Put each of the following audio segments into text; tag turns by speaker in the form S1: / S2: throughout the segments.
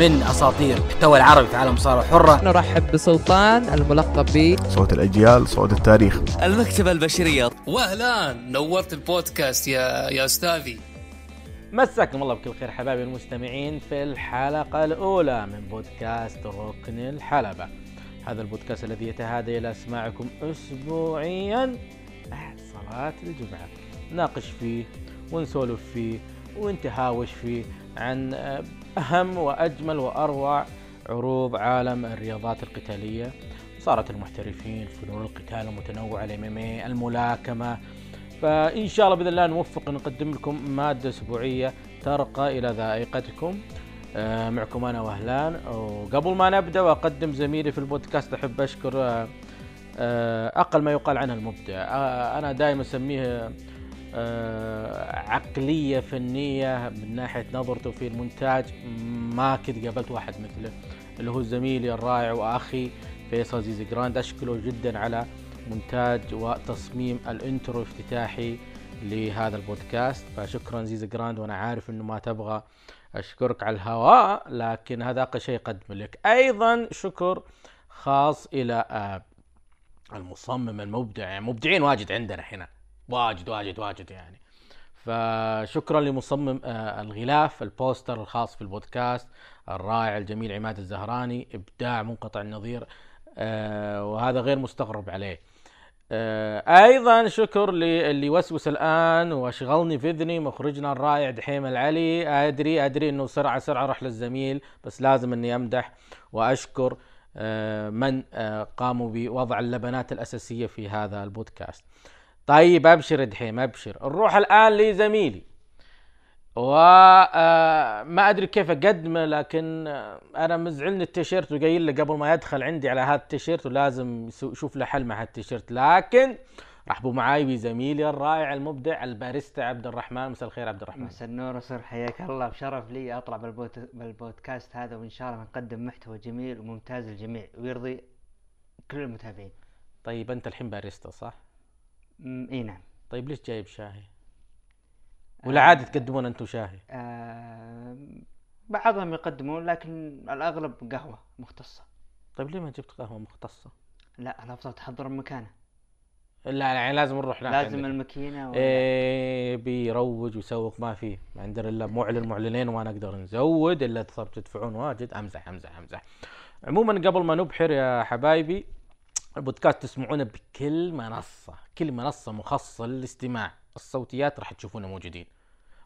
S1: من أساطير المحتوى العربي في عالم الصارة الحرة
S2: نرحب بسلطان الملقب ب
S3: صوت الأجيال صوت التاريخ.
S4: المكتبة البشرية.
S5: واهلا نورت البودكاست يا يا أستاذي.
S6: مساكم الله بكل خير حبايبي المستمعين في الحلقة الأولى من بودكاست ركن الحلبة. هذا البودكاست الذي يتهادى إلى أسماعكم أسبوعيا. بعد صلاة الجمعة. ناقش فيه ونسولف فيه ونتهاوش فيه عن أهم وأجمل وأروع عروض عالم الرياضات القتالية. صارت المحترفين فنون القتال المتنوعة الام الملاكمة. فإن شاء الله بإذن الله نوفق نقدم لكم مادة أسبوعية ترقى إلى ذائقتكم. آه، معكم أنا وهلان. وقبل ما نبدأ وأقدم زميلي في البودكاست أحب أشكر آه، آه، أقل ما يقال عنه المبدع. أنا دائما أسميه عقلية فنية من ناحية نظرته في المونتاج ما كنت قابلت واحد مثله اللي هو زميلي الرائع وأخي فيصل زيزي جراند. أشكره جدا على مونتاج وتصميم ال intro الافتتاحي لهذا البودكاست. فشكرا زيزي جراند وأنا عارف إنه ما تبغى أشكرك على الهواء لكن هذا أقل شيء اقدم لك. أيضا شكر خاص إلى آه، المصمم المبدع مبدعين واجد عندنا هنا واجد واجد واجد يعني. فشكرا لمصمم آه، الغلاف البوستر الخاص في البودكاست الرائع الجميل عماد الزهراني إبداع منقطع النظير آه، وهذا غير مستغرب عليه. آه، أيضا شكر للي وسوس الآن واشغلني في اذني مخرجنا الرائع دحيم العلي. أدري أدري إنه سرعة سرعة راح للزميل بس لازم إني أمدح وأشكر من قاموا بوضع اللبنات الأساسية في هذا البودكاست. طيب أبشر دحيم أبشر. نروح الآن لزميلي. وما آه، أدري كيف أقدمه لكن آه، أنا مزعلني التيشيرت وقايل له قبل ما يدخل عندي على هذا التيشيرت ولازم يشوف له حل مع التيشيرت. لكن رحبوا معاي بزميلي الرائع المبدع الباريستا عبد الرحمن. مساء الخير عبد الرحمن.
S7: مساء النور وسر حياك الله. بشرف لي أطلع بالبوت بالبودكاست هذا وإن شاء الله نقدم محتوى جميل وممتاز للجميع ويرضي كل المتابعين.
S6: طيب أنت الحين باريستا صح؟
S7: إي نعم
S6: طيب ليش جايب شاهي؟ ولا عادي تقدمون أنتم شاهي؟
S7: آه بعضهم يقدمون لكن الأغلب قهوة مختصة
S6: طيب ليه ما جبت قهوة مختصة؟
S7: لا الافضل تحضر مكانه
S6: لا يعني لازم نروح
S7: لازم. الماكينة
S6: إيه بيروج ويسوق ما فيه ما عندنا إلا معلن معلنين وما نقدر نزود إلا تدفعون واجد أمزح أمزح أمزح عموما قبل ما نبحر يا حبايبي البودكاست تسمعونه بكل منصة كل منصة مخصصة للاستماع. الصوتيات راح تشوفونا موجودين.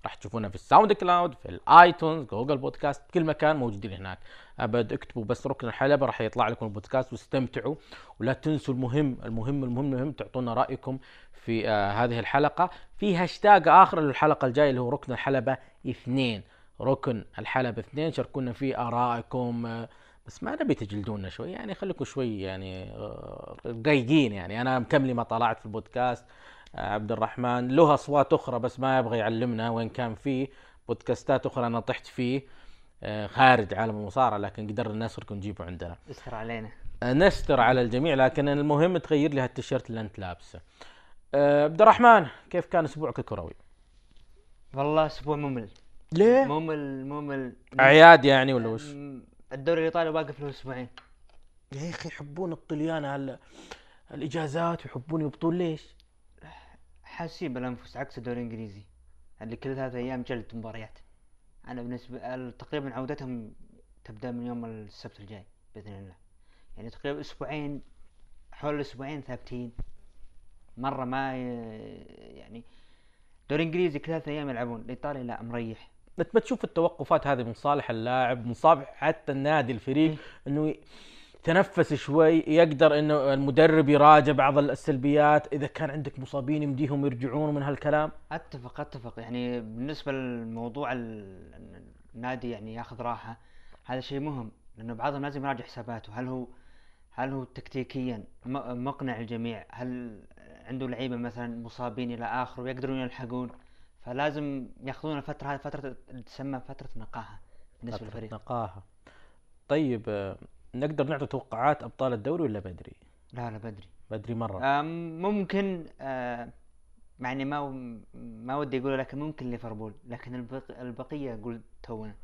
S6: راح تشوفونا في ال SoundCloud في ال iTunes Google Podcast كل مكان موجودين هناك. أبد اكتبوا بس ركن الحلبة راح يطلع لكم البودكاست واستمتعوا. ولا تنسوا المهم المهم المهم المهم تعطونا رأيكم في آه هذه الحلقة. في هاشتاج آخر للحلقة الجاية اللي هو ركن الحلبة اثنين. ركن الحلبة اثنين شاركونا فيه آرائكم آه بس ما نبي تجلدونا شوي يعني خليكم شوي يعني آه، رايقين يعني. أنا مكملي ما طلعت في البودكاست آه، عبد الرحمن. له أصوات أخرى بس ما يبغى يعلمنا وين كان فيه. بودكاستات أخرى أنا طحت فيه آه، خارج عالم المصارعة لكن قدرنا نسرك ونجيبه عندنا.
S7: استر علينا.
S6: نستر على الجميع لكن المهم تغير لي هالتيشيرت اللي أنت لابسه. عبد الرحمن كيف كان أسبوعك الكروي؟
S7: والله أسبوع ممل.
S6: ليه؟
S7: ممل ممل.
S6: اعياد يعني ولا وش؟
S7: الدوري الإيطالي واقف له أسبوعين.
S6: يا أخي يحبون الطليان على الإجازات ويحبون يبطون ليش؟
S7: حاسين بالأنفس عكس الدوري الإنجليزي اللي كل ثلاثة أيام جلد مباريات. أنا بالنسبة تقريبا عودتهم تبدأ من يوم السبت الجاي بإذن الله. يعني تقريبا أسبوعين حول الاسبوعين ثابتين. مرة ما يعني دوري إنجليزي كل ثلاثة أيام يلعبون الإيطالي لا مريح.
S6: ما تشوف التوقفات هذه من صالح اللاعب من صالح حتى النادي الفريق إنه تنفس شوي يقدر إنه المدرب يراجع بعض السلبيات. إذا كان عندك مصابين يمديهم يرجعون من هالكلام.
S7: أتفق أتفق. يعني بالنسبة للموضوع النادي يعني ياخذ راحة هذا شيء مهم لأنه بعضهم لازم يراجع حساباته. هل هو هل هو تكتيكيا مقنع الجميع؟ هل عنده لعيبة مثلا مصابين إلى اخره ويقدرون يلحقون؟ فلازم ياخذون الفترة هذه فترة تسمى فترة نقاهة بالنسبة للفريق.
S6: نقاهة. طيب آه، نقدر نعطي توقعات أبطال الدوري ولا بدري؟
S7: لا لا بدري.
S6: بدري مرة.
S7: ممكن آه يعني ما ما ودي أقول لكن ممكن ليفربول لكن البقية أقول تونا.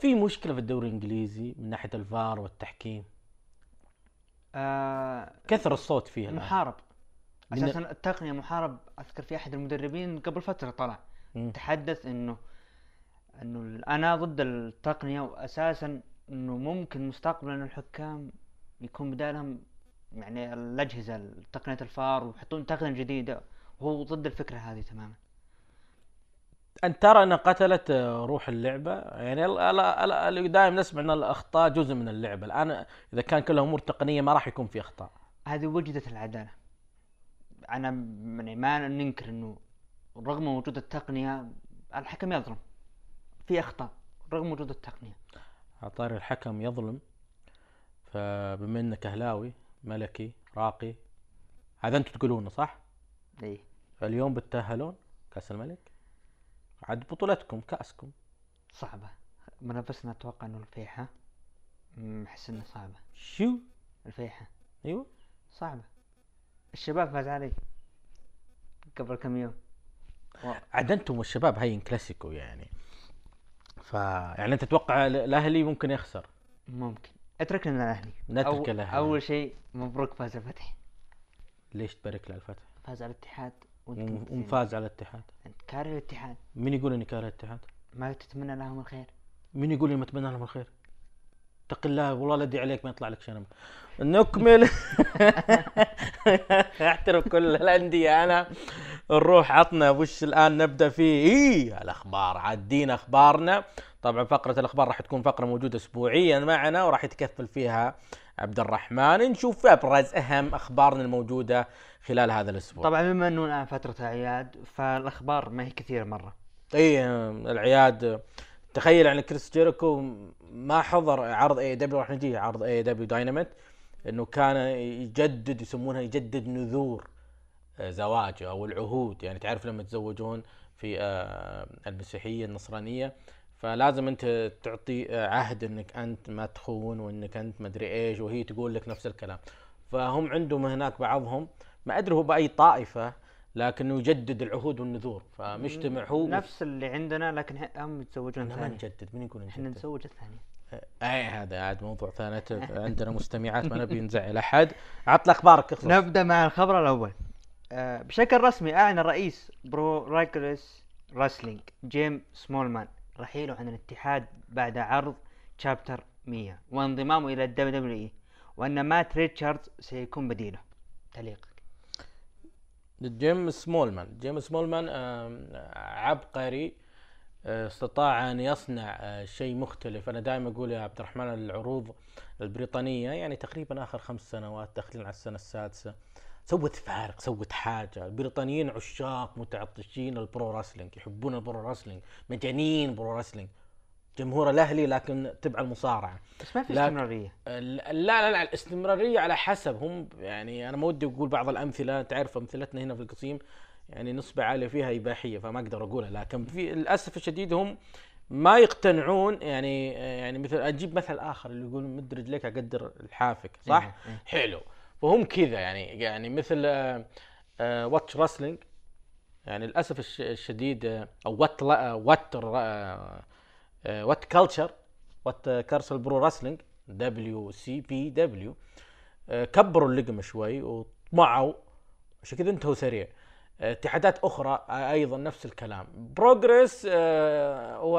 S6: في مشكلة في الدوري الإنجليزي من ناحية الفار والتحكيم؟
S7: آه
S6: كثر الصوت فيه الآن.
S7: محارب. أساسا التقنية محارب. أذكر في أحد المدربين قبل فترة طلع.
S6: مم.
S7: تحدث إنه إنه أنا ضد التقنية واساسا إنه ممكن مستقبلا الحكام يكون بدالهم يعني الأجهزة تقنية الفار ويحطون تقنية جديدة. وهو ضد الفكرة هذه تماما.
S6: أن ترى أن قتلت روح اللعبة؟ يعني دائما نسمع أن الأخطاء جزء من اللعبة. الآن إذا كان كلها أمور تقنية ما راح يكون في أخطاء.
S7: هذه وجدت العدالة. أنا م- يعني ما ننكر إنه رغم وجود التقنية الحكم يظلم. في أخطاء رغم وجود التقنية.
S6: على طاري الحكم يظلم. فبما أنك أهلاوي ملكي راقي هذا أنتم تقولونه صح؟
S7: اي
S6: اليوم بتتأهلون كأس الملك؟ عاد بطولتكم كأسكم.
S7: صعبة. منافسنا أتوقع إنه الفيحة. أحس إنه صعبة.
S6: شو؟
S7: الفيحة.
S6: أيوه.
S7: صعبة. الشباب فاز علي. قبل كم يوم.
S6: عاد أنتم والشباب هين كلاسيكو يعني. ف يعني أنت تتوقع ال- الأهلي ممكن يخسر؟
S7: ممكن. أترك لنا الأهلي.
S6: نترك
S7: أو-
S6: الأهلي.
S7: أول شيء مبروك فاز الفتح.
S6: ليش تبارك له الفتح؟
S7: فاز على الاتحاد
S6: ومفاز على الاتحاد.
S7: أنت كاره الاتحاد.
S6: مين يقول إني كاره الاتحاد؟
S7: ما تتمنى لهم الخير.
S6: مين يقول إني متمنى لهم الخير؟ اتق الله والله لا ادعي عليك ما يطلع لك شنب نكمل. أحترم كل الأندية أنا. نروح عطنا وش الآن نبدأ فيه؟ إيه الأخبار. عاد وين أخبارنا. طبعا فقرة الأخبار راح تكون فقرة موجودة اسبوعيا معنا وراح يتكفل فيها عبد الرحمن. نشوف أبرز أهم أخبارنا الموجودة خلال هذا الأسبوع.
S7: طبعا بما إنه الآن فترة اعياد فالأخبار ما هي كثيرة مرة.
S6: إي أعياد تخيل يعني Chris Jericho ما حضر عرض AEW راح نجي عرض AEW Dynamite إنه كان يجدد يسمونها يجدد نذور آه، زواجه أو العهود. يعني تعرف لما يتزوجون في آه، المسيحية النصرانية فلازم أنت تعطي آه، عهد إنك أنت ما تخون وإنك أنت ما أدري إيش وهي تقول لك نفس الكلام. فهم عندهم هناك بعضهم ما أدري هو بأي طائفة لكنه يجدد العهود والنذور فمجتمع هو
S7: نفس اللي عندنا لكن هم يتزوجون
S6: إحنا ما
S7: ثاني
S6: نجدد من يقول
S7: إحنا
S6: نجدد؟
S7: نتزوج الثاني
S6: أي هذا عاد موضوع ثاني. عندنا مستمعات ما نبي نزعل أحد. عط لي أخبارك اخلص.
S7: نبدأ مع الخبر الأول. آه، بشكل رسمي أعلن رئيس Progress Wrestling Jim Smallman رحيله عن الاتحاد بعد عرض Chapter 100 وانضمامه إلى ال WWE وأن Matt Richards سيكون بديله. تعليقك
S6: Jim Smallman. Jim Smallman عبقري آه، استطاع أن يصنع آه، شيء مختلف. أنا دائما أقول يا عبد الرحمن العروض البريطانية يعني تقريبا آخر خمس سنوات داخلين على السنة السادسة سوت فارق سوت حاجة. البريطانيين عشاق متعطشين ال pro wrestling يحبون ال pro wrestling مجانين pro wrestling. جمهور الأهلي لكن تبع المصارعة
S7: بس ما في. استمرارية
S6: لا لا لا الاستمرارية على حسب هم يعني أنا ما ودي أقول بعض الأمثلة تعرف أمثلتنا هنا في القصيم يعني نسبة عالية فيها إباحية فما أقدر أقولها لكن في للأسف الشديد هم ما يقتنعون يعني يعني مثل أجيب مثل آخر اللي يقول مد رجليك أقدر الحافك صح؟
S7: إيه، إيه.
S6: حلو فهم كذا يعني يعني مثل آه، واتش راسلينج يعني للأسف الش- الشديد آه، أو وات كلتشر وات كارسل برو راسلينج دبليو سي بي دبليو كبروا اللقمة شوي وطمعوا. عشان كذا انتهوا سريع. آه، اتحادات أخرى آه، أيضا نفس الكلام. Progress آه، هو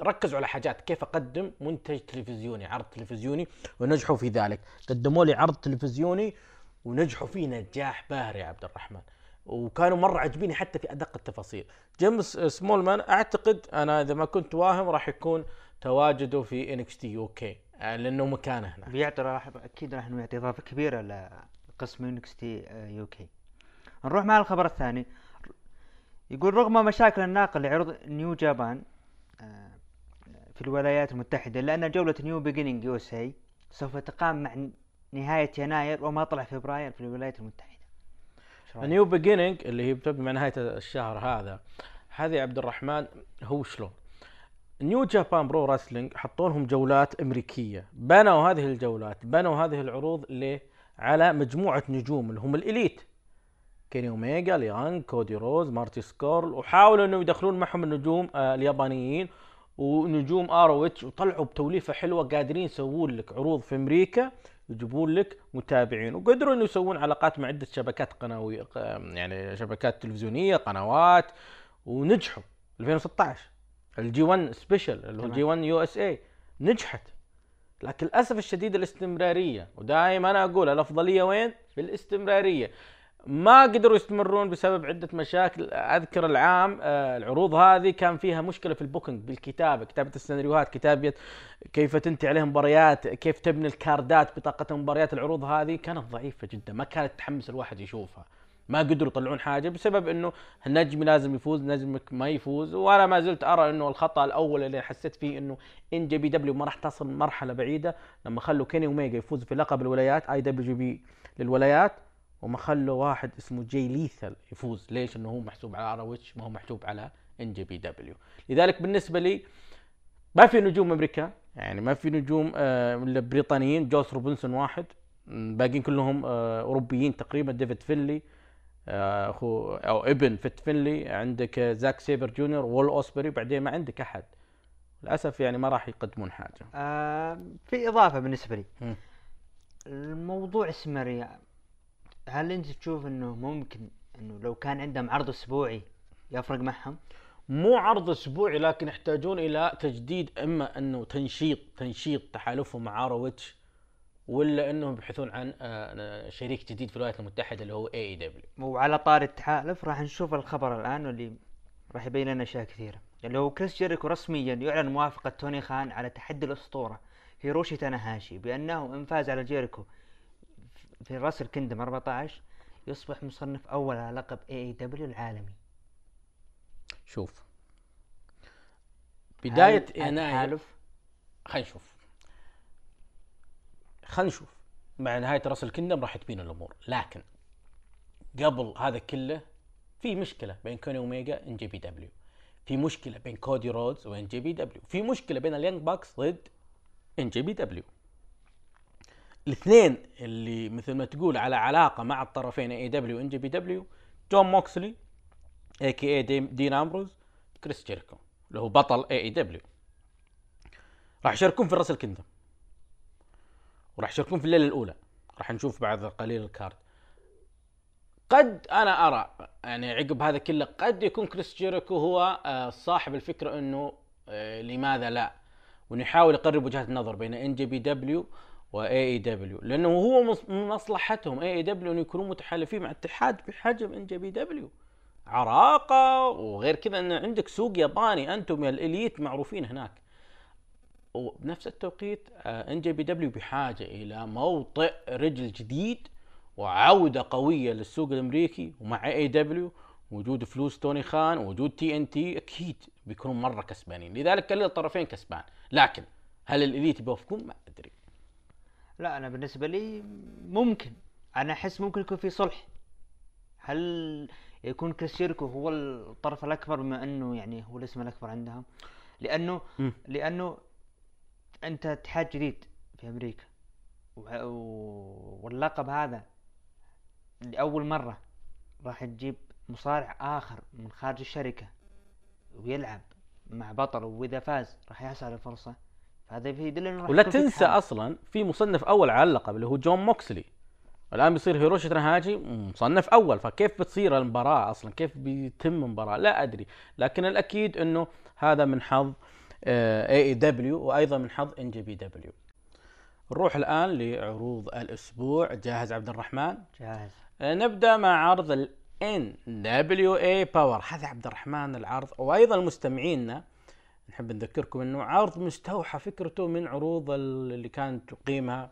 S6: ركزوا على حاجات. كيف أقدم منتج تلفزيوني عرض تلفزيوني ونجحوا في ذلك. قدموا لي عرض تلفزيوني ونجحوا فيه نجاح باهر يا عبد الرحمن. وكانوا مرة عاجبيني حتى في أدق التفاصيل. Jim Smallman أعتقد أنا إذا ما كنت واهم راح يكون تواجده في انكس تي يو كي لأنه مكانه هنا
S7: بيعطي راح أكيد راح نعطي إضافة كبيرة لقسم NXT UK نروح مع الخبر الثاني. يقول رغم مشاكل الناقل لعروض New Japan آه، في الولايات المتحدة لأن جولة New Beginning US سوف تقام مع نهاية يناير ومطلع فبراير في الولايات المتحدة؟
S6: New Beginning اللي هي بتبدا مع نهاية الشهر هذا. هذه عبد الرحمن هو شلون؟ New Japan Pro Wrestling حطوا لهم جولات أمريكية. بنوا هذه الجولات بنوا هذه العروض ليه على مجموعة نجوم اللي هم ال Elite. Kenny Omega ال Young Bucks Cody Rhodes Marty Scurll وحاولوا إنه يدخلون معهم النجوم آه اليابانيين. ونجوم ROH وطلعوا بتوليفة حلوة قادرين يسوون لك عروض في أمريكا. يجيبون لك متابعين. وقدروا إنه يسوون علاقات مع عدة شبكات قنويه يعني شبكات تلفزيونية قنوات ونجحوا. 2016 ال G1 Special اللي هو
S7: تمام.
S6: G1 USA نجحت. لكن للأسف الشديد الاستمرارية. ودائما أنا أقول الأفضلية وين؟ في الاستمرارية. ما قدروا يستمرون بسبب عدة مشاكل. أذكر العام آه، العروض هذه كان فيها مشكلة في ال booking بالكتابة كتابة السيناريوهات كتابه كيف تنتهي عليهم مباريات كيف تبني ال card ات بطاقه المباريات العروض هذه كانت ضعيفة جدا ما كانت تحمس الواحد يشوفها. ما قدروا يطلعون حاجة بسبب إنه نجمي لازم يفوز نجمك ما يفوز. وأنا ما زلت أرى إنه الخطأ الأول اللي حسيت فيه إنه NJPW ما راح تصل مرحلة بعيدة لما خلوا كيني أوميجا يفوز في لقب الولايات IWGP للولايات. وما خلوا واحد اسمه جاي ليثال يفوز. ليش؟ إنه هو محسوب على ROH ما هو محسوب على NJPW. لذلك بالنسبة لي ما في نجوم أمريكا يعني ما في نجوم آه، من البريطانيين جوس روبنسون واحد. باقيين كلهم آه، أوروبيين تقريبا. ديفيد فينلي آه، أخو أو ابن فيت فينلي. عندك زاك سايبر جونيور وول أوسبري. بعدين ما عندك أحد. للأسف يعني ما راح يقدمون حاجة.
S7: آه في إضافة بالنسبة لي. الموضوع استمراري هل انت تشوف انه ممكن انه لو كان عندهم عرض أسبوعي يفرق معهم؟
S6: مو عرض أسبوعي لكن يحتاجون إلى تجديد إما أنه تنشيط تنشيط تحالفهم مع ROH ولا أنهم يبحثون عن آه، شريك جديد في الولايات المتحدة اللي هو اي اي دبليو
S7: وعلى طار التحالف راح نشوف الخبر الآن واللي راح يبين لنا أشياء كثيرة اللي هو كريس جيريكو رسميا يعلن موافقة توني خان على تحدي الأسطورة هيروشي تاناهاشي بأنه إن فاز على جيريكو في Wrestle Kingdom 14 يصبح مصنف أول على لقب AEW العالمي.
S6: شوف. بداية
S7: هل
S6: يناير خلينا نشوف. خلينا نشوف. مع نهاية Wrestle Kingdom راح تبين الأمور. لكن قبل هذا كله في مشكلة بين كوني أوميجا إن جي بي دبليو. في مشكلة بين كودي رودز و NJPW. في مشكلة بين ال Young Bucks ضد NJPW. الاثنين اللي مثل ما تقول على علاقة مع الطرفين اي دبليو وان جي بي دبليو جون موكسلي AKA دين امبروز كريس جيريكو اللي هو بطل AEW راح يشاركون في Wrestle Kingdom وراح يشاركون في الليلة الأولى. راح نشوف بعد قليل ال card. قد أنا أرى يعني عقب هذا كله قد يكون كريس جيريكو هو آه، صاحب الفكرة إنه آه، لماذا لا؟ وإنه يحاول يقرب وجهات النظر بين ان جي بي دبليو واي اي دبليو لأنه هو من مصلحتهم. AEW إنه يكونوا متحالفين مع اتحاد بحجم NJPW. عراقة وغير كذا انه عندك سوق ياباني. أنتم يا ال Elite معروفين هناك. وبنفس التوقيت NJPW بحاجة إلى موطئ رجل جديد وعودة قوية للسوق الأمريكي. ومع AEW وجود فلوس توني خان ووجود TNT أكيد بيكونوا مرة كسبانين. لذلك كل الطرفين كسبان. لكن هل ال Elite بيوافقون؟ ما أدري.
S7: لا أنا بالنسبة لي ممكن أنا أحس ممكن يكون في صلح. هل يكون كريس جيريكو هو الطرف الأكبر بما أنه يعني هو الاسم الأكبر عندهم؟ لأنه
S6: مم.
S7: لأنه أنت اتحاد جديد في أمريكا. و- واللقب هذا لأول مرة راح تجيب مصارع آخر من خارج الشركة ويلعب مع بطل وإذا فاز راح يحصل على فرصة. فهذا يدل انه
S6: ولا تنسى. أصلا في مصنف أول على اللقب اللي هو جون موكسلي. الآن بيصير هيروشي تاناهاشي مصنف أول. فكيف بتصير المباراة أصلا؟ كيف بيتم المباراة؟ لا أدري. لكن الأكيد إنه هذا من حظ AEW وأيضا من حظ NJPW نروح الآن لعروض الأسبوع. جاهز عبد الرحمن؟
S7: جاهز.
S6: آه، نبدأ مع عرض ال NWA Power هذا عبد الرحمن العرض وأيضا مستمعينا نحب نذكركم إنه عرض مستوحى فكرته من عروض ال- اللي كانت تقيمها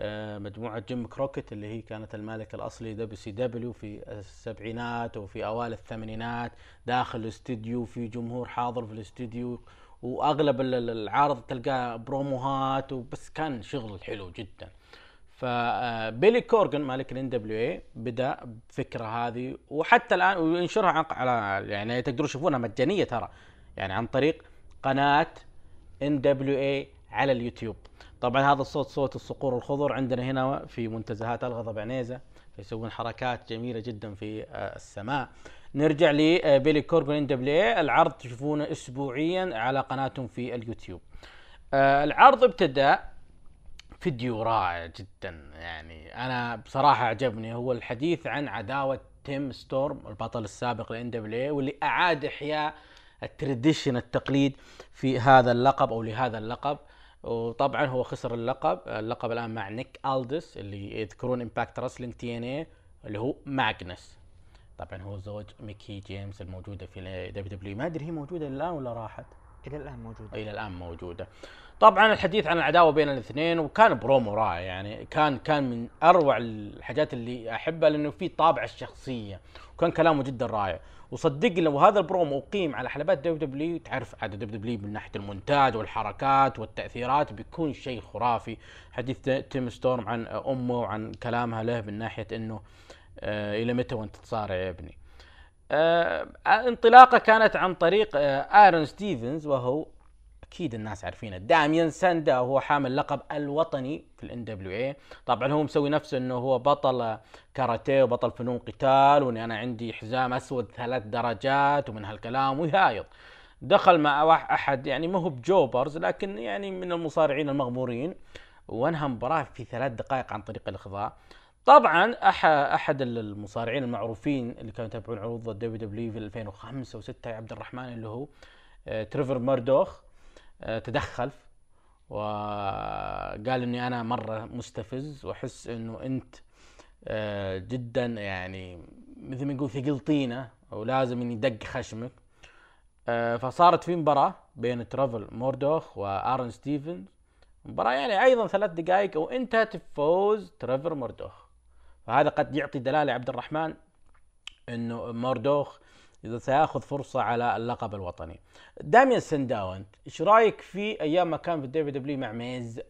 S6: آه، مجموعة جيم كروكيت اللي هي كانت المالك الأصلي WCW في السبعينات وفي أوائل الثمانينات داخل الاستديو في جمهور حاضر في الاستديو ال- العرض تلقاه بروموهات وبس كان شغل حلو جدا. فبيلي كورجان مالك ال NWA بدأ بفكرة هذه وحتى الآن وينشرها على يعني تقدروا تشوفونها مجانية ترى يعني عن طريق قناة اي على اليوتيوب. طبعا هذا الصوت صوت الصقور الخضر عندنا هنا في منتزهات الغضا عنيزة يسوون حركات جميلة جدا في آه، السماء. نرجع لبيلي كورجان NWA العرض تشوفونه اسبوعيا على قناتهم في اليوتيوب. آه، العرض ابتدأ فيديو رائع جدا. يعني أنا بصراحة عجبني هو الحديث عن عداوة تيم ستورم البطل السابق لأن دبليو واللي أعاد إحياء ال tradition التقليد في هذا اللقب أو لهذا اللقب. وطبعا هو خسر اللقب. اللقب الآن مع نيك ألدس اللي يذكرون Impact Wrestling TNA اللي هو ماجنس. طبعا هو زوج ميكي جيمس الموجودة في WWE ما أدري هي موجودة الآن ولا راحت.
S7: إلى الآن موجود
S6: إلى الآن موجودة. طبعا الحديث عن العداوة بين الاثنين وكان برومو رائع يعني. كان كان من أروع الحاجات اللي أحبها لأنه في طابع الشخصية. وكان كلامه جدا رائع. وصدقني لو هذا البرومو أقيم على حلبات WWE تعرف عاد WWE من ناحية المونتاج والحركات والتأثيرات بيكون شيء خرافي. حديث تيم ستورم عن أمه وعن كلامها له من ناحية إنه آه إلى متى وأنت تصارع يا ابني؟ آه انطلاقة كانت عن طريق آه آرون ستيفنز وهو أكيد الناس عارفينه. داميان ساندا وهو حامل لقب الوطني في ال NWA طبعا هو مسوي نفسه أنه هو بطل كاراتيه وبطل فنون قتال وأني أنا عندي حزام أسود ثلاث درجات ومن هالكلام ويهايض دخل مع أحد يعني ما هو ب jobbers لكن يعني من المصارعين المغمورين. وانهى مباراه في ثلاث دقائق عن طريق الإخضاع. طبعا أحد المصارعين المعروفين اللي كانوا يتابعون عروض ال WWE في 2005 و6 عبد الرحمن اللي هو آه، تريفر ماردوخ تدخل. وقال إني أنا مرة مستفز وأحس إنه أنت آه، جدا يعني مثل ما نقول ثقل طينة ولازم إني دق خشمك. فصارت في مباراة بين ترافل موردوخ وآرن ستيفنز. مباراة يعني أيضا ثلاث دقائق وإنتهت بفوز ترافر موردوخ. فهذا قد يعطي دلالة عبد الرحمن إنه موردوخ إذا سيأخذ فرصة على اللقب الوطني. داميان سنداو انت إيش رأيك في أيام ما كان في ال WW مع ميز؟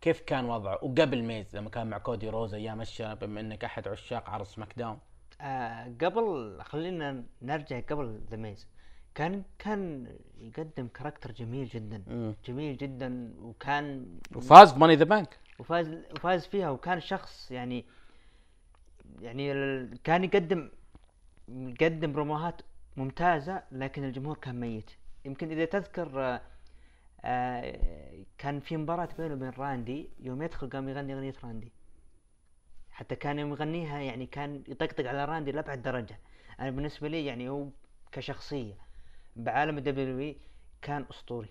S6: كيف كان وضعه؟ وقبل ميز لما كان مع كودي رودز أيام الشاب بما إنك أحد عشاق عرض سماك داون؟
S7: آه قبل خلينا نرجع قبل The Miz. كان كان يقدم character جميل جدا.
S6: مم.
S7: جميل جدا وكان
S6: وفاز ب Money in the Bank.
S7: وفاز وفاز فيها وكان شخص يعني يعني كان يقدم يقدم بروموهات ممتازة لكن الجمهور كان ميت. يمكن إذا تذكر آه، آه، كان في مباراة بينه وبين راندي يوم يدخل قام يغني أغنية راندي. حتى كان يوم يغنيها يعني كان يطقطق على راندي لأبعد درجة. أنا بالنسبة لي يعني هو كشخصية بعالم ال W كان أسطوري.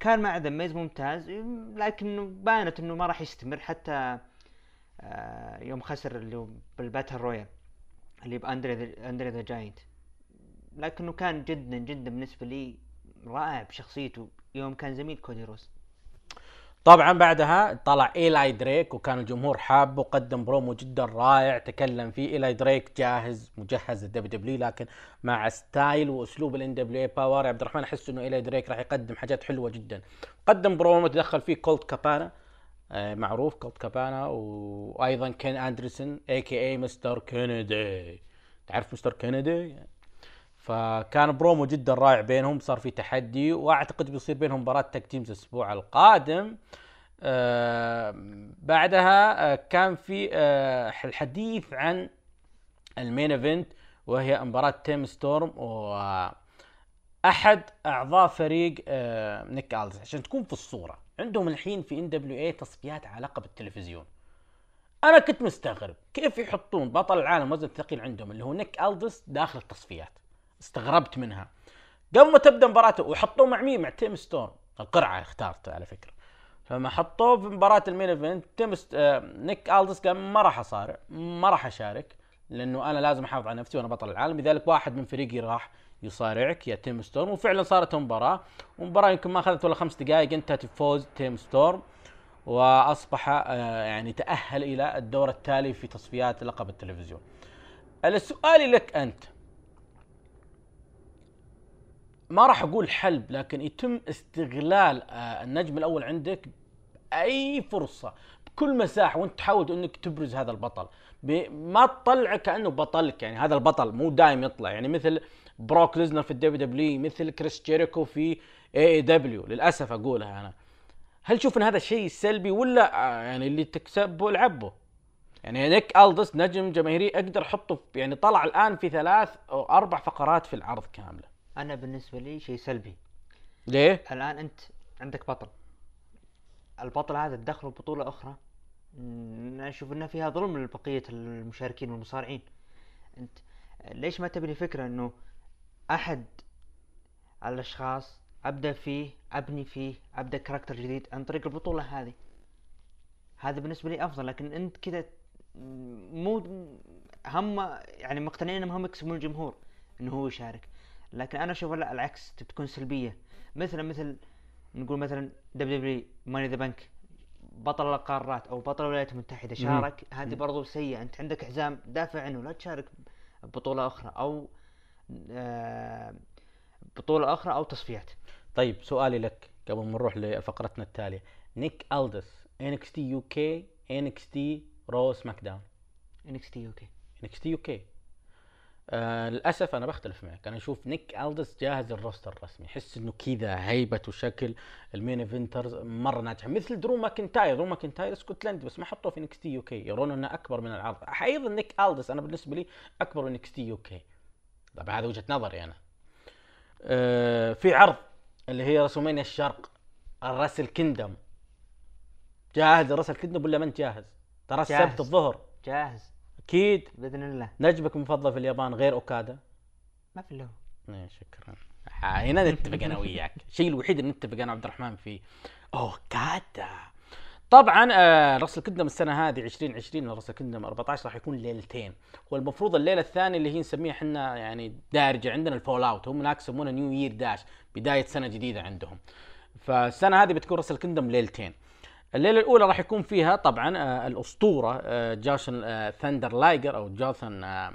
S7: كان مع The Miz ممتاز لكنه بانت إنه ما راح يستمر حتى آه، يوم خسر اللي بال battle royal اللي بأندري أندري the Giant. لكنه كان جدا جدا بالنسبة لي رائع بشخصيته. يوم كان زميل كودي رودز.
S6: طبعا بعدها طلع إيلاي دريك وكان الجمهور حابه وقدم برومو جدا رائع. تكلم فيه إيلاي دريك جاهز مجهز لل WW لكن مع style وأسلوب ال NWA Power يا عبد الرحمن احس إنه إيلاي دريك راح يقدم حاجات حلوة جدا. قدم برومو تدخل فيه كولت كابانا. آه، معروف كولت كابانا. وأيضا كين أندرسون AKA Mr. Kennedy تعرف Mr. Kennedy فكان برومو جدا رائع بينهم صار في تحدي وأعتقد بيصير بينهم مباراة tag teams الأسبوع القادم. آه بعدها آه كان في آه الحديث عن ال main event وهي مباراة تيم ستورم واحد أعضاء فريق آه نيك ألز. عشان تكون في الصورة عندهم الحين في NWA تصفيات على لقب التلفزيون أنا كنت مستغرب كيف يحطون بطل العالم وزن ثقيل عندهم اللي هو نيك ألدس داخل التصفيات. استغربت منها. قبل ما تبدأ مباراته وحطوه مع مين؟ مع تيم ستورم القرعة اختارته على فكرة. فما حطوه في مباراة ال main event تيم ست... آه... نيك ألدس قال ما راح أصارع ما راح أشارك لأنه أنا لازم أحافظ على نفسي وأنا بطل العالم. لذلك واحد من فريقي راح يصارعك يا تيم ستورم وفعلا صارت مباراة. ومباراه يمكن ما أخذت ولا خمس دقائق انتهت بفوز تيم ستورم وأصبح آه، يعني تأهل إلى الدور التالي في تصفيات لقب التلفزيون. السؤال لك أنت. ما راح أقول حلب لكن يتم استغلال آه، النجم الأول عندك بأي فرصة بكل مساحة وأنت تحاول إنك تبرز هذا البطل. ما تطلعه كأنه بطلك يعني هذا البطل مو دايم يطلع. يعني مثل بروك ليزنر في ال WW مثل كريس جيريكو في AEW للأسف أقولها أنا. هل تشوف إن هذا شيء سلبي ولا آه، يعني اللي تكسبه العبه يعني نيك ألدس نجم جماهيري أقدر أحطه يعني طلع الآن في ثلاث أو أربع فقرات في العرض كاملة.
S7: أنا بالنسبة لي شيء سلبي.
S6: ليه؟
S7: الآن أنت عندك بطل. البطل هذا تدخله بطولة أخرى. أنا أشوف إنه فيها ظلم لبقية المشاركين والمصارعين. أنت ليش ما تبني فكرة إنه أحد الأشخاص أبدأ فيه أبني فيه أبدأ character جديد عن طريق البطولة هذه؟ هذا بالنسبة لي أفضل لكن أنت كذا مو هم يعني مقتنعين إنهم هم يكسبون الجمهور إنه هو يشارك. لكن أنا أشوف لا العكس تكون سلبية. مثلا مثل نقول مثلا WW Money in the Bank بطل القارات أو بطل الولايات المتحدة شارك. هذه برضو سيئة. أنت عندك حزام دافع عنه لا تشارك بطوله أخرى أو آه، بطولة أخرى أو تصفيات.
S6: طيب سؤالي لك قبل ما نروح لفقرتنا التالية. نيك ألدس إنكس تي يو كي إنكس تي رو سماك داون
S7: إنكس تي أوكي
S6: إنكس تي يو كي. آه للأسف أنا بختلف معك. أنا أشوف نيك ألدس جاهز ال roster الرسمي. أحس إنه كذا هيبة وشكل ال main eventers مرة ناجحة. مثل درو ماكنتاير. درو ماكنتاير اسكتلندي بس ما حطوه في NXT UK. يرون إنه أكبر من العرض. أيضا نيك ألدس أنا بالنسبة لي أكبر من NXT UK. طبعا هذا وجهة نظري أنا. آه في عرض اللي هي WrestleMania الشرق ال Wrestle Kingdom. جاهز ال Wrestle Kingdom ولا ما أنت جاهز؟ ترى السبت. الظهر.
S7: جاهز.
S6: أكيد.
S7: بإذن الله.
S6: نجمك المفضل في اليابان غير أوكادا؟
S7: ما في له
S6: إيه شكرا. هنا نتفق أنا وياك. الشيء الوحيد اللي نتفق أنا وعبد الرحمن فيه أوكادا. طبعا آه Wrestle Kingdom السنة هذه 2020 Wrestle Kingdom 14 راح يكون ليلتين. والمفروض الليلة الثانية اللي هي نسميها إحنا يعني دارجة عندنا ال fallout هم هناك يسمونها New Year Dash بداية سنة جديدة عندهم. فالسنة هذه بتكون Wrestle Kingdom ليلتين. الليلة الأولى راح يكون فيها طبعا آه الأسطورة آه جاشن آه ثاندر لايجر أو جوثن آه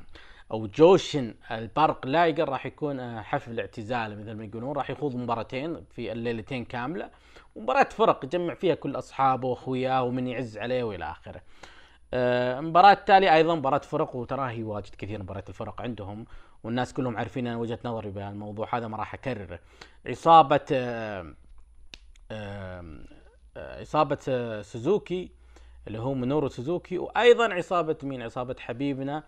S6: أو جوشن البرق لايجر راح يكون آه حفل اعتزال مثل ما يقولون راح يخوض مباراتين في الليلتين كاملة مباراة فرق يجمع فيها كل أصحابه وأخوياه ومن يعز عليه وإلى آخره. آه، المباراة التالية أيضا مباراة فرق وتراها هي واجد كثير مباريات الفرق عندهم والناس كلهم عارفين أنا وجهة نظري بهالموضوع هذا ما راح أكرره. عصابة آه، سوزوكي اللي هو مينورو سوزوكي وأيضا عصابة مين؟ عصابة حبيبنا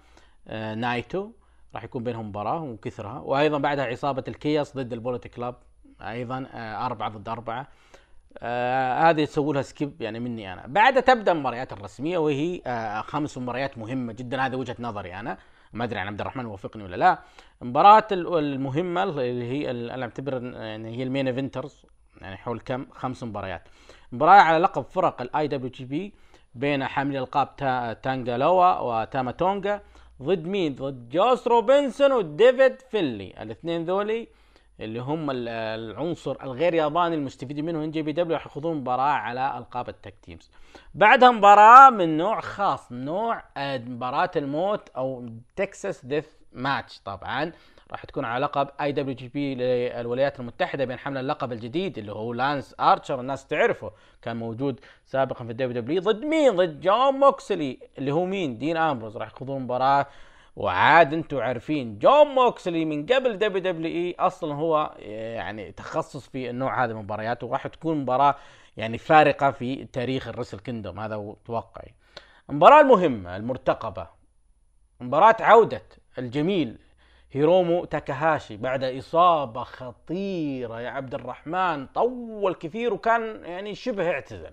S6: آه، نايتو. راح يكون بينهم مباراة وكثرها. وأيضا بعدها عصابة ال Chaos ضد ال Bullet Club أيضا آه، أربعة ضد أربعة. آه هذه تسووا لها skip يعني مني أنا. بعدها تبدأ المباريات الرسمية وهي آه خمس مباريات مهمة جدا. هذه وجهة نظري أنا. ما أدري عن عبد الرحمن يوافقني ولا لا. المباراه ال- المهمة اللي هي أنا أعتبر يعني هي ال main eventers يعني حول كم؟ خمس مباريات. مباراة على لقب فرق ال IWGP بين حاملي ألقاب تا تانجا لوا وتاما تونجا ضد مين؟ ضد جوس روبنسون وديفيد فينلي الاثنين ذولي اللي هم ال- العنصر الغير ياباني المستفيدين منه NJPW راح يخوضون مباراة على ألقاب ال tag teams. بعدها مباراة من نوع خاص نوع آه، مباراة الموت أو Texas death match طبعا. راح تكون على لقب IWGP للولايات المتحدة بين حامل اللقب الجديد اللي هو لانس آرشر. الناس تعرفه كان موجود سابقا في ال WW ضد مين؟ ضد جون موكسلي اللي هو مين؟ دين آمبروز. راح يخوضون مباراة. وعاد أنتم عارفين جون موكسلي من قبل WWE أصلا هو يعني تخصص في النوع هذا من المباريات وراح تكون مباراة يعني فارقة في تاريخ ال Wrestle Kingdom. هذا توقعي. المباراة المهمة المرتقبة. مباراة عودة الجميل هيرومو تاكاهاشي بعد إصابة خطيرة يا عبد الرحمن طول كثير وكان يعني شبه اعتزل.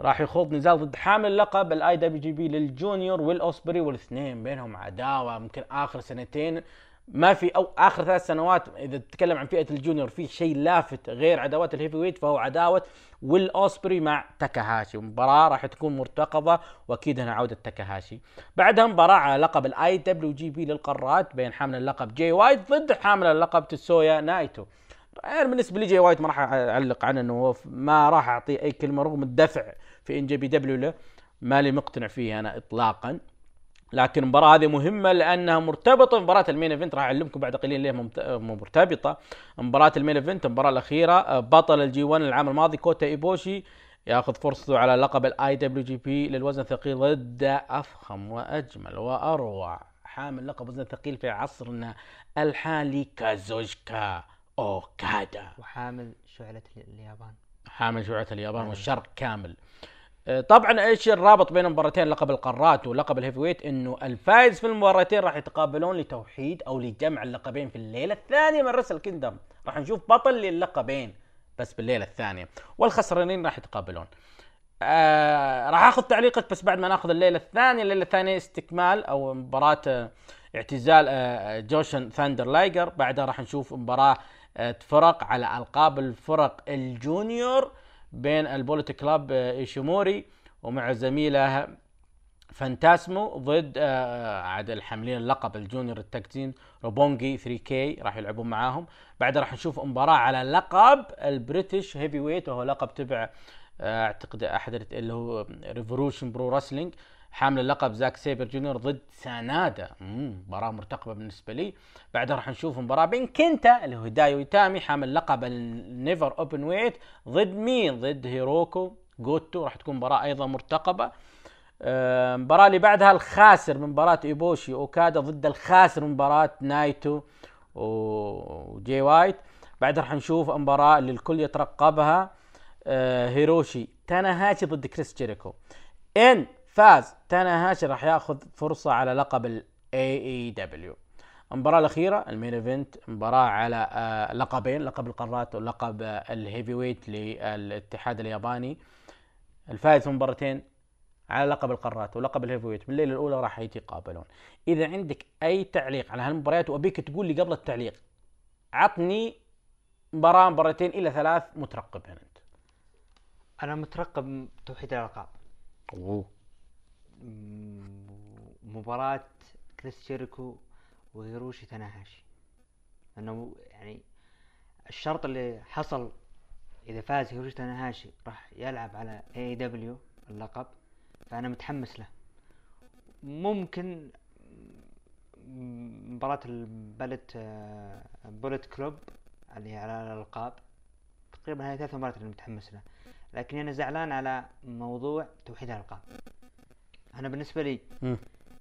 S6: راح يخوض نزال ضد حامل لقب ال IWGP لل junior ويل أوسبري والاثنين بينهم عداوة يمكن آخر سنتين ما في أو آخر ثلاث سنوات إذا تتكلم عن فئة ال junior في شيء لافت غير عداوات ال heavyweight فهو عداوة ويل أوسبري مع تاكاهاشي. مباراة راح تكون مرتقبة وأكيد هنا عودة تاكاهاشي. بعدها مباراة على لقب ال IWGP للقارات بين حامل اللقب جاي وايت ضد حامل اللقب تيتسويا نايتو. أنا بالنسبة لي جاي وايت ما راح أعلق عنه إنه ما راح اعطيه أي كلمة رغم الدفع في NJPW له. مالي مقتنع فيه أنا اطلاقا. لكن المباراة هذه مهمة لأنها مرتبطة بمباراة ال main event. راح أعلمكم بعد قليل ليه ممت- مرتبطة. مباراة ال main event المباراة الأخيرة بطل ال G1 العام الماضي كوتا إيبوشي ياخذ فرصته على لقب ال IWGP للوزن الثقيل ضد أفخم وأجمل وأروع. حامل لقب وزن ثقيل في عصرنا الحالي كازوتشيكا أوكادا.
S7: وحامل شعلة ال- اليابان.
S6: حامل شعلة اليابان والشرق كامل. طبعا إيش الرابط بين المباراتين لقب القارات ولقب ال heavyweight إنه الفائز في المباراتين راح يتقابلون لتوحيد أو لجمع اللقبين في الليلة الثانية من رسل كيندم راح نشوف بطل للقبين بس بالليلة الثانية والخسرانين راح يتقابلون. آه راح آخذ تعليقك بس بعد ما ناخذ الليلة الثانية. الليلة الثانية استكمال أو مباراة آه اعتزال آه جوشين ثاندر لايجر. بعدها راح نشوف مباراة آه فرق على ألقاب الفرق ال junior. بين ال Bullet Club آه إيشيموري ومع زميله فانتاسمو ضد آه عاد الحاملين اللقب ال junior tag team روبونجي 3K راح يلعبون معاهم. بعدها راح نشوف مباراة على لقب ال British heavyweight وهو لقب تبع آه، أعتقد أحد اللي هو Revolution Pro Wrestling حامل اللقب زاك سيبر جونيور ضد سانادا. مم، مباراة مرتقبة بالنسبة لي. بعدها راح نشوف مباراة بين كنتا اللي هو هيديو إيتامي حامل لقب ال NEVER openweight ضد مين؟ ضد هيروكو جوتو راح تكون مباراة أيضا مرتقبة. آه، المباراة اللي بعدها الخاسر من مباراة إيبوشي أوكادا ضد الخاسر من مباراة نايتو وجاي وايت. بعدها راح نشوف مباراة اللي الكل يترقبها آه، هيروشي تاناهاشي ضد كريس جيريكو. إن فاز. تاناهاشي راح ياخذ فرصة على لقب ال AEW المباراة الأخيرة ال main event مباراة على آه، لقبين لقب القارات ولقب ال heavyweight للاتحاد الياباني. الفائز في مباراتين على لقب القارات ولقب ال heavyweight. بالليله الأولى راح يتقابلون. إذا عندك أي تعليق على هالمباريات وأبيك تقول لي قبل التعليق عطني مباراة مباراتين إلى ثلاث مترقبين أنت.
S7: أنا مترقب توحيد الألقاب.
S6: أوه.
S7: م- مباراة كريس جيريكو وهيروشي تاناهاشي. انه يعني الشرط اللي حصل إذا فاز هيروشي تاناهاشي راح يلعب على AEW اللقب فأنا متحمس له. ممكن مباراة ال Bullet آه، Bullet Club اللي على الألقاب تقريبا هذه ثلاث مباريات اللي متحمس لها لكن أنا زعلان على موضوع توحيد الألقاب. أنا بالنسبة لي
S6: مم.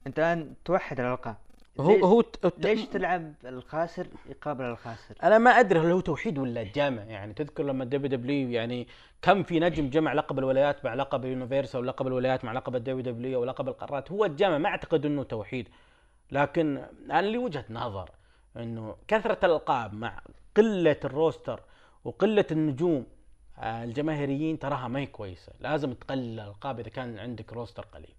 S7: أنت الآن توحد الألقاب.
S6: هو هو
S7: ليش تلعب الخاسر يقابل الخاسر؟
S6: أنا ما أدري هل هو توحيد ولا جامع. يعني تذكر لما ال WW يعني كم في نجم جمع لقب الولايات مع لقب ال Universal ولقب الولايات مع لقب ال WW ولقب القارات. هو الجامع ما أعتقد إنه توحيد. لكن أنا لي وجهة نظر إنه كثرة الألقاب مع قلة ال roster وقلة النجوم آه، الجماهيريين تراها ما هي كويسة. لازم تقلل الألقاب إذا كان عندك roster قليل.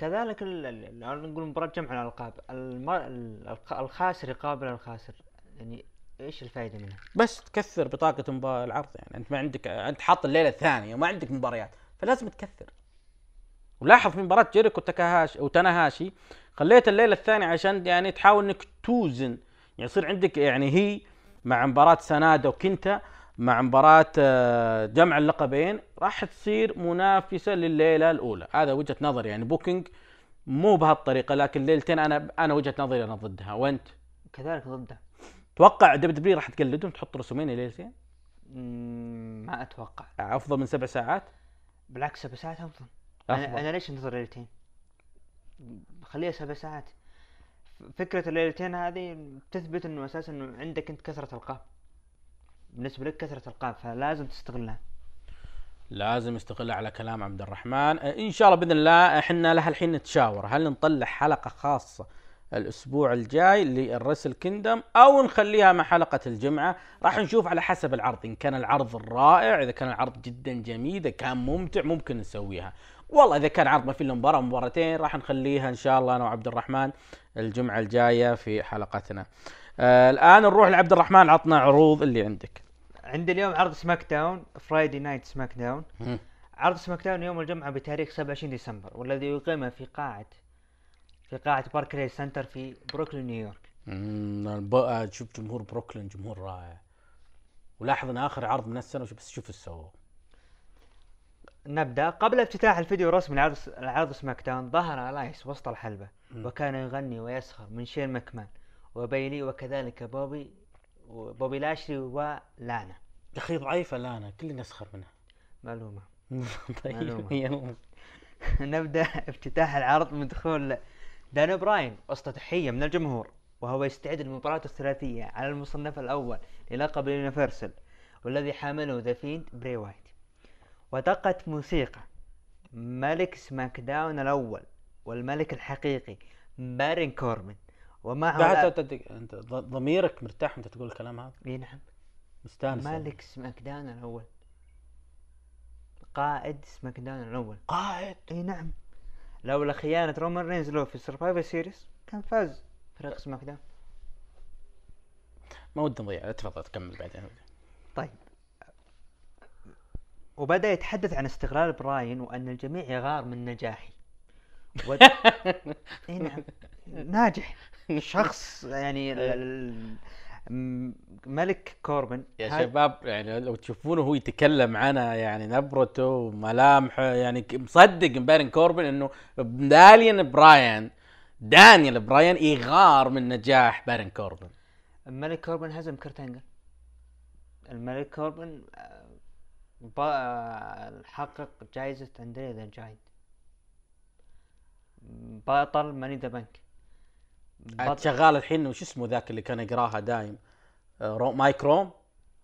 S7: كذلك نقول مباراة جمع الألقاب. الم- ال- الخ- الخاسر يقابل الخاسر. يعني إيش الفائدة منها؟
S6: بس تكثر مباراة العرض. يعني أنت ما عندك أنت حاط الليلة الثانية وما عندك مباريات فلازم تكثر. ولاحظ في مباراة جيريكو تاكاهاشي وتناهاشي خليت الليلة الثانية عشان يعني تحاول إنك توزن. يعني يصير عندك يعني هي مع مباراة سنادا وكنتا مع مباراة آه، جمع اللقبين راح تصير منافسة لليلة الأولى. هذا وجهة نظري يعني. بوكينج مو بهالطريقة لكن ليلتين أنا أنا وجهة نظري أنا ضدها. وأنت؟
S7: كذلك ضده
S6: توقع WW راح تقلدهم تحط WrestleMania ليلتين؟
S7: ما أتوقع.
S6: أفضل من سبع ساعات؟
S7: بالعكس سبع ساعات أفضل.
S6: أفضل.
S7: أنا, أنا ليش أنتظر ليلتين؟ خليها سبع ساعات. فكرة الليلتين هذه تثبت إنه أساسا إنه عندك أنت كثرة القاب بالنسبة لك كثرة القاب فلازم تستغلها.
S6: لازم استغلها على كلام عبد الرحمن. آه، إن شاء الله بإذن الله إحنا لها الحين نتشاور. هل نطلع حلقة خاصة الأسبوع الجاي للرسل كيندم أو نخليها مع حلقة الجمعة؟ راح نشوف على حسب العرض. إن كان العرض رائع إذا كان العرض جدا جميل إذا كان ممتع ممكن نسويها. والله إذا كان عرض ما في إلا مباراة مباراتين راح نخليها إن شاء الله أنا وعبد الرحمن الجمعة الجاية في حلقتنا. آه الآن نروح لعبد الرحمن عطنا عروض اللي عندك.
S7: عندي اليوم عرض SmackDown Friday Night
S6: SmackDown.
S7: عرض SmackDown يوم الجمعة بتاريخ 27 ديسمبر والذي يقيم في قاعة في قاعة باركلي سنتر في بروكلين نيويورك
S6: مم، الب- آه، شوف جمهور بروكلين جمهور رائع. ولاحظ إن آخر عرض من السنة بس شوف إيش سووا
S7: نبدأ. قبل افتتاح الفيديو الرسمي لعرض العرض SmackDown ظهر الايس وسط الحلبة وكان يغني ويسخر من شين ماكمان وبيلي وكذلك بوبي وبوبي لاشلي ولانا
S6: يا أخي ضعيفة لانا كلنا نسخر منها.
S7: معلومة.
S6: طيب. يلا.
S7: نبدأ افتتاح العرض من دخول دانيال براين وسط تحية من الجمهور وهو يستعد للمباراة الثلاثية على المصنف الأول للقب ال Universal والذي حامله The Fiend بري وايت. ودقت موسيقى ملك SmackDown الأول والملك الحقيقي بارون كوربن ومعه
S6: لا
S7: الآن-
S6: أنت- انت ضميرك مرتاح وأنت تقول الكلام هذا؟
S7: إي نعم.
S6: مستانس يعني.
S7: ملك SmackDown الأول. قائد SmackDown الأول.
S6: قائد؟
S7: إي نعم. لولا خيانة رومان رينز له في ال Survivor Series كان فاز فريق SmackDown
S6: ما ودي نضيع تفضل تكمل بعدين.
S7: طيب. وبدأ يتحدث عن استغلال براين وأن الجميع يغار من نجاحي. و... إي نعم. ناجح. شخص يعني ال... م- ملك كوربن
S6: يا شباب يعني لو تشوفونه هو يتكلم عنها يعني نبرته وملامحه يعني مصدق بارون كوربن إنه داليان براين دانيال براين يغار من نجاح بارون كوربن.
S7: الملك كوربن هزم كيرت أنجل. الملك كوربن آه، آه، حقق جائزة أندريه The Giant بطل Money in the Bank.
S6: عاد شغال الحين وش اسمه ذاك اللي كان يقراها دايم؟ آه، رو مايك رووم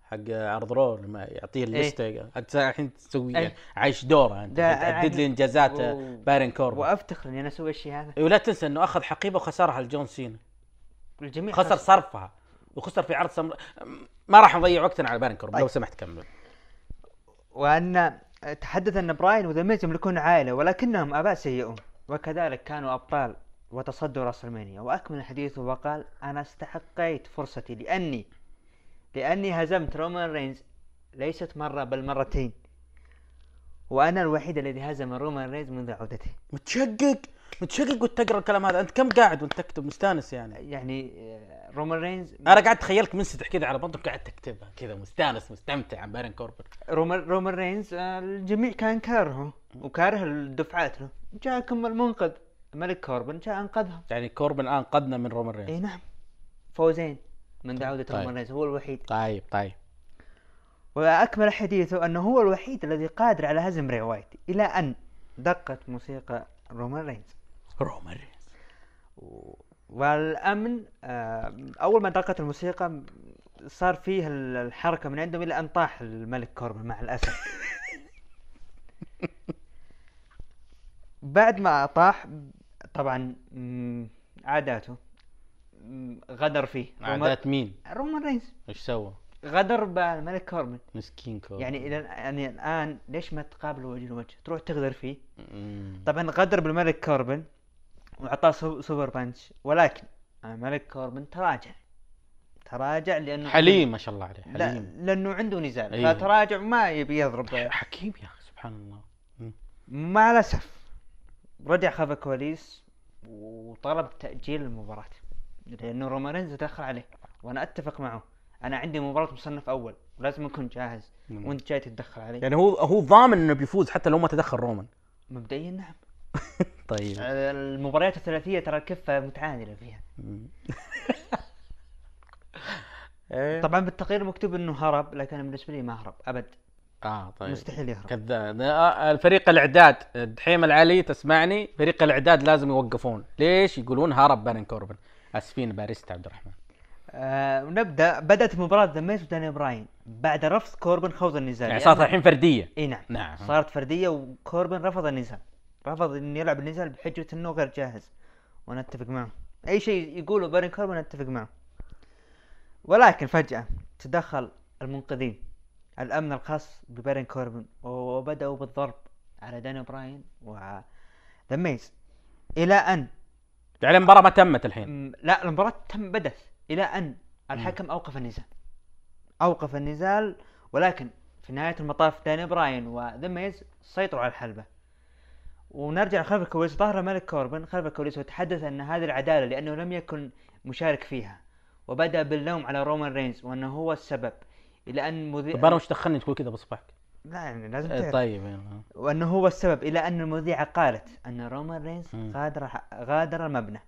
S6: حق عرض رو لما يعطيه الليستة. انت الحين تسوي
S7: إيه.
S6: عايش دورة
S7: أنت.
S6: تعدد لي إنجازات آه،
S7: و-
S6: بارون كوربن.
S7: وأفتخر إني أنا أسوي الشيء هذا.
S6: ولا تنسى إنه أخذ حقيبة وخسرها لجون سينا.
S7: الجميع
S6: خسر صرفها. وخسر في عرض سمر... ما راح نضيع وقتنا على بارون كوربن لو
S7: طيب.
S6: سمحت كمل.
S7: وأن تحدث أن براين و The Miz يملكون عائلة ولكنهم أباء سيئون وكذلك كانوا أبطال. وتصدوا راسلمانيا وأكمل حديثه وقال أنا استحقيت فرصتي لأني لأني هزمت رومان رينز. ليست مرة بل مرتين. وأنا الوحيد الذي هزم رومان رينز منذ عودته.
S6: متشقق؟ متشقق وانت تقرا الكلام هذا. أنت كم قاعد وأنت تكتب؟ مستانس يعني.
S7: يعني آه، رومان رينز
S6: أنا قاعد اتخيلك منسدح كذا على بطنك قاعد تكتبها كذا مستانس مستمتع. عن بارون كوربن
S7: رومان رومان رينز آه، الجميع كان كارهه وكاره الدفعات له. جاءكم المنقذ. الملك كوربن جاء انقذهم
S6: يعني كوربن الآن فكنا من رومان رينز.
S7: إي نعم. فوزين من عودة
S6: طيب.
S7: رومان رينز هو الوحيد.
S6: طيب طيب.
S7: وأكمل حديثه أنه هو الوحيد الذي قادر على هزم بري وايت إلى أن دقت موسيقى رومان رينز.
S6: رومان رينز.
S7: والأمن آه، أول ما دقت الموسيقى صار فيه ال- الحركة من عندهم إلى أن طاح الملك كوربن مع الأسف. بعد ما طاح طبعا عاداته. غدر فيه.
S6: عادات مين؟
S7: رومان رينز.
S6: إيش سوى؟
S7: غدر بالملك كوربن
S6: مسكين كوربن
S7: يعني إلى يعني الآن ليش ما تقابلوا وجه لوجه؟ تروح تغدر فيه.
S6: مم.
S7: طبعا غدر بالملك كوربن وأعطاه سو- Superman Punch. ولكن الملك كوربن تراجع. تراجع لأنه
S6: حليم ما شاء الله عليه
S7: لا
S6: حليم.
S7: لأنه عنده نزال.
S6: أيوه.
S7: فتراجع ما يبي يضرب.
S6: حكيم يا أخي سبحان الله. مم.
S7: مع الأسف رجع خلف الكواليس وطلب تأجيل المباراة. لأنه رومان رينز دخل عليه وأنا أتفق معه. أنا عندي مباراة مصنف أول ولازم أكون جاهز.
S6: مم.
S7: وأنت جاي تتدخل علي.
S6: يعني هو هو ضامن إنه بيفوز حتى لو ما تدخل رومان.
S7: مبدئيا نعم.
S6: طيب.
S7: المباريات الثلاثية ترى الكفه متعادلة فيها.
S6: إيه.
S7: طبعا بالتقرير مكتوب إنه هرب لكن بالنسبة لي ما هرب أبد.
S6: آه طيب.
S7: مستحيل يهرب.
S6: كذاب. آه، الفريق الإعداد دحيم العلي تسمعني؟ فريق الإعداد لازم يوقفون. ليش؟ يقولون هرب بارون كوربن. آسفين باريستا عبد الرحمن.
S7: آه ونبدا بدأت مباراة The Miz وداني براين. بعد رفض كوربن خوض النزال.
S6: يعني صارت الحين فردية.
S7: إي نعم.
S6: نعم.
S7: صارت فردية وكوربن رفض النزال. رفض انه يلعب النزال بحجة إنه غير جاهز. وأنا اتفق معه. أي شيء يقوله بارون كوربن اتفق معه. ولكن فجأة تدخل المنقذين. الأمن الخاص ببارون كوربن وبدأوا بالضرب على داني براين و The Miz. إلى أن
S6: يعني المباراة ما تمت الحين.
S7: لا المباراة تم بدت إلى أن الحكم أوقف النزال. أوقف النزال ولكن في نهاية المطاف داني براين و The Miz سيطروا على الحلبة. ونرجع خلف الكواليس. ظهر الملك كوربن خلف الكواليس وتحدث أن هذه العدالة لأنه لم يكن مشارك فيها. وبدأ باللوم على رومان رينز وأنه هو السبب. إلى أن مذيع
S6: طب أنا وش دخلني تقول كذا بصبعك
S7: لا يعني لازم
S6: إيه،
S7: تعرف
S6: طيب يعني.
S7: وأنه هو السبب إلى أن المذيعة قالت أن رومان رينز. غادر غادر المبنى.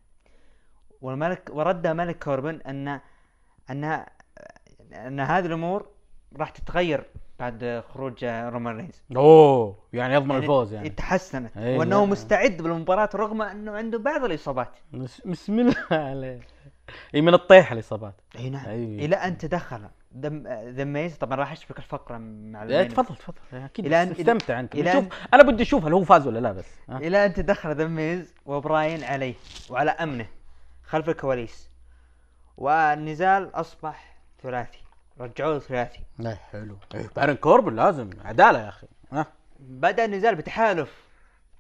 S7: والملك ورد ملك كوربن أن أن أن هذه الأمور راح تتغير بعد خروج رومان رينز.
S6: أوه يعني يضمن الفوز يعني.
S7: تحسنت.
S6: أيوة.
S7: وأنه مستعد بالمباراة رغم أنه عنده بعض الإصابات.
S6: بس- بسم الله عليك. اي من الطيح الإصابات.
S7: أي نعم.
S6: أيوة.
S7: إلى أن تدخل دم ذا ميز طبعا راح أشبك الفقرة مع
S6: لا تفضل تفضل. أكيد
S7: إلى أن-
S6: استمتع أنت.
S7: إلى أن-
S6: أنا بدي أشوف هل هو فاز ولا لا بس؟
S7: إلى أن تدخل ذا ميز وبراين عليه وعلى أمنه خلف الكواليس. والنزال أصبح ثلاثي. رجعوه ثلاثي.
S6: لا حلو. إيه، بارن كوربن لازم. عدالة يا أخي. ها؟
S7: بدأ النزال بتحالف.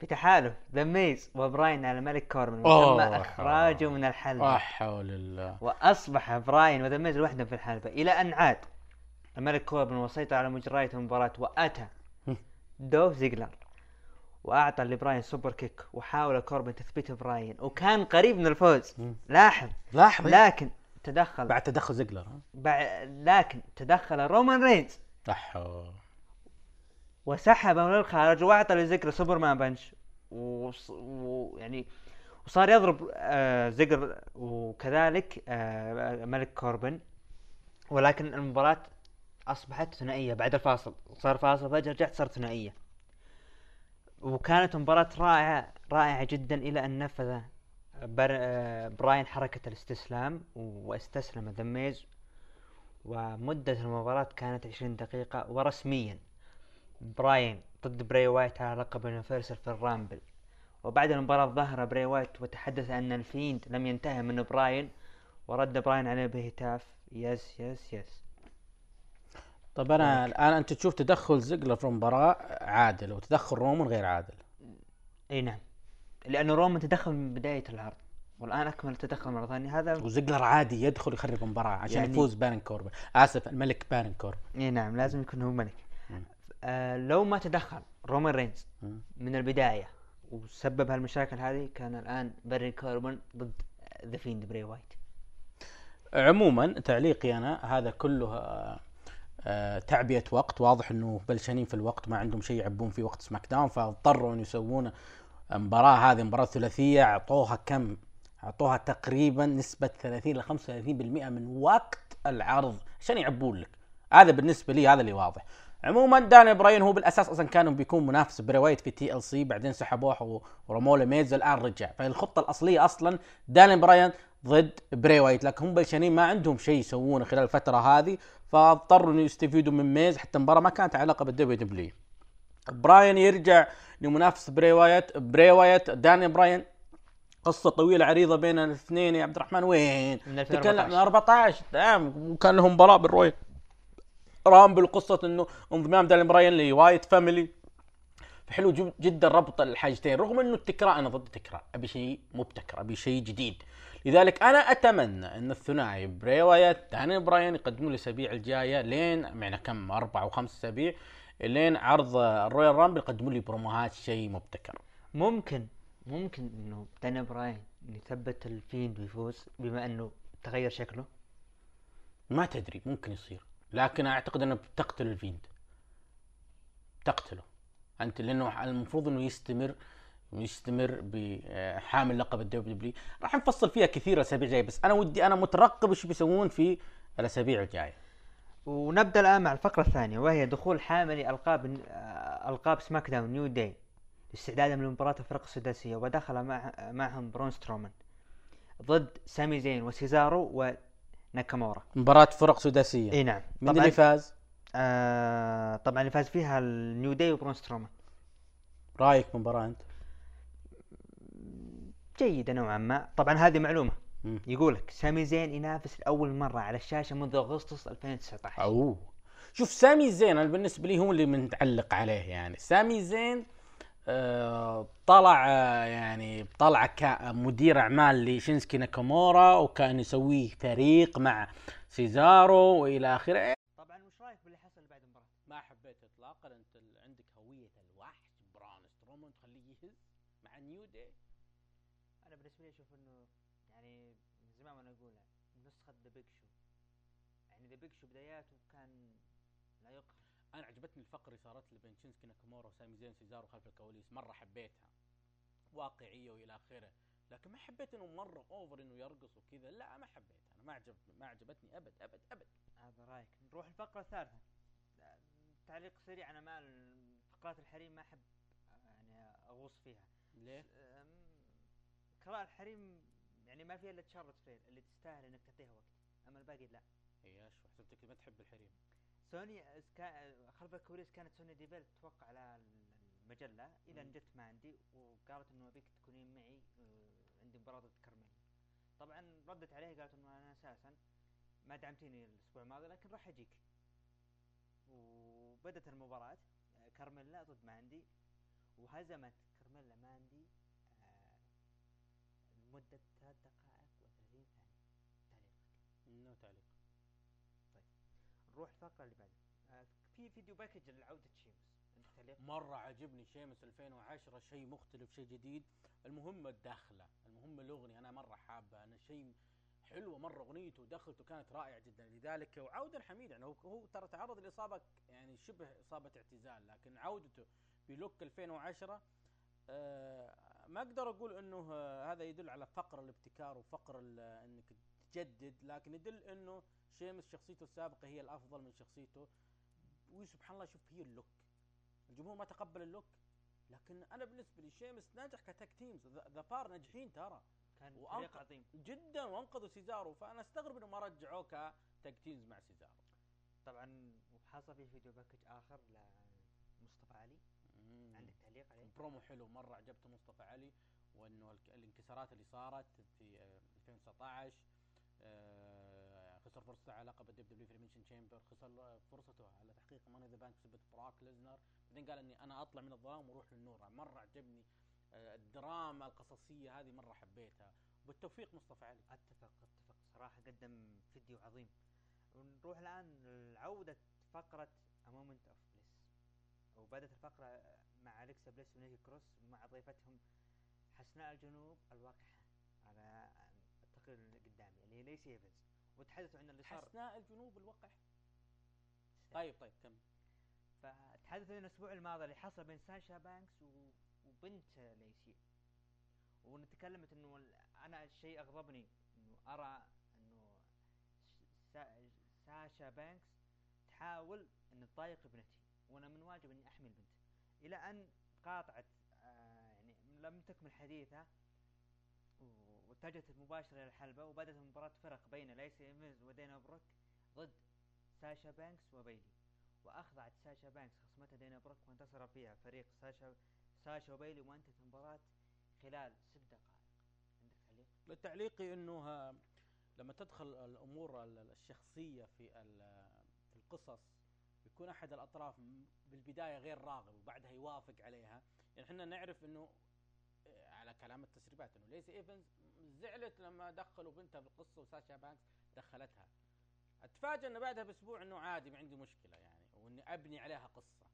S7: بتحالف ذا ميز وبراين على ملك كوربن
S6: أوه.
S7: وتم إخراجه من
S6: لا
S7: الحلبه
S6: حول الله.
S7: وأصبح براين وذا ميز لوحدهم في الحلبة. إلى أن عاد الملك كوربن وسيطر على مجريات المباراة وأتى دولف زيجلر وأعطى لبراين super kick وحاول كوربن تثبيت براين وكان قريب من الفوز. لاحظ.
S6: لاحظ.
S7: لكن تدخل
S6: بعد تدخل زيجلر ها؟
S7: بع... لكن تدخل رومان رينز. وسحبه من الخارج وأعطى لزيجلر Superman punch. ويعني وصار يضرب آه زيجلر وكذلك آه ملك كوربن. ولكن المباراة أصبحت ثنائية بعد الفاصل. صار فاصل فجأة رجعت صارت ثنائية. وكانت مباراة رائعة رائعة جدا إلى أن نفذ بر... آه براين حركة الاستسلام واستسلم ذا ميز ومدة المباراة كانت 20 دقيقة ورسميا. براين ضد براي وايت على لقب Universal في ال Rumble. وبعد المباراة ظهر براي وايت وتحدث أن الفيند لم ينتهي من براين ورد براين عليه بهتاف. yes yes yes.
S6: طب أنا الآن أنت تشوف تدخل زيجلر في المباراة عادل وتدخل رومان غير عادل.
S7: إي نعم. لأنه رومان تدخل من بداية العرض والآن أكمل التدخل مرة ثانية. هذا
S6: وزيجلر عادي يدخل يخرب المباراة عشان
S7: يعني-
S6: يفوز بارن كوربن. آسف الملك بارن كوربن.
S7: إي نعم لازم يكون هو ملك. آه لو ما تدخل رومان رينز. من البداية وسبب هالمشاكل هذه كان الآن بارن كوربن ضد ذا فيند براي وايت.
S6: عموما تعليقي أنا هذا كله آه، آه، تعبئة وقت. واضح إنه بلشانين في الوقت ما عندهم شيء يعبون فيه وقت SmackDown فاضطروا ان يسوون مباراة. هذه مباراة ثلاثية أعطوها كم؟ أعطوها تقريبا نسبة 30 ل 35% من وقت العرض عشان يعبون لك. هذا بالنسبة لي هذا اللي واضح. عموما داني براين هو بالأساس أصلا كان بيكون منافس بري وايت في TLC بعدين سحبوه و- ورموه لميز الآن رجع. فالخطة الأصلية أصلا داني براين ضد بري وايت لكن هم بلشانين ما عندهم شيء يسوونه خلال الفترة هذه فاضطروا إنه يستفيدوا من ميز حتى المباراه ما كانت علاقة بال WW. براين يرجع لمنافس بري وايت بري وايت داني براين قصة طويلة عريضة بين الاثنين يا عبد الرحمن. وين؟
S7: من
S6: تكلم
S7: 2014.
S6: من 14 نعم وكان لهم مباراة بال Royal. Rumble قصة انه انضمام داني براين ل Wyatt Family. حلو جو- جدا ربط الحاجتين رغم انه التكرار أنا ضد التكرار ابي شيء مبتكر ابي شيء جديد. لذلك أنا اتمنى ان الثنائي بري وايت داني براين يقدموا لي الاسابيع الجاية لين معنا كم؟ أربع أو خمس أسابيع لين عرض ال Royal Rumble يقدموا لي بروموهات شيء مبتكر
S7: ممكن ممكن انه داني براين يثبت الفيند ويفوز بما انه تغير شكله؟
S6: ما تدري ممكن يصير. لكن أعتقد أنه بتقتل الفيند. تقتله أنت لأنه المفروض إنه يستمر يستمر بحامل لقب ال WW راح نفصل فيها كثير الأسابيع الجاية بس أنا ودي أنا مترقب إيش بيسوون في الأسابيع الجاية.
S7: ونبدأ الآن مع الفقرة الثانية وهي دخول حاملي ألقاب آه، ألقاب SmackDown New Day استعدادا لمباراة الفرق السداسية ودخل مع معهم برون سترومان ضد سامي زين وسيزارو وناكامورا
S6: مباراة فرق سداسية.
S7: إي نعم.
S6: من اللي فاز؟
S7: آه طبعا اللي فاز فيها ال New Day وبرون سترومان.
S6: رأيك بالمباراه أنت؟
S7: جيدة نوعا ما. طبعا هذه معلومة.
S6: مم.
S7: يقولك سامي زين ينافس لأول مرة على الشاشة منذ أغسطس 2019
S6: أوه. شوف سامي زين أنا بالنسبة لي هو اللي متعلق عليه يعني. سامي زين طلع يعني طلع كمدير أعمال لشينسكي ناكامورا وكان يسويه فريق مع سيزارو وإلى آخره.
S7: طبعا وش رأيك باللي حصل بعد المباراة؟
S6: ما حبيت اطلاقا أنت عندك هوية الوحش بران سترومان تخليه يهز مع New Day.
S7: أنا بالنسبة لي أشوف إنه يعني من زمان وأنا أقولها نسخة ذا بيج شو يعني ذا بيج شو بداياته كان لا يقهر
S6: أنا عجبتني الفقرة اللي صارت لي بين شينسكي ناكامورا وسامي زين سيزارو خلف الكواليس مرة حبيتها. واقعية وإلى آخره. لكن ما حبيت إنه مرة over إنه يرقص وكذا لا ما حبيتها. أنا ما عجب ما عجبتني أبد أبد أبد.
S7: هذا رأيك. نروح الفقرة الثالثة. تعليق سريع أنا ما فقرات الحريم ما أحب يعني أغوص فيها.
S6: ليه؟
S7: قراءة الحريم يعني ما فيها إلا تشارلوت فلير اللي تستاهل إنك تعطيها وقت. أما الباقي لا.
S6: إيش حسبتك ما تحب الحريم.
S7: سونيا خلف الكواليس كانت سونيا ديفل توقع على المجلة. إلى ان. جت ماندي وقالت إنه أبيك تكونين معي آه، عندي مباراة ضد كارميلا طبعا ردت عليه قالت إنه أنا أساسا ما دعمتيني الأسبوع الماضي لكن راح أجيك. وبدت المباراة آه، كارميلا ضد ماندي. وهزمت كارميلا ماندي آه، لمدة ثلاث دقائق وثلاثين ثانية. تعليقك.
S6: انه تعليق.
S7: نروح الفقرة اللي بعدها آه، في video package لعودة شيمس. تعليق
S6: مرة عجبني شيمس 2010 شيء مختلف شيء جديد. المهم الدخلة المهم الأغنية. أنا مرة حابة أنا شيء حلوة مرة أغنيته ودخلته كانت رائعة جدا. لذلك وعودة حميدة يعني هو, ترى تعرض لإصابة يعني شبه إصابة اعتزال لكن عودته ب look 2010 آه ما أقدر أقول أنه آه هذا يدل على فقر الابتكار وفقر أنك تجدد لكن يدل أنه شيمس شخصيته السابقة هي الأفضل من شخصيته. وسبحان الله شوف هي ال look. الجمهور ما تقبل ال look. لكن أنا بالنسبة لي شيمس ناجح ك tag teams. The Bar ناجحين ترى.
S7: كان فريق عظيم.
S6: جدا وأنقذوا سيزارو. فأنا أستغرب انه ما رجعوه ك tag teams مع سيزارو.
S7: طبعا وحصل في video package آخر لمصطفى علي.
S6: مم.
S7: عندك تعليق عليه؟
S6: برومو حلو. مرة عجبته مصطفى علي وإنه الانكسارات اللي صارت في آه، 2019 آه، خسر فرصته على لقب ال WWE في Elimination Chamber خسر فرصته على تحقيق Money in the Bank بسبب بروك ليسنر. بعدين قال إني أنا أطلع من الظلام وأروح للنور. مرة عجبني آه، الدراما القصصية هذه مرة حبيتها. وبالتوفيق مصطفى علي.
S7: أتفق أتفق. صراحة قدم فيديو عظيم. ونروح الآن فقرة A Moment of Bliss. وبدت الفقرة مع أليكسا بليس ونيكي كروس مع ضيفتهم حسناء الجنوب الوقحة. على التقرير اللي قدامي اللي هي ليسي ايفنز وتحدثوا عن اللي صار.
S6: حسناء الجنوب الوقح طيب طيب كم؟
S7: فتحدثوا عن الأسبوع الماضي اللي حصل بين ساشا بانكس و... وبنت ليسي. ونتكلمت إنه ال- أنا الشيء أغضبني إنه أرى إنه سا... ساشا بانكس تحاول ان تضايق ابنتي. وأنا من واجب إني أحمي البنت. إلى أن قاطعت آه يعني لم تكمل حديثها واتجهت مباشرة إلى الحلبة وبدأت مباراة فرق بين ليسي ايفنز ودانا بروك ضد ساشا بانكس وبيلي. وأخضعت ساشا بانكس خصمتها دانا بروك وانتصر فيها فريق ساشا ساشا وبيلي وانتهت المباراة خلال ست دقائق. عندك تعليق؟
S6: تعليقي إنه لما تدخل الأمور ال- الشخصية في في القصص يكون أحد الأطراف بالبداية غير راغب وبعدها يوافق عليها. يعني إحنا نعرف إنه آه، على كلام التسريبات إنه ليسي إيفنز زعلت لما دخلوا بنتها في القصة وساشا بانكس دخلتها. اتفاجئ إنه بعدها بأسبوع إنه عادي ما عندي مشكلة يعني وإني أبني عليها قصة.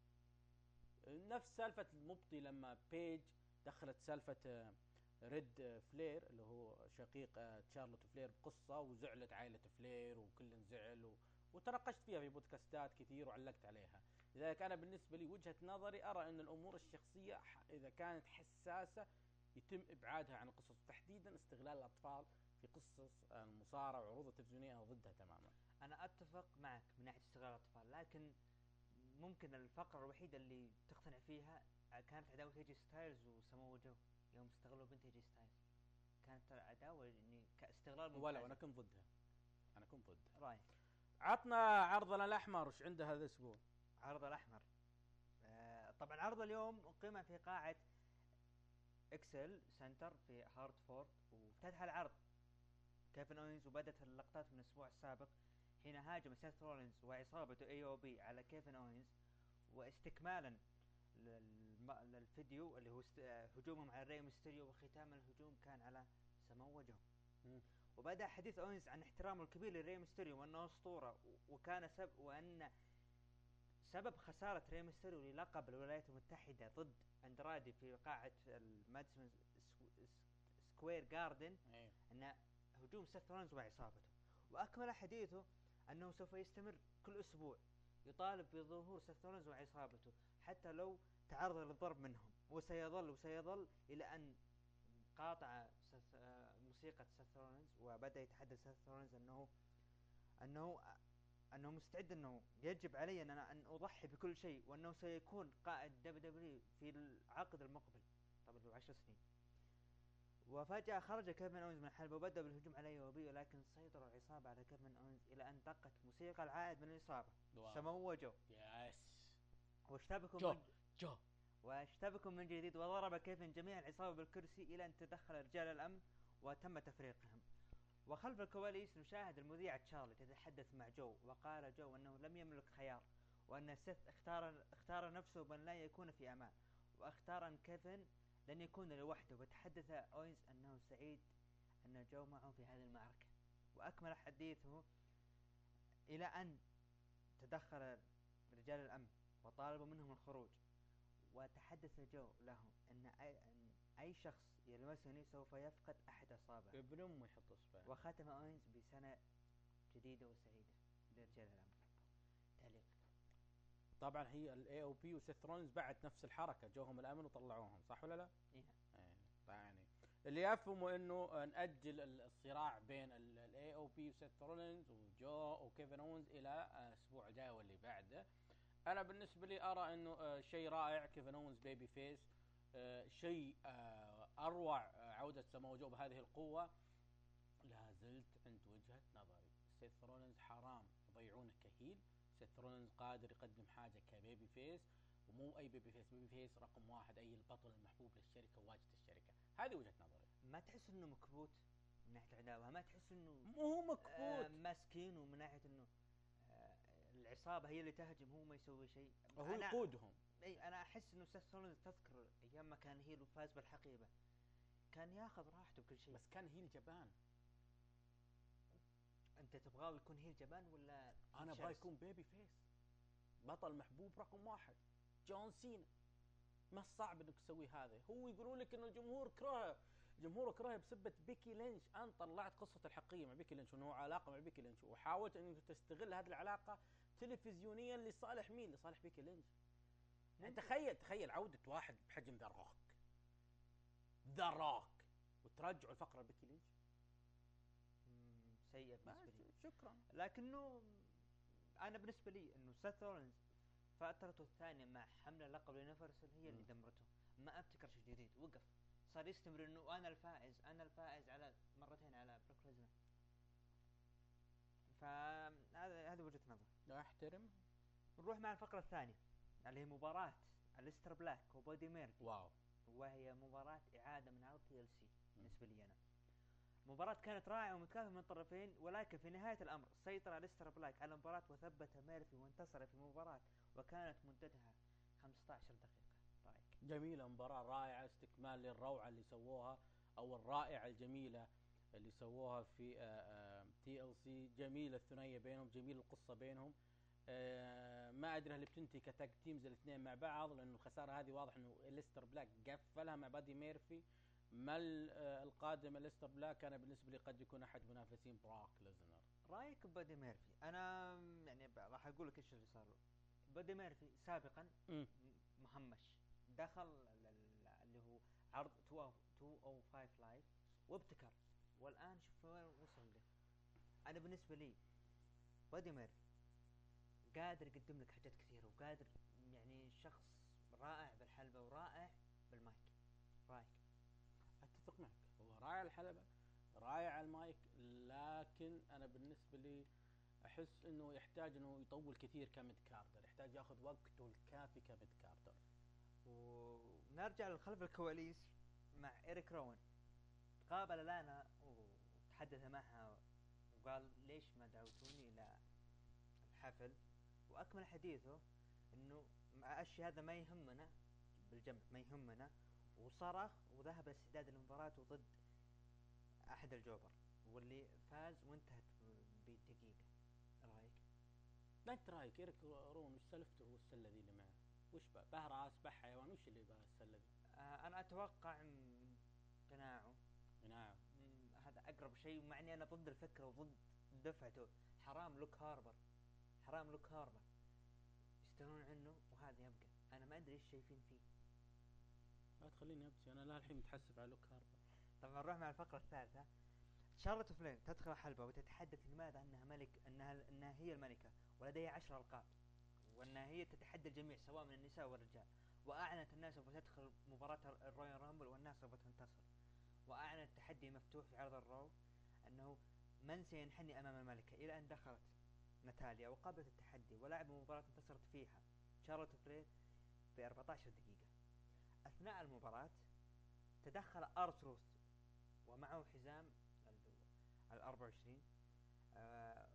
S6: نفس سالفة المبطي لما بيج دخلت سالفة آه، ريد آه، فلير اللي هو شقيق آه، تشارلوت فلير بقصة وزعلت عائلة فلير وكل زعل و... وتناقشت فيها في بودكاستات كثير وعلقت عليها. لذلك أنا بالنسبة لي وجهة نظري أرى إن الأمور الشخصية إذا كانت حساسة يتم إبعادها عن القصص تحديدا استغلال الأطفال في قصص المصارعة وعروض التلفزيونية أنا ضدها تماما.
S7: أنا أتفق معك من ناحية استغلال الأطفال لكن ممكن الفقرة الوحيدة اللي تقتنع فيها كانت عداوة أي جي ستايلز وسمو جو. يوم استغلوا بنت أي جي ستايلز. كانت عداوة يعني كاستغلال
S6: ولا
S7: ممتاز.
S6: وأنا كنت ضدها. أنا كنت ضدها.
S7: رايك
S6: عطنا عرضنا الأحمر وش عنده هذا الأسبوع؟
S7: عرض الأحمر. آه طبعا عرض اليوم اقيم في قاعة XL Center في هارتفورد وافتتح العرض. كيفن أوينز وبدت اللقطات من الأسبوع السابق. حين هاجم سيث رولينز وعصابته AOP على كيفن أوينز واستكمالا للفيديو اللي هو هجومهم على ري ميستيريو وختام الهجوم كان على سمو
S6: مم.
S7: وبدأ حديث أوينز عن احترامه الكبير لري ميستيريو وأنه أسطورة وكان سب وأن سبب خسارة ري ميستيريو للقب الولايات المتحدة ضد اندرادي في قاعة الماديسون سكو- سكوير جاردن
S6: إيه.
S7: أن هجوم سيث رولينز وعصابته وأكمل حديثه أنه سوف يستمر كل أسبوع يطالب بظهور سيث رولينز وعصابته حتى لو تعرض للضرب منهم. وسيظل وسيظل إلى أن قاطع آه، موسيقى سيث رولينز وبدأ يتحدث سيث رولينز أنه أنه أنه مستعد أنه يجب علي أن أنا أن أضحي بكل شيء وأنه سيكون قائد WWE في العقد المقبل. طبعا له عشر سنين. وفجأة خرج كيفن أونز من الحلبة وبدأ بالهجوم على AOP ولكن سيطر العصابة على كيفن أونز إلى أن دقت موسيقى العائد من الإصابة.
S6: wow.
S7: سمو جو.
S6: yes.
S7: واشتبكوا
S6: جو
S7: من
S6: جو.
S7: واشتبكوا من جديد وضرب كيفن جميع العصابة بالكرسي إلى أن تدخل رجال الأمن وتم تفريقهم. وخلف الكواليس نشاهد المذيعة تشارلي تتحدث مع جو وقال جو أنه لم يملك خيار وأن سيث اختار اختار نفسه بأن لا يكون في أمان واختار أن كيفن لن يكون لوحده. وتحدث أوينز أنه سعيد أن جو معه في هذه المعركة. وأكمل حديثه إلى أن تدخل رجال الأمن وطالبوا منهم الخروج. وتحدث جو لهم أن أي, أن أي شخص يلمسني سوف يفقد أحد أصابعه.
S6: ابن أمه يحط أصبعه.
S7: وختم أوينز بسنة جديدة وسعيدة. لرجال الأمن تعليق.
S6: طبعا هي ال AOP وسيث بعد نفس الحركة جوهم الأمن وطلعوهم صح ولا لا؟
S7: إيه.
S6: إيه يعني اللي يفهموا إنه نأجل الصراع بين ال AOP وسيث رولينز وجو وكيفن اونز إلى الأسبوع الجاي واللي بعده. أنا بالنسبة لي أرى إنه آه، شيء رائع كيفن اونز babyface شيء آه، أروع آه، عودة سمو جو بهذه القوة. لا زلت عند وجهة نظري. سيث رولينز حرام يضيعونه ك heel. سيث رولينز قادر يقدم حاجة ك babyface ومو أي babyface. babyface رقم واحد أي البطل المحبوب للشركة وواجهة الشركة. هذه وجهة نظري.
S7: ما تحس إنه مكبوت من ناحية العداوة؟ ما تحس إنه
S6: مو هو
S7: آه
S6: مكبوت
S7: مسكين ومن ناحية إنه آه العصابة هي اللي تهجم هو ما يسوي شيء؟
S6: هو يقودهم.
S7: إي أنا أحس إنه سيث رولينز تذكر أيام ما كان heel وفاز بالحقيبة. كان ياخذ راحته بكل شيء.
S6: بس كان heel جبان.
S7: أنت تبغاه يكون heel جبان ولا أنا؟
S6: أبغى يكون babyface بطل محبوب رقم واحد. جون سينا. ما صعب إنك تسوي هذا. هو يقولون لك إنه الجمهور كرهه الجمهور كرهه بسبة بيكي لينش. انت طلعت قصة الحقيقيه مع بيكي لينش وإنه علاقة مع بيكي لينش. وحاولت إنك تستغل هذه العلاقة تلفزيونيا لصالح مين؟ لصالح بيكي لينش. يعني تخيل تخيل عودة واحد بحجم ذا روك ذا روك وترجعوا الفقره بيكي لينش
S7: سيء بالنسبة لي.
S6: شكرا.
S7: لكنه أنا بالنسبة لي إنه سيث رولينز فترته الثانية مع حملة لقب ال Universal هي اللي. دمرته. ما أبتكر شيء جديد. وقف. صار يستمر إنه أنا الفائز أنا الفائز على مرتين على بروك ليزنر. فهذا هذه وجهة نظر.
S6: لا أحترم.
S7: نروح مع الفقرة الثانية. اللي هي مباراة أليستر بلاك وبودي ميرفي
S6: واو
S7: وهي مباراة إعادة من عرض TLC بالنسبة لي أنا. مباراة كانت رائعة ومتكافئة من الطرفين ولكن في نهاية الأمر سيطر أليستر بلاك على المباراة وثبت ميرفي وانتصر في المباراة وكانت مدتها 15 دقيقة. رأيك؟
S6: جميلة مباراة رائعة استكمال للروعة اللي سووها أو الرائعة الجميلة اللي سووها في TLC جميلة الثنائية بينهم جميل القصة بينهم ما أدري هل بتنتهي ك tag teams الاثنين مع بعض لأنه الخسارة هذه واضح إنه أليستر بلاك قفلها مع بادي ميرفي ما آه، القادم أليستر بلاك أنا بالنسبة لي قد يكون أحد منافسين بروك ليزنر
S7: رأيك ببودي ميرفي؟ أنا يعني راح أقول لك إيش اللي صار له. بودي ميرفي سابقا
S6: مم.
S7: مهمش دخل ال- ال- اللي هو عرض 205 Live وابتكر والآن شوف وين وصل له أنا بالنسبة لي بودي ميرفي قادر يقدم لك حاجات كثيرة وقادر يعني شخص رائع بالحلبة ورائع بالمايك. رايك؟
S6: أتفق معك. هو رائع الحلبة رائع على المايك لكن أنا بالنسبة لي أحس إنه يحتاج إنه يطول كثير ك mid-carder يحتاج ياخذ وقته الكافي ك mid-carder.
S7: ونرجع لخلف الكواليس مع إيريك روان قابل لانا وتحدث معها وقال ليش ما دعوتوني إلى الحفل؟ وأكمل حديثه إنه مع الشيء هذا ما يهمنا بالجمع ما يهمنا وصرخ وذهب لاستعداد المباراة ضد أحد الجوبر واللي فاز وانتهت بدقيقة رأيك؟
S6: ما أنت رأيك إيريك روان وش سلفته هو السلة ذي اللي معه؟ وش؟ به راس به حيوان وش اللي بقى السلة ذي؟
S7: آه أنا أتوقع م- قناعه مم، هذا أقرب شيء مع إني أنا ضد الفكرة وضد دفعته حرام لوك هاربر حرام لوك هاربر يستغنون عنه وهذا يبقى. أنا ما أدري إيش شايفين فيه.
S6: لا تخليني أبكي. أنا لا الحين متحسف على لوك هاربر
S7: طبعا نروح مع الفقرة الثالثة. شارلوت فلير تدخل الحلبة وتتحدث لماذا أنها ملك أنها أنها هي الملكة؟ ولديها عشر ألقاب. وأنها هي تتحدى الجميع سواء من النساء والرجال. وأعلنت أنها سوف تدخل مباراة ال Royal Rumble وأنها سوف تنتصر. واعلن التحدي مفتوح في عرض ال Raw أنه من سينحني أمام الملكة؟ إلى أن دخلت. ناتاليا وقابلت التحدي ولعب مباراة انتصرت فيها. شارلوت فلير ب 14 دقيقة. أثناء المباراة تدخل آر تروث ومعه حزام ال 24 آه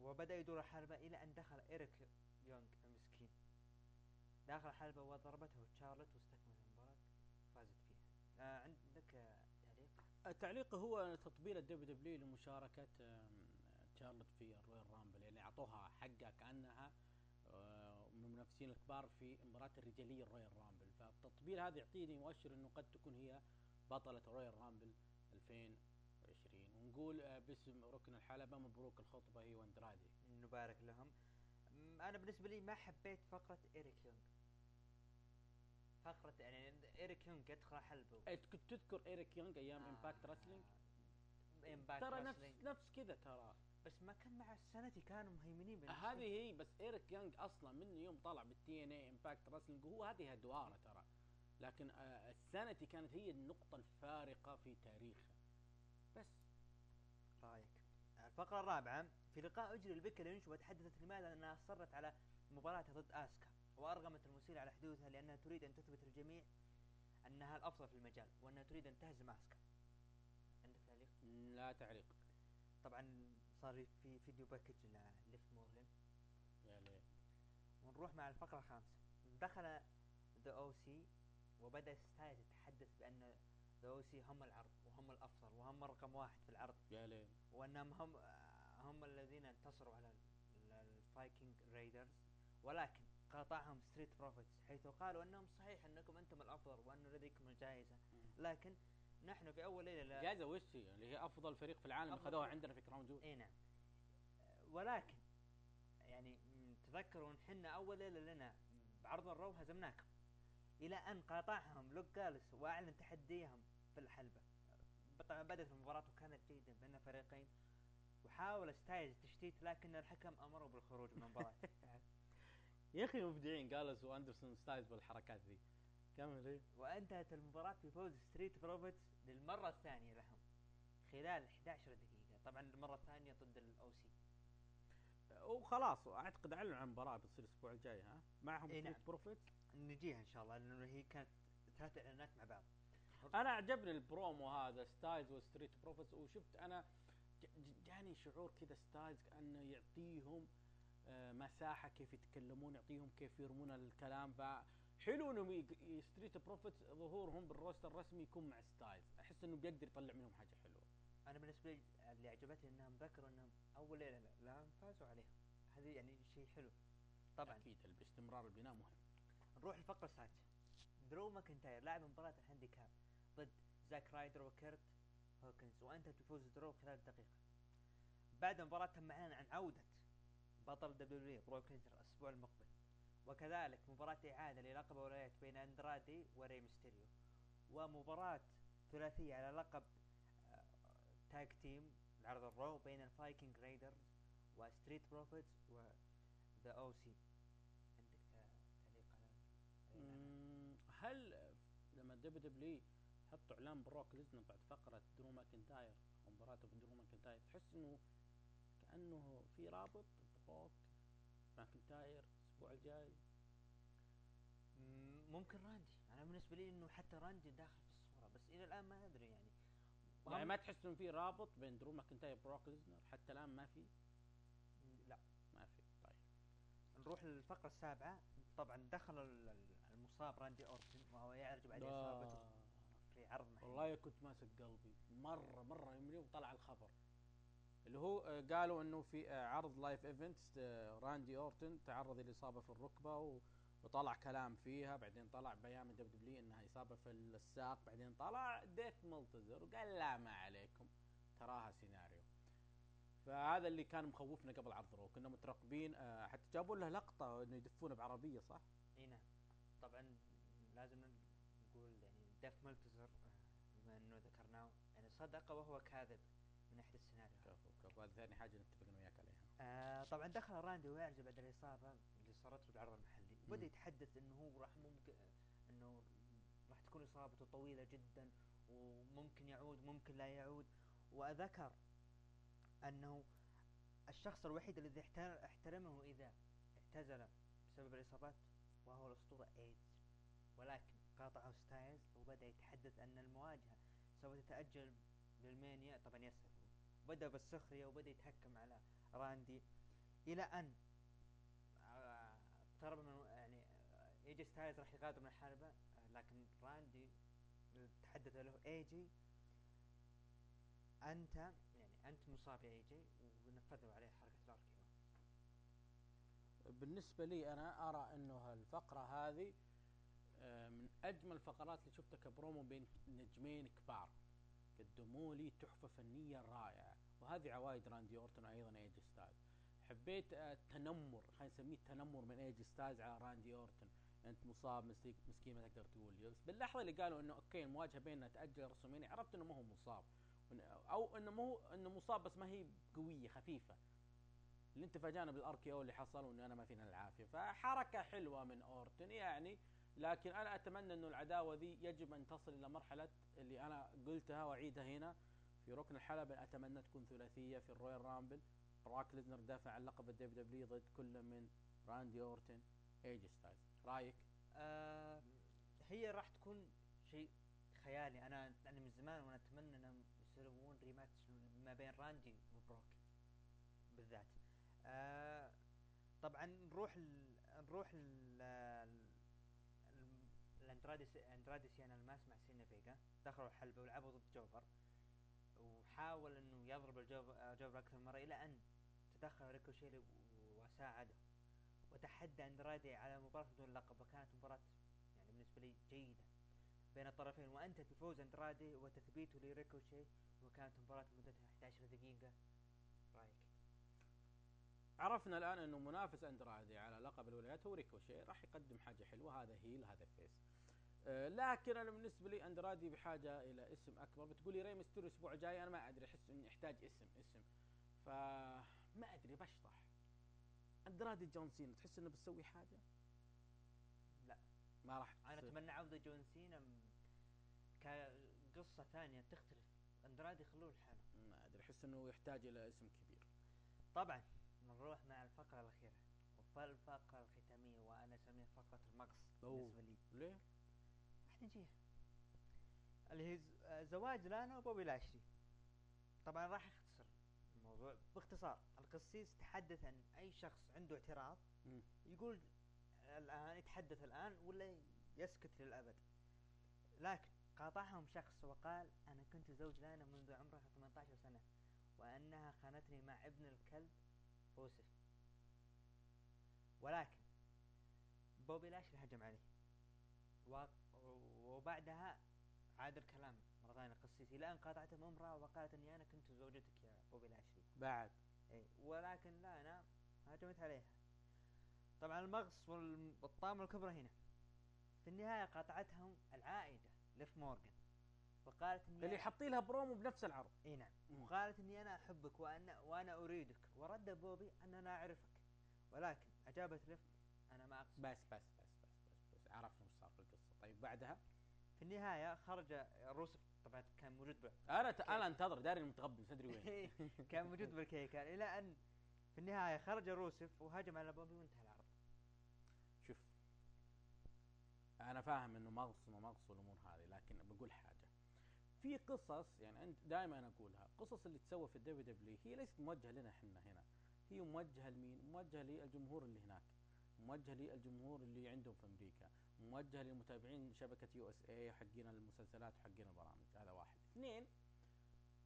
S7: وبدأ يدور الحلبة إلى أن دخل إيريك يونغ المسكين. داخل الحلبة وضربته تشارلوت واستكمل المباراة فازت فيها. آه عندك تعليق؟
S6: التعليق هو تطبيل ال WWE لمشاركة آم، تشارلوت في ال Royal Rumble يعني أعطوها حقها كأنها آه، من المنافسين الكبار في المباراة الرجالية ال Royal Rumble. فالتطبيل هذا يعطيني مؤشر إنه قد تكون هي بطلة ال Royal Rumble 2020 ونقول آه، باسم ركن الحلبة مبروك الخطبة هي واندرادي
S7: نبارك لهم. أنا بالنسبة لي ما حبيت فقرة إيريك يونغ. فقرة يعني إيريك يونغ يدخل حلبة
S6: إيه، كنت تذكر إيريك يونغ أيام
S7: آه.
S6: Impact Wrestling
S7: Impact
S6: ترى نفس نفس كذا ترى.
S7: بس ما كان مع ال SAnitY كانوا مهيمنين بالنسبة
S6: هذه. هي بس إيريك يونغ أصلا من يوم طلع بال TNA Impact Wrestling وهو هذه أدواره ترى. لكن آه، السنتي كانت هي النقطة الفارقة في تاريخه. بس.
S7: رايك؟ الفقرة الرابعة في لقاء أجري لبيكا لينش وتحدثت لماذا أنها أصرت على مباراتها ضد آسكا وأرغمت المثير على حدوثها لأنها تريد أن تثبت للجميع أنها الأفضل في المجال وأنها تريد أن تهزم آسكا. عندك تعليق؟
S6: لا تعليق.
S7: طبعا صار في فيديو package لليف
S6: مورغان ليه
S7: ونروح مع الفقرة الخامسة. دخل ذا أو سي وبدأ ستايلز يتحدث بأن ذا أو سي هم العرض وهم الأفضل وهم رقم واحد في العرض.
S6: يا ليه
S7: وأنهم هم هم الذين انتصروا على ال- الفايكنج رايدرز ولكن قاطعهم ستريت بروفيتس حيث قالوا أنهم صحيح أنكم أنتم الأفضل وأن لديكم الجائزة. لكن نحن في أول ليلة لا.
S6: وش هي اللي هي أفضل فريق في العالم اخذوها. عندنا في كراون جول.
S7: إي نعم. ولكن يعني تذكروا ان حنا أول ليلة لنا بعرض الرو هزمناكم. إلى أن قاطعهم لوك جالوز وأعلن تحديهم في الحلبة. طبعا بدأت المباراة وكانت جيدة بين الفريقين. وحاول ستايلز تشتيت لكن الحكم أمره بالخروج من المباراة.
S6: يا أخي مبدعين جالس واندرسون ستايلز بالحركات ذي. كمل إيه.
S7: وانتهت المباراة بفوز ستريت بروفيتس للمرة الثانية لهم خلال 11 دقيقة طبعا المرة الثانية ضد الاو سي
S6: وخلاص أعتقد اعلنوا عن مباراة بتصير الأسبوع الجاي ها؟ معهم
S7: إيه
S6: ستريت
S7: نعم.
S6: بروفيت
S7: نجيها إن شاء الله لأنه هي كانت ثلاث إعلانات مع بعض.
S6: أنا عجبني البرومو هذا ستايلز وستريت بروفيتس وشفت أنا جاني شعور كذا ستايلز كأنه يعطيهم آه، مساحة كيف يتكلمون يعطيهم كيف يرمون الكلام فحلو انهم ستريت بروفيتس ظهورهم بال roster الرسمي يكون مع ستايلز. احس انه بيقدر يطلع منهم حاجة حلوة.
S7: أنا بالنسبة لي اللي عجبتني انهم ذكروا انهم اول ليلة لا- لا فازوا عليهم. هذه يعني شيء حلو. طبعا.
S6: أكيد باستمرار البناء مهم.
S7: نروح الفقرة السادسة درو ماكنتاير لاعب مباراة ال handicap ضد زاك رايدر وكيرت هوكنز وانتهت بفوز درو خلال دقيقة. بعد المباراة تم إعلان عن عودة بطل دبليو بروك الأسبوع المقبل. وكذلك مباراة إعادة للقب الولايات بين اندرادي وري ميستيريو ومباراة ثلاثية على لقب آه، tag team العرض الرو بين الفايكنج رايدرز وستريت بروفيتس وذا أو سي. عندك تعليق على
S6: هل لما دبليو دبليو حطوا إعلان بروك ليزنر بعد فقرة درو ماكنتاير أو مباراته بدرو ماكنتاير تحس إنه كأنه في رابط بروك ماكنتاير الأسبوع الجاي.
S7: مم، ممكن راندي. أنا بالنسبة لي إنه حتى راندي داخل في الصورة بس إلى الآن ما أدري يعني.
S6: يعني ما تحس انه في رابط بين درو ماكنتاير وبروك ليزنر حتى الآن ما في؟
S7: لا
S6: ما في. طيب.
S7: نروح للفقرة السابعة. طبعا دخل ال- ال- المصاب راندي اورتن وهو يعرج بعد. إصابته في عرض محلي.
S6: والله كنت ماسك قلبي مرة مرة يوم طلع الخبر. اللي هو آه، قالوا إنه في آه، عرض live event راندي أورتن تعرض لإصابة في الركبة وطلع كلام فيها بعدين طلع بيان من دبليو إنها إصابة في الساق بعدين طلع ديف ملتزر وقال لا ما عليكم تراها سيناريو. فهذا اللي كان مخوفنا قبل عرض رو كنا مترقبين آه، حتى جابوا له لقطة إنه يدفونه بعربية صح؟
S7: إي نعم. طبعا لازم نقول يعني ديف ملتزر بما إنه ذكرناه يعني صدق وهو كاذب.
S6: كفو كفو هذه ثاني حاجة نتفق أنا وياك عليها.
S7: آه طبعا دخل راندي ويعرج بعد الإصابة اللي صارت له بالعرض المحلي. وبدا يتحدث إنه هو راح ممكن إنه راح تكون إصابته طويلة جدا وممكن يعود ممكن لا يعود. وذكر أنه الشخص الوحيد الذي احتر- احترمه إذا اعتزل بسبب الإصابات وهو الأسطورة إيدج. ولكن قاطعه ستايلز وبدأ يتحدث أن المواجهة سوف تتأجل لرسلمانيا طبعا يسر بدأ بالسخرية وبدأ يتهكم على راندي. أن آه، اقترب من يعني آه، ايجي ستايلز راح يغادر من الحلبة آه، لكن راندي تحدث له ايجي أنت يعني أنت مصاب يا ايجي ونفذوا عليه حركة ال RKO
S6: بالنسبة لي أنا أرى أنه الفقرة هذه آه، من أجمل الفقرات اللي شفتها كبرومو بين نجمين كبار. قدموا لي تحفة فنية رائعة. وهذه عوايد راندي أورتون أيضا ايجي ستايلز. حبيت آه، التنمر خلينا نسميه التنمر من ايجي ستايلز على راندي أورتون. أنت مصاب مسكين مسكين ما تقدر تقول. بس باللحظه اللي قالوا إنه okay المواجهة بيننا تأجل لرسلمينيا عرفت إنه ما هو مصاب. أو إنه مو إنه مصاب بس ما هي قوية خفيفة. اللي انت فاجانا اللي حصل وإنه أنا ما فينا العافية. فحركة حلوة من اورتن يعني لكن أنا أتمنى إنه العداوة ذي يجب أن تصل إلى مرحلة اللي أنا قلتها وأعيدها هنا. في ركن الحلبة أتمنى تكون ثلاثية في الرويال رامبل بروك ليزنر دافع عن لقب الدبليو دبليو ضد كل من راندي أورتن إيجي ستايلز. رأيك؟
S7: آه هي راح تكون شيء خيالي. أنا يعني من زمان وأنا أتمنى إنهم يسوون rematch ما بين راندي وبروك بالذات. آه طبعا نروح ال... نروح ال... ال... الاندرادي اندرادي سيان الماس مع زيلينا فيجا دخلوا الحلبة ولعبوا ضد jobber وحاول إنه يضرب ال jobber jobber أكثر من مرة إلى أن تدخل ريكوشيه وساعده. وتحدى أندرادي على مباراة بدون لقب وكانت مباراة يعني بالنسبة لي جيدة بين الطرفين. وانتهت بفوز أندرادي وتثبيته لريكوشي وكانت مباراة مدتها 11 دقيقة. رأيك؟
S6: عرفنا الآن إنه منافس أندرادي على لقب الولايات هو ريكوشي راح يقدم حاجة حلوة هذا heel هذا face. لكن أنا بالنسبة لي اندرادي بحاجة إلى اسم أكبر. بتقولي ري ميستيريو الأسبوع الجاي أنا ما أدري أحس إني أحتاج اسم اسم. فما أدري بشطح. اندرادي جون سينا تحس إنه بتسوي حاجة؟
S7: لا
S6: ما راح أنا.
S7: أتمنى عودة جون سينا كقصة ثانية تختلف. اندرادي خلوه لحاله.
S6: ما أدري أحس إنه يحتاج إلى اسم كبير.
S7: طبعا نروح مع الفقرة الأخيرة. والفقرة الختامية وأنا أسميها فقرة المقص.
S6: أوه.
S7: بالنسبة لي.
S6: ليه؟
S7: راح نجيها اللي هي زواج لانا وبوبي لاشلي طبعا راح اختصر الموضوع باختصار القسيس تحدث عن أي شخص عنده اعتراض. يقول الآن يتحدث الآن ولا يسكت للأبد. لكن قاطعهم شخص وقال أنا كنت زوج لانا منذ عمرها 18 سنة وأنها خانتني مع ابن الكلب يوسف ولكن بوبي لاشلي هجم عليه؟ و- وبعدها عاد الكلام مرة ثانية القسيس إلى أن قاطعته امرأة وقالت أني أنا كنت زوجتك يا بوبي لاشلي
S6: بعد.
S7: إي ولكن لا أنا هجمت عليها. طبعا المغص والطامة الكبرى هنا. في النهاية قاطعتهم العائدة ليف مورغان. وقالت إني
S6: اللي
S7: أنا-
S6: حاطين لها برومو بنفس العرض.
S7: إي نعم. وقالت إني أنا أحبك وأنا وأنا أريدك. ورد بوبي أن أنا أعرفك. ولكن أجابت ليف أنا ما أقصد.
S6: بس بس بس بس بس, بس. عرفنا وش صار في القصة. طيب بعدها؟
S7: في النهاية خرج روسف طبعا كان موجود.
S6: أنا ت... أنا أنتظر داري المتغبن تدري وين.
S7: كان موجود بالكيكة. إلى أن في النهاية خرج روسف وهجم على بوبي وانتهى العرض.
S6: شوف أنا فاهم إنه مغص وما مغص والامور هذه لكن بقول حاجة. في قصص يعني أنت دائما أقولها قصص اللي تسوى في ال WW هي ليست موجهة لنا إحنا هنا. هي موجهة لمين؟ موجهة للجمهور اللي هناك. موجهة للجمهور اللي عندهم في أمريكا. موجهه للمتابعين شبكة USA حقين المسلسلات وحقين البرامج. هذا واحد. اثنين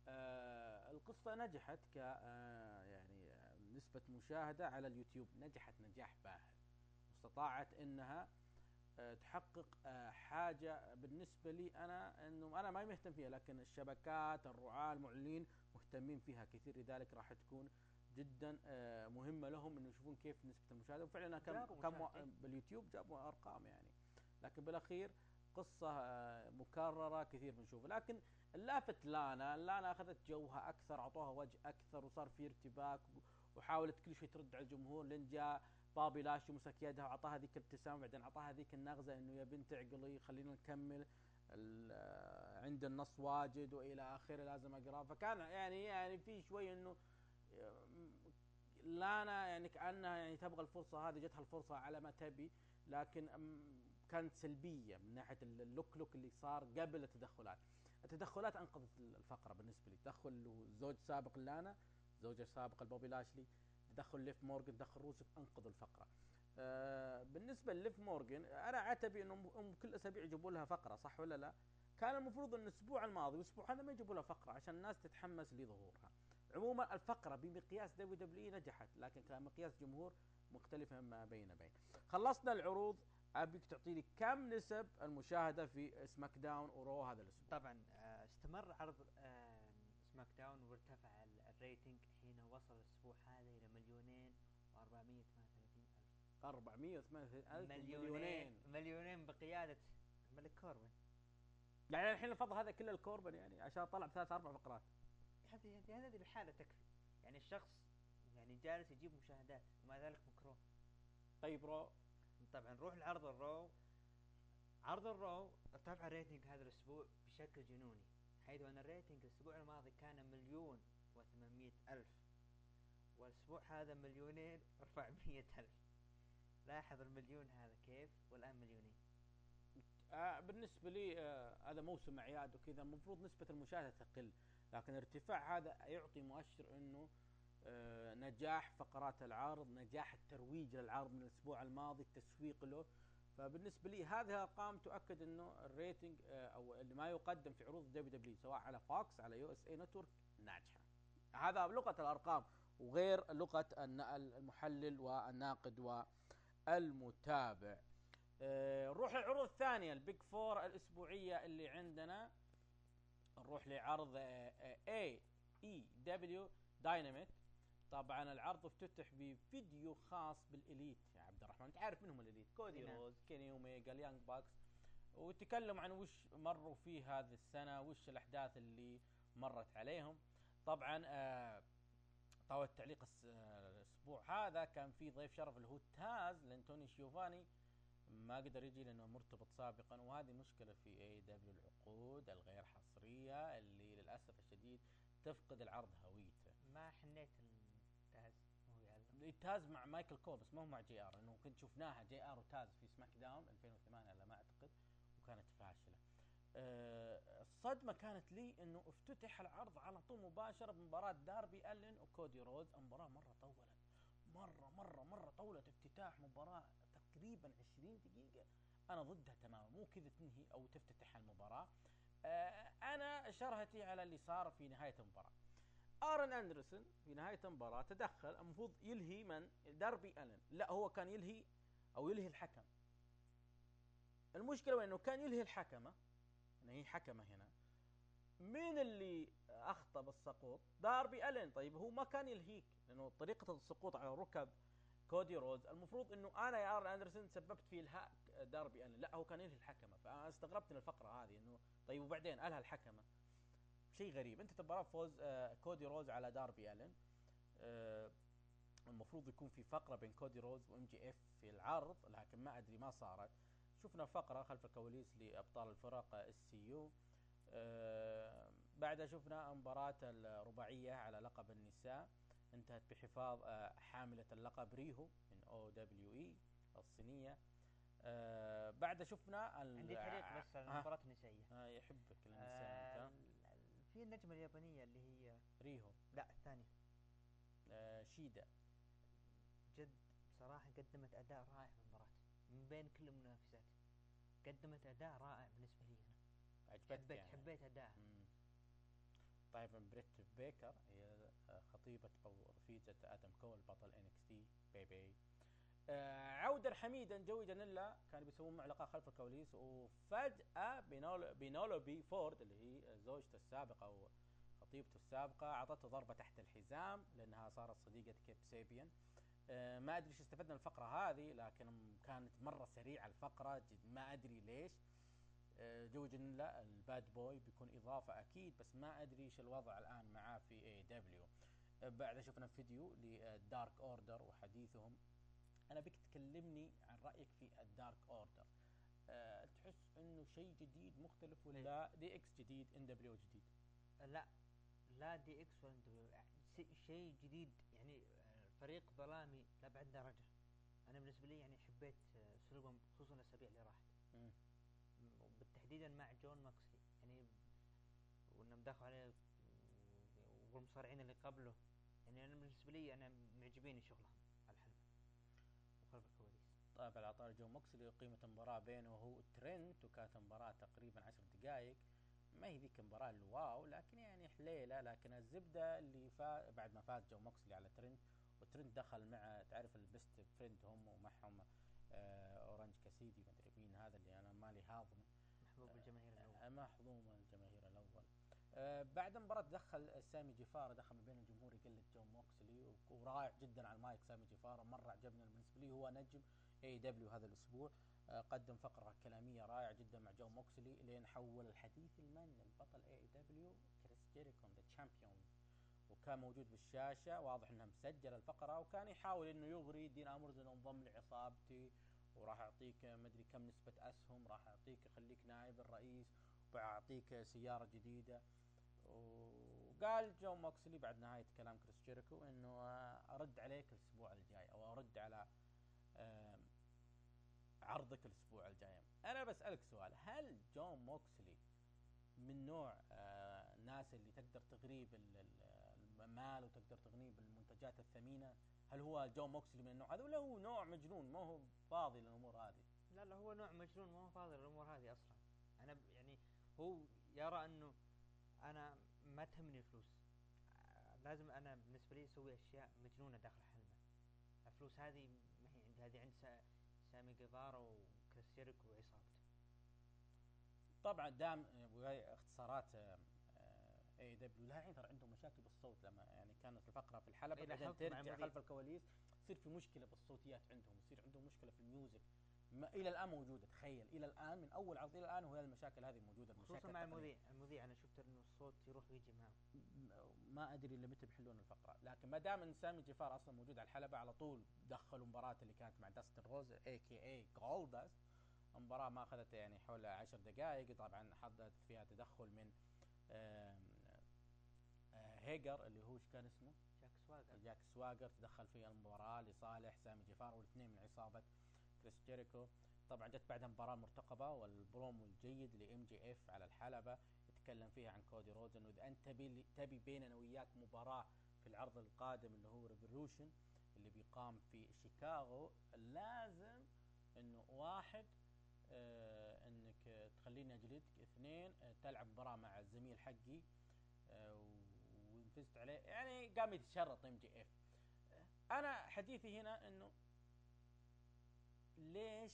S6: آه القصة نجحت ك آه يعني آه، نسبة مشاهدة على اليوتيوب. نجحت نجاح باهر. واستطاعت إنها آه، تحقق آه، حاجة بالنسبة لي أنا إنه أنا ما مهتم فيها لكن الشبكات الرعاة المعلنين مهتمين فيها كثير. لذلك راح تكون جدا آه، مهمة لهم إنه يشوفون كيف نسبة المشاهدة. وفعلا كم كم. باليوتيوب جابوا أرقام يعني. لكن بالأخير قصة آه، مكررة كثير بنشوفها. لكن اللافت لانا لانا أخذت جوها أكثر أعطوها وجه أكثر وصار في ارتباك وحاولت كل شوي ترد على الجمهور. لين جاء بابي لاشي مسك يدها واعطاها ذيك الابتسامة بعدين أعطاها ذيك النغزة إنه يا بنت اعقلي خلينا نكمل ال- عند النص واجد وإلى آخره لازم اقراه فكان يعني يعني في شوي إنه آه، لانا يعني كأنها يعني تبغى الفرصة هذه جتها الفرصة على ما تبي لكن كانت سلبيه من ناحية ال look look اللي صار قبل التدخلات. التدخلات أنقذت الفقرة بالنسبة لي، تدخل زوج سابق لانا، زوجها السابق البوبي لاشلي، تدخل ليف مورجن، تدخل روسف أنقذوا الفقرة. آه بالنسبة لليف مورجن أنا عتبي إنه كل أسابيع يجيبوا لها فقرة صح ولا لا؟ كان المفروض إن الأسبوع الماضي والأسبوع هذا ما يجيبوا لها فقرة عشان الناس تتحمس لظهورها. عموما الفقرة بمقياس WW نجحت لكن كمقياس جمهور مختلفه ما بين بين. خلصنا العروض أبيك تعطي لي كم نسب المشاهدة في سماك داون ورو هذا الأسبوع؟
S7: طبعا آه، استمر عرض سماك داون وارتفع ال- ال rating حين وصل الأسبوع هذا إلى مليونين و438 ألف.
S6: 438
S7: مليونين. مليونين. بقيادة الملك كوربن.
S6: يعني الحين الفضل هذا كله لكوربن يعني عشان طلع بثلاث أربع فقرات.
S7: هذه هذه هذه الحاله تكفي. يعني الشخص يعني جالس يجيب مشاهدات ومع ذلك مكروه.
S6: طيب رو.
S7: طبعا نروح لعرض الرو عرض الرو ارتفع ال rating هذا الأسبوع بشكل جنوني حيث أن ال rating الأسبوع الماضي كان مليون وثمانمائة ألف والأسبوع هذا مليونين واربعمائة ألف. لاحظ المليون هذا كيف؟ والآن مليونين.
S6: آه بالنسبة لي آه هذا موسم أعياد وكذا المفروض نسبة المشاهدة تقل لكن ارتفاع هذا يعطي مؤشر أنه نجاح فقرات العرض نجاح الترويج للعرض من الأسبوع الماضي التسويق له. فبالنسبة لي هذه الأرقام تؤكد أنه ال rating آه أو اللي ما يقدم في عروض WW سواء على فوكس على USA Network ناجحة. هذا لغة الأرقام وغير الن- المحلل والناقد والمتابع. آه، نروح للعروض الثانية ال big four الأسبوعية اللي عندنا. نروح لعرض AEW Dynamite طبعا العرض افتتح بفيديو خاص بالإليت يا عبد الرحمن. انت عارف منهم الإليت؟ كودي
S7: نعم.
S6: روز كيني اوميجا اليانج باكس. وتكلم عن وش مروا فيه هذه السنة وش الأحداث اللي مرت عليهم. طبعا آه طاولة التعليق آه، الأسبوع هذا كان في ضيف شرف اللي هو تاز لأن توني شيفاني. ما قدر يجي لأنه مرتبط سابقا وهذه مشكلة في AEW العقود الغير حصرية اللي للأسف الشديد تفقد العرض هويته.
S7: ما حنيت يعلم
S6: تاز مع مايكل كول بس ما هو مع JR. انه كنت شفناها JR وتاز في سماك داون 2008 على ما أعتقد وكانت فاشلة. أه الصدمة كانت لي إنه افتتح العرض على طول مباشرة بمباراة داربي الين وكودي روز. المباراة مرة طولت مرة مرة مرة طولت افتتاح مباراة تقريبا 20 دقيقة. أنا ضدها تماما مو كذا تنهي أو تفتتح المباراة. أه أنا شرهتي على اللي صار في نهاية المباراة. آرن أندرسون في نهاية المباراة تدخل المفروض يلهي من؟ داربي ألن. لا هو كان يلهي أو يلهي الحكم. المشكلة إنه كان يلهي الحكمة. انه هي حكمة هنا. مين اللي اخطا بالسقوط داربي ألن. طيب هو ما كان يلهيك لأنه طريقة السقوط على ركب كودي روز. المفروض إنه أنا يا آرن أندرسون سببت في إلهاء داربي ألن. لا هو كان يلهي الحكمة. فأنا استغربت من الفقرة هذه إنه طيب وبعدين الها الحكمة. شيء غريب. أنت تبغى فوز آه كودي روز على داربي ألن. آه المفروض يكون في فقرة بين كودي روز و MJF في العرض لكن ما أدري ما صارت. شفنا فقرة خلف الكواليس لأبطال الفرق SCU. آه بعدها شفنا مباراة الرباعية على لقب النساء. انتهت بحفاظ آه حاملة اللقب ريهو من OWE الصينية. آه بعدها شفنا
S7: عندي تعليق بس على
S6: آه.
S7: المباراة النسائية.
S6: آه يحبك النساء
S7: آه في النجمة اليابانية اللي هي
S6: ريهو.
S7: لا الثانية.
S6: آه شيدا.
S7: جد بصراحة قدمت أداء رائع في المباراة من بين كل المنافسات. قدمت أداء رائع بالنسبة لي أنا.
S6: عجبتك
S7: حبيت
S6: يعني.
S7: حبيت أداءها.
S6: طيب بريت بيكر هي خطيبة أو رفيجة آدم كول بطل NXT baby. آه عودا حميدا جوي جانيلا كانوا بيسوون معه لقاء خلف الكواليس وفجأة بينولو بينيلوبي فورد اللي هي زوجته السابقة أو خطيبته السابقة أعطته ضربة تحت الحزام لأنها صارت صديقة كيب سابيان. آه ما أدري إيش استفدنا من الفقرة هذه لكن كانت مرة سريعة الفقرة جد ما أدري ليش. آه، جوي جانيلا ال Bad Boy بيكون إضافة أكيد بس ما أدري إيش الوضع الآن معاه في AEW بعد شفنا فيديو لل Dark Order وحديثهم. أنا بك تكلمني عن رأيك في ال Dark Order. آه تحس إنه شيء جديد مختلف ولا DX جديد إن دبليو جديد؟
S7: لا لا دي إكس ولا دبليو. س- شيء جديد يعني آه، فريق ظلامي لأبعد درجة. أنا بالنسبة لي يعني حبيت آه، اسلوبهم خصوصا الأسابيع اللي راحت.
S6: مم.
S7: بالتحديدا مع جون موكسلي. يعني وإنهم دخلوا عليه والمصارعين اللي قبله. يعني أنا بالنسبة لي أنا معجبيني شغلهم.
S6: طيب على طاري جو موكسلي قيمة المباراة بينه وهو ترنت وكانت مباراة تقريبا عشر دقائق ما هي ذيك المباراة ال wow لكن يعني حليلة لكن الزبدة اللي فا بعد ما فاز جو موكسلي على ترنت وترنت دخل مع تعرف ال Best Friends هم ومعهم آه اورنج كاسيدي ما أدري مين هذا اللي أنا مالي هاضمه
S7: محبوب الجماهير الأول.
S6: آه، مهضوم الجماهير الأول. آه، بعد المباراة دخل سامي جيفارا دخل ما بين الجمهور يقلد جون موكسلي ورائع جدا على المايك سامي جيفارا مرة عجبني بالنسبة لي هو نجم. AEW هذا الأسبوع آه، قدم فقرة كلامية رائعة جدا مع جون موكسلي لين حول الحديث المن البطل AEW كريس جيريكو the champion وكان موجود بالشاشة واضح انها مسجل الفقرة وكان يحاول إنه يغري دين امبروز انه انضم لعصابتي وراح أعطيك مدري كم نسبة أسهم راح أعطيك أخليك نائب الرئيس وبعطيك سيارة جديدة. وقال جو موكسلي بعد نهاية كلام كريس جيريكو إنه آه، أرد عليك الأسبوع الجاي أو أرد على آم، عرضك الأسبوع الجاي. أنا بسألك سؤال هل جون موكسلي من نوع آه، الناس اللي تقدر تغريب ال- ال- المال وتقدر تغريب المنتجات الثمينة؟ هل هو جون موكسلي من النوع هذا ولا هو نوع مجنون؟ ما هو فاضي للأمور هذه.
S7: لا لا هو نوع مجنون ما هو فاضي الأمور هذه أصلا. أنا يعني هو يرى أنه أنا ما تهمني الفلوس. آه، لازم أنا بالنسبة لي أسوي أشياء مجنونة داخل الحلبه الفلوس هذه ما هي عندي هذه عند سامي جيفارا وكريس جيريكو وعصابته
S6: طبعا دام اختصارات AEW لا ترى عندهم مشاكل بالصوت لما يعني كانت الفقرة في الحلبة
S7: إيه،
S6: بعدين ترجع. خلف الكواليس يصير في مشكلة بالصوتيات عندهم يصير عندهم مشكلة في ال music ما إلى الآن موجودة. تخيل إلى الآن من أول عرض إلى الآن وهي المشاكل هذه موجوده
S7: خصوصا مع. المذيع. المذيع أنا شفت إنه الصوت يروح ويجي معه.
S6: ما أدري إلى متى بيحلون الفقرة. لكن ما دام إن سامي جيفارا أصلا موجود على الحلبة على طول دخلوا مباراة اللي كانت مع داستن روز a.k.a جولدست المباراة ما أخذت يعني حول عشر دقائق. طبعا حدث فيها تدخل من آه، هيجر اللي هو إيش كان اسمه؟
S7: جاك سواجر.
S6: جاك سواجر تدخل في المباراة لصالح سامي جيفار والإثنين من عصابة كريس جيريكو. طبعا جت بعدها مباراة المرتقبة والبرومو الجيد ل MJF على الحلبة يتكلم فيها عن كودي روز انه اذا أنت تبي تبي بيننا وياك مباراة في العرض القادم اللي هو Revolution اللي بيقام في شيكاغو لازم إنه واحد آه إنك تخليني أجلدك. اثنين آه تلعب مباراة مع الزميل حقي آه، واردلو. يعني قام يتشرط MJF. أنا حديثي هنا إنه ليش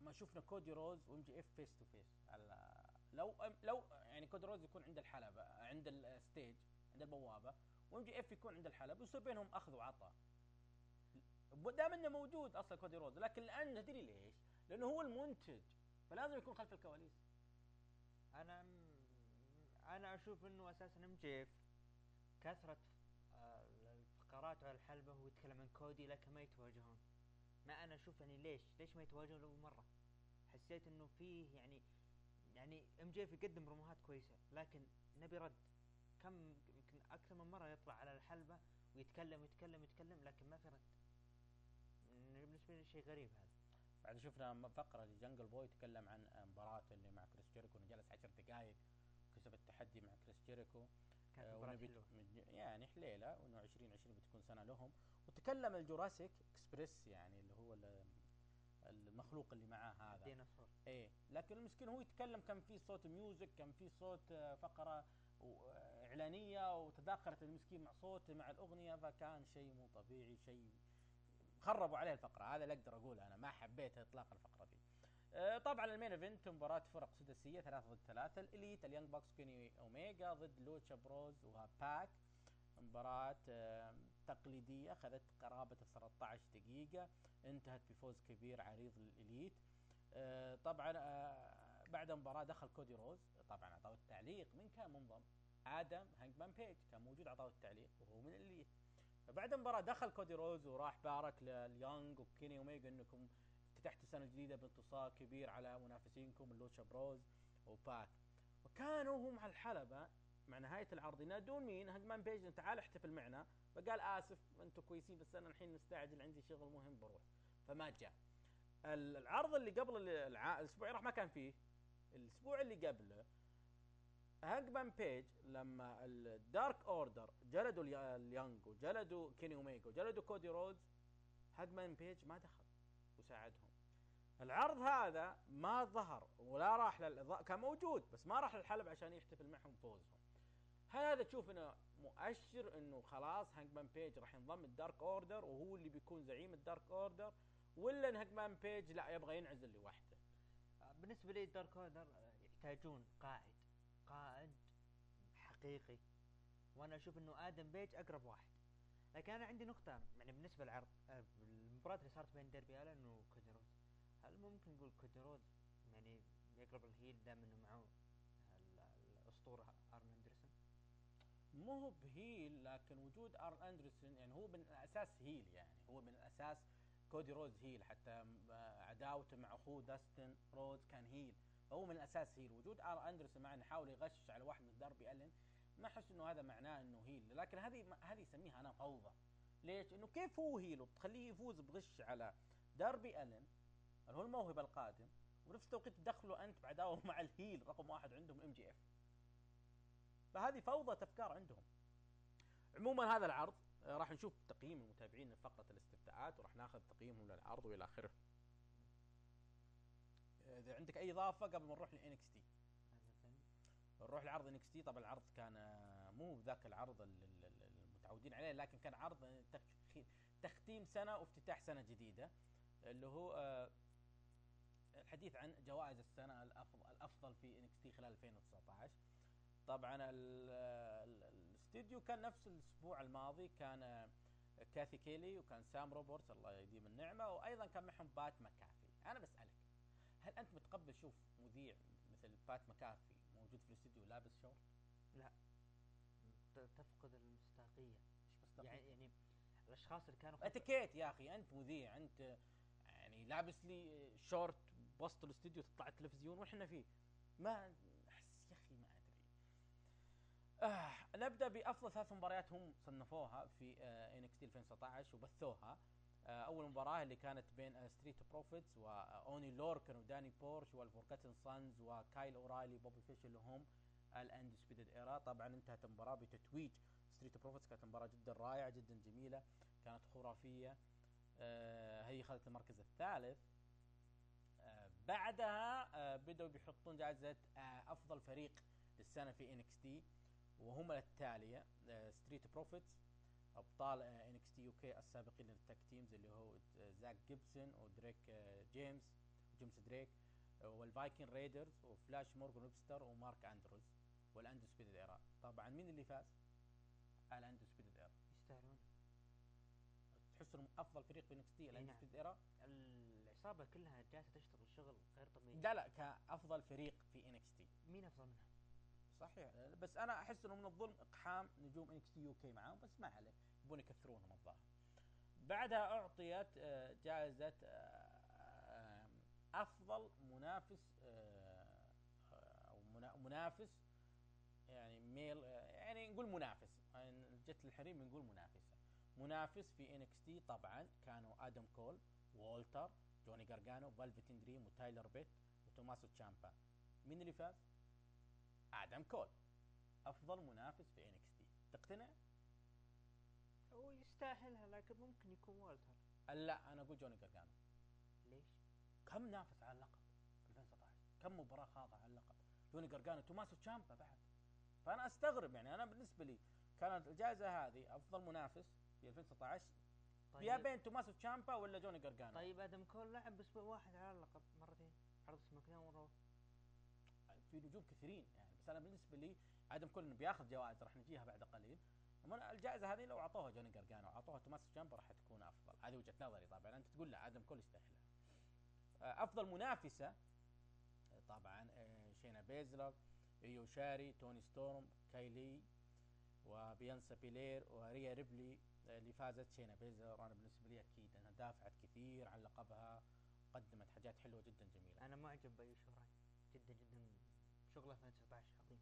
S6: ما شفنا كودي روز و MJF face to face على لو لو يعني كودي روز يكون عند الحلبة عند ال stage عند البوابة و MJF يكون عند الحلبة ويصير بينهم أخذ وعطاء. دام إنه موجود أصلا كودي روز لكن الآن ندري ليش؟ لأنه هو المنتج فلازم يكون خلف الكواليس.
S7: أنا أنا أشوف إنه أساسا MJF كثرة آه، الفقرات على الحلبة هو يتكلم عن كودي لكن ما يتواجهون. ما أنا أشوف يعني ليش؟ ليش ما يتواجهون اول مرة؟ حسيت إنه فيه يعني يعني MJF يقدم بروموهات كويسة لكن نبي رد. كم يمكن أكثر من مرة يطلع على الحلبة ويتكلم ويتكلم ويتكلم لكن ما في رد. م- بالنسبة لي شيء غريب هذا.
S6: بعد شفنا فقرة ل Jungle Boy تكلم عن مباراة اللي مع كريس جيريكو إنه جلس 10 دقائق كسب التحدي مع كريس جيريكو.
S7: كانت
S6: آه،
S7: مباراة حلوة.
S6: يعني حليلة وإنه 2020 بتكون سنة لهم. وتكلم ال Jurassic Express يعني اللي هو ال- المخلوق اللي معاه هذا.
S7: الديناصور.
S6: إيه. لكن المسكين هو يتكلم كان في صوت music كان في صوت آه، فقرة آه، إعلانية وتداخلت المسكين مع صوته مع الأغنية فكان شيء مو طبيعي شيء خربوا عليه الفقرة. هذا اللي أقدر أقوله أنا ما حبيت إطلاق الفقرة دي. آه، طبعا ال main event مباراة فرق سداسية ثلاثة ضد ثلاثة. ال Elite ال Young Bucks كيني اوميجا ضد Lucha Bros وباك. مباراة تقليدية أخذت قرابة ال 13 دقيقة انتهت بفوز كبير عريض لل Elite آه، طبعا آه، بعد المباراة دخل كودي رودز طبعا أعطاه التعليق من كان منضم؟ آدم هانجمان بيج كان موجود أعطاه التعليق وهو من ال Elite فبعد المباراة دخل كودي رودز وراح بارك لليونج وكيني اوميجا إنكم فتحت السنة الجديده بانتصار كبير على منافسينكم ال Lucha Bros وباك وكانوا هم على الحلبة مع نهاية العرض ينادون مين؟ هانجمان بيج. تعال احتفل معنا. فقال آسف أنتم كويسين بس أنا الحين مستعجل عندي شغل مهم بروح. فما جاء. العرض اللي قبل الع... الأسبوع اللي راح ما كان فيه. الأسبوع اللي قبله هانجمان بيج لما ال Dark Order جلدوا اليا- اليانج وجلدوا كيني اوميجا وجلدوا كودي رودز هانجمان بيج ما دخل وساعدهم. العرض هذا ما ظهر ولا راح لل... كان موجود بس ما راح للحلبة عشان يحتفل معهم فوزهم. هل هذا تشوف إنه مؤشر إنه خلاص هانجمان بيج راح ينضم ال Dark Order وهو اللي بيكون زعيم ال Dark Order ولا إن هانجمان بيج لا يبغى ينعزل لوحده؟
S7: آه، بالنسبة لي Dark Order آه، يحتاجون قائد. قائد حقيقي. وأنا أشوف إنه آدم بيج أقرب واحد. لكن أنا عندي نقطة يعني بالنسبة للعرض آه، المباراة اللي صارت بين داربي ألن وكودي هل ممكن نقول كودي يعني يقرب ال heel دام إنه معه ال- الاسطوره آرن أندرسون
S6: مو هو ب heel لكن وجود آرن أندرسون يعني هو من الأساس heel يعني. هو من الأساس كودي رودز heel حتى عداوته مع أخوه داستن رودز كان heel. فهو من الأساس heel. وجود آرن أندرسون مع انه حاول يغشش على واحد من داربي ألن. ما أحس إنه هذا معناه إنه heel. لكن هذه هذه يسميها أنا فوضى ليش؟ إنه كيف هو heel؟ وتخليه يفوز بغش على داربي ألن اللي هو الموهبة القادم. ونفس التوقيت تدخله أنت بعداوه مع ال heel رقم واحد عندهم MJF. فهذه فوضى افكار عندهم. عموما هذا العرض آه، راح نشوف تقييم المتابعين لفقرة الاستفتاءات وراح ناخذ تقييمهم للعرض والى آخره. آه، إذا عندك أي إضافة قبل ما نروح ل NXT؟ نروح لعرض NXT. طبعا العرض كان آه، مو ذاك العرض ال- ال- ال- المتعودين عليه لكن كان عرض تخ- تختيم سنة وافتتاح سنة جديدة اللي هو الحديث عن جوائز السنة الافضل الأفضل في NXT خلال 2019 طبعا ال- ال- الاستديو كان نفس الأسبوع الماضي كان آه، كاثي كيلي وكان سام روبرتس الله يديم النعمة وأيضا كان معهم بات مكافي. أنا بسألك هل أنت متقبل شوف مذيع مثل بات مكافي موجود في الاستديو لابس شورت؟
S7: لا. تفقد
S6: المصداقية. إيش
S7: يعني يعني الأشخاص اللي كانوا
S6: إتيكيت يا أخي أنت مذيع أنت يعني لابس لي شورت بوسط الاستوديو تطلع التلفزيون وإحنا فيه. ما آه نبدأ بأفضل ثلاث مباريات هم صنفوها في آه NXT 2019 وبثوها. آه أول مباراة اللي كانت بين آه Street Profits واوني لوركن وداني بورش وال Forgotten Sons وكايل اورايلي بوبي فيش اللي هم ال Undisputed Era طبعا انتهت المباراة بتتويج. Street Profits كانت مباراة جدا رائعة جدا جميلة كانت خرافية. آه هي اخذت المركز الثالث. آه بعدها آه بدأوا بيحطون جائزة آه أفضل فريق للسنة في NXT وهم التالية آه Street Profits أبطال آه NXT UK السابقين لل tag teams اللي هو آه زاك جيبسون ودريك آه جيمس جيمس دريك آه وال Viking Raiders وفلاش مورغان ويبستر ومارك اندروز وال Undisputed Era طبعا مين اللي فاز؟ ال Undisputed Era
S7: يستاهلون
S6: تحس إنهم أفضل فريق في NXT.
S7: ال
S6: Undisputed Era
S7: العصابة كلها جالسة تشتغل شغل غير طبيعي
S6: لا لا كأفضل فريق في NXT
S7: مين أفضل منها؟
S6: صحيح. بس أنا أحس إنه من الظلم إقحام نجوم NXT UK معاهم بس ما عليه. يبون يكثرونهم الظاهر. بعدها أعطيت آه، جائزة آه، أفضل منافس آه، أو منا- منافس يعني male يعني نقول منافس. يعني جت للحريم نقول منافسة. منافس في NXT طبعا كانوا آدم كول ووالتر جوني جارجانو فيلفتين دريم وتايلر بيت وتوماسو تشامبا. مين اللي فاز؟ آدم كول أفضل منافس في NXT تقتنع؟
S7: هو يستاهلها لكن ممكن يكون والتر
S6: لا أنا أقول جوني جارجانو
S7: ليش؟
S6: كم نافس على اللقب؟ 2019 كم مباراة خاض على اللقب؟ جوني جارجانو توماسو تشامبا بعد. فأنا أستغرب يعني أنا بالنسبة لي كانت الجائزة هذه أفضل منافس في 2019
S7: طيب.
S6: يا بين توماسو تشامبا ولا جوني جارجانو
S7: طيب آدم كول لعب بأسبوع واحد على اللقب مرتين. عرض SmackDown
S6: في نجوم كثيرين. بس أنا بالنسبة لي آدم كول إنه بياخذ جوائز راح نجيها بعد قليل. الجائزة هذه لو أعطوها جوني جارجانو أعطوها توماسو تشامبا راح تكون أفضل. هذه وجهة نظري طبعا. أنت تقول لا آدم كول يستاهلها. آه، أفضل منافسة آه، طبعا آه، شينا بيزلر إيو شيراي توني ستورم كايلي وبيانكا بيلير وريا ريبلي اللي فازت شينا بيزلر. أنا بالنسبة لي أكيد أنها دافعت كثير عن لقبها قدمت حاجات حلوة جدا جميلة.
S7: أنا معجب بآيو شيراي جدا جدا شغله في 2019 عظيم.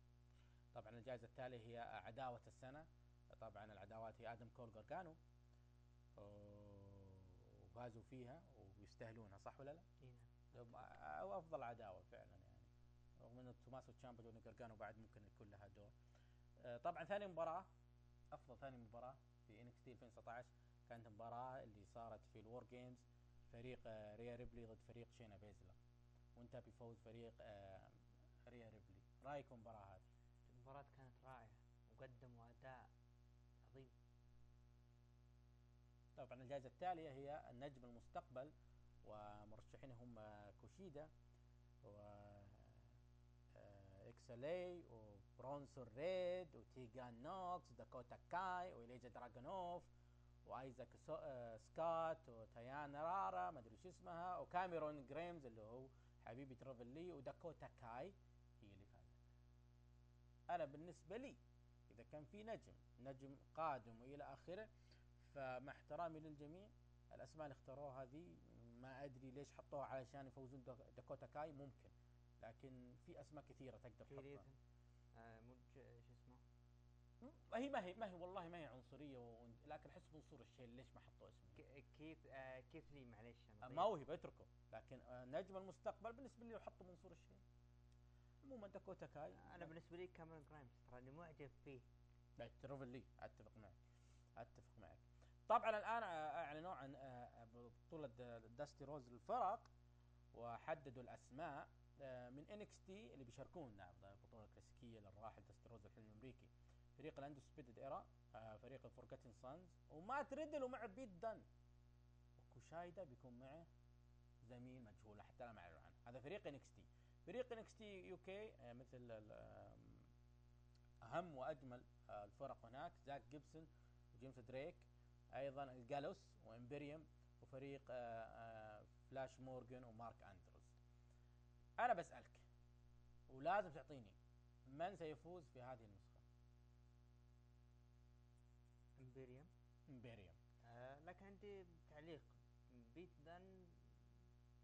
S6: طبعا الجائزة التالية هي عداوة السنة. طبعا العداوات هي آدم كول جارجانو. وفازوا فيها ويستاهلونها صح ولا لا؟
S7: إي نعم.
S6: أو أفضل عداوة فعلا يعني. رغم إنه توماسو تشامبا جوني جارجانو بعد ممكن يكون لها دور. آه، طبعا ثاني مباراة أفضل ثاني مباراة في NXT 2019 كانت مباراة اللي صارت في ال War Games فريق آه، ريا ريبلي ضد فريق شاينا بيزلر. وانتهى بفوز فريق آه، ريا ريبلي. رأيكم المباراة هذه؟
S7: المباراة كانت رائعة وقدموا أداء عظيم.
S6: طبعا الجائزة التالية هي النجم المستقبل ومرشحين هم كوشيدا و آه، إكسلي وبرونسون ريد وتيغان نوكس داكوتا كاي وإيليا دراجونوف وايزاك. آه، سكوت وتيانا رارا ما أدري شو اسمها وكاميرون جريمز اللي هو حبيبي ترافل لي وداكوتا كاي. أنا بالنسبة لي إذا كان في نجم نجم قادم وإلى آخره فمع احترامي للجميع الأسماء اللي اختاروها هذه ما أدري ليش حطوها علشان يفوزون داك- داكوتا كاي ممكن. لكن في أسماء كثيرة تقدر تحطها.
S7: آه مو شو اسمه؟
S6: هي ما هي ما هي والله ما هي عنصرية و... لكن احس منصور الشهيل ليش ما حطوا اسمه؟
S7: ك- كيث آه كيث لي معليش أنا ضيع.
S6: موهبه اتركه لكن آه، نجم المستقبل بالنسبة لي لو حطوا منصور الشهيل عموما داكوتا كاي
S7: أنا بالنسبة لي كاميرون جرايمز تراني معجب فيه.
S6: لا تروفل لي أتفق معك. أتفق معك. طبعا الآن اعلنوا عن آه، بطولة داستي روز للفرق وحددوا الأسماء آه، من NXT اللي بيشاركون نعم البطولة الكلاسيكية للراحل داستي روز الحلم الأمريكي. فريق ال Undisputed Era آه، فريق ال Forgotten Sons ومات ريدل ومع بيت دن وكوشيدا بيكون معه زميل مجهول حتى لا ما اعلنوا عنه. هذا فريق NXT. فريق NXT UK مثل أهم وأجمل آه، الفرق هناك. زاك جيبسون وجيمس دريك. أيضا ال Gallus و Imperium وفريق آه، آه، فلاش مورجان ومارك أندروز. أنا بسألك ولازم تعطيني من سيفوز في هذه النسخة؟
S7: Imperium
S6: Imperium.
S7: آه لكن عندي تعليق. بيت دن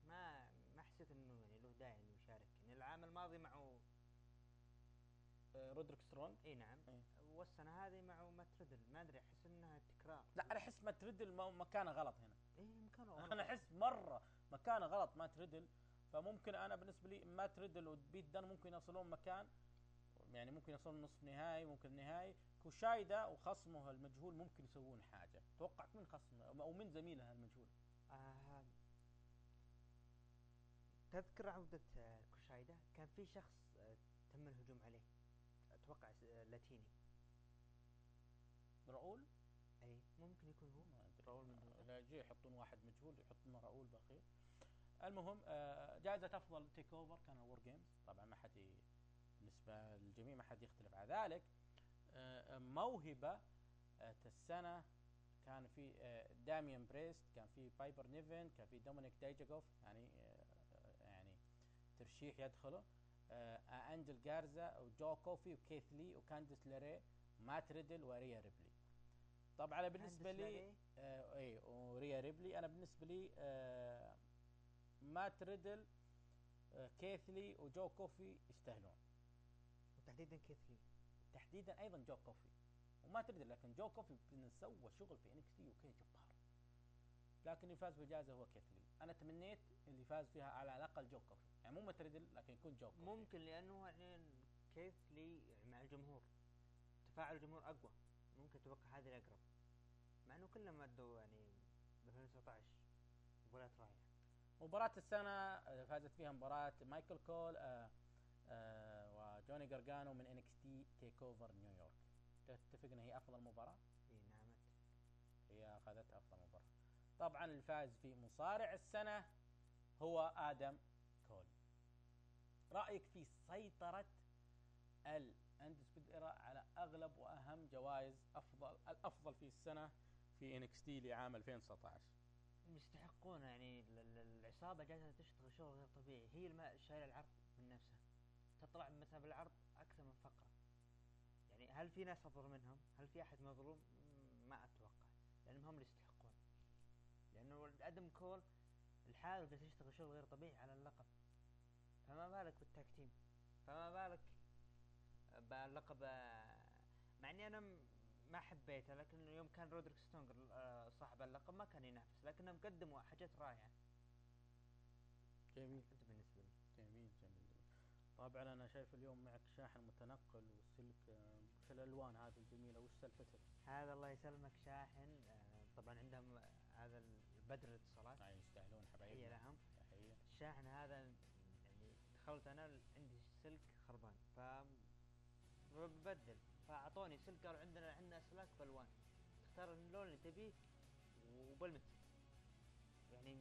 S7: ما ما حسيت انه يعني له داعي انه يشارك يعني العام الماضي معه
S6: آه، رودريك سترونج؟
S7: إي نعم.
S6: إيه.
S7: والسنة هذه معه مات ريدل. ما أدري أحس إنها تكرار.
S6: لا أنا أحس مات ريدل مو- مكانه غلط هنا.
S7: إي مكانه
S6: أنا أحس مرة مكانه غلط ما تريدل فممكن أنا بالنسبة لي ما تريدل وبيت دان ممكن يوصلون مكان يعني ممكن يوصلون نصف نهائي ممكن نهائي. كوشايدا وخصمه المجهول ممكن يسوون حاجة. توقعت من خصم أو من زميله المجهول.
S7: آه تذكر عودة كوشايدا؟ كان في شخص آه تم الهجوم عليه. أتوقع س- آه، لاتيني.
S6: راؤول
S7: أي. ممكن يكون هو.
S6: ما أدري. راؤول من لا يجي يحطون واحد مجهول يحطون راؤول باخير المهم آه، جائزة أفضل TakeOver كان War Games طبعا ما حد بالنسبة للجميع ما حد يختلف على ذلك. آه، موهبة آه، السنة كان في آه، داميان بريست كان في بايبر نيفن كان في دومينيك دايجاكوف يعني يعني ترشيح يدخله. أنجل جارزا وجو كوفي وكيث لي وكانديس لاري مات ريدل وريا ريبلي. طبعا أنا
S7: بالنسبة
S6: لي؟ آه اي وريا ريبلي. أنا بالنسبة لي آه مات ريدل آه كيثلي وجو كوفي يستاهلون.
S7: وتحديدا كيث لي.
S6: تحديدا أيضا جو كوفي. وما تدري لكن جو كوفي سوى شغل في NXT UK جبار لكن اللي فاز بالجائزة هو كيثلي أنا تمنيت اللي فاز فيها على الأقل جو كوفي يعني مو مات ريدل لكن يكون جو كوفي
S7: ممكن لأنه يعني كيث لي مع الجمهور؟ تفاعل الجمهور أقوى. ممكن أتوقع هذه الأقرب. مع إنه كلهم ادوا يعني ب 2019 مباريات رائعة.
S6: مباراة السنة آه، فازت فيها مباراة مايكل كول آه آه وجوني جارجانو من NXT TakeOver نيويورك تتفق إن هي أفضل مباراة؟
S7: إي نعم.
S6: هي اخذت أفضل مباراة. طبعا الفائز في مصارع السنة هو آدم كول. رأيك في سيطرة ال Undisputed Era على أغلب وأهم جوائز افضل الأفضل في السنة في NXT لعام 2019
S7: يستحقون يعني ال- ال- العصابة جالسة تشتغل شغل غير طبيعي. هي الم- شايلة العرض من نفسها. تطلع مثلا بالعرض أكثر من فقرة. يعني هل في ناس افضل منهم؟ هل في أحد مظلوم؟ ما أتوقع. لأنهم هم اللي يستحقون. لأنه آدم كول الحال عادل جالس يشتغل شغل غير طبيعي على اللقب. فما بالك بال tag team. فما بالك باللقب مع إني أنا ما حبيته لكن يوم كان رودريك سترونج آه، صاحب اللقب ما كان ينافس لكنهم قدموا حاجات رائعة.
S6: جميل.
S7: بالنسبة لي
S6: جميل جميل طبعا أنا شايف اليوم معك شاحن متنقل والسلك آه، في الألوان هذه الجميلة. وش سالفتها؟
S7: هذا الله يسلمك شاحن آه، طبعا عندهم هذا البدر الاتصالات
S6: يعني يستاهلون
S7: تحية
S6: حبايبنا
S7: لهم.
S6: تحية.
S7: الشاحن هذا يعني دخلت أنا عندي سلك خربان ف ببدل. فأعطوني سلك قالوا عندنا عندنا اسلاك بألوان. تختار اللون اللي تبيه وبلمت. يعني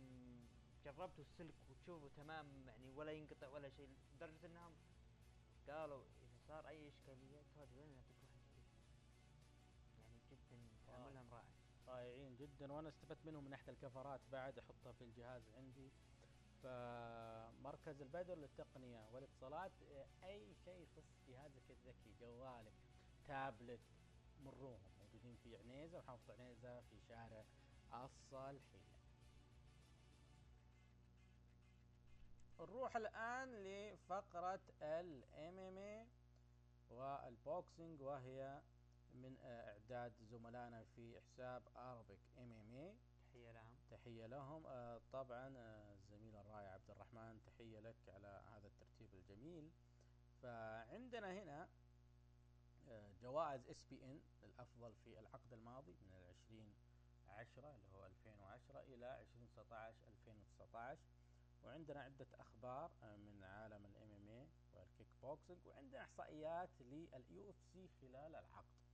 S7: جربتوا السلك وتشوفوا تمام يعني ولا ينقطع ولا شيء لدرجة إنهم قالوا إذا صار أي إشكالية تواجه لنا
S6: رائعين جدا وأنا استفدت منهم من إحدى الكفرات بعد أحطها في الجهاز عندي. فمركز البدر للتقنية والاتصالات أي شيء يخص جهازك الذكي جوالك تابلت مروهم موجودين في عنيزة محافظه عنيزة في شارع الصالحية. نروح الآن لفقرة ال MMA وال boxing وهي من آه، إعداد زملائنا في حساب Arabic MMA
S7: تحية لهم.
S6: تحية لهم. آه، طبعا آه، الزميل الرائع عبد الرحمن تحية لك على هذا الترتيب الجميل. فعندنا هنا جوائز ESPN الأفضل في العقد الماضي من العشرين عشرة اللي هو 2010 إلى 2019 2019 وعندنا عدة أخبار من عالم ال MMA وال kickboxing وعندنا إحصائيات لل UFC خلال العقد.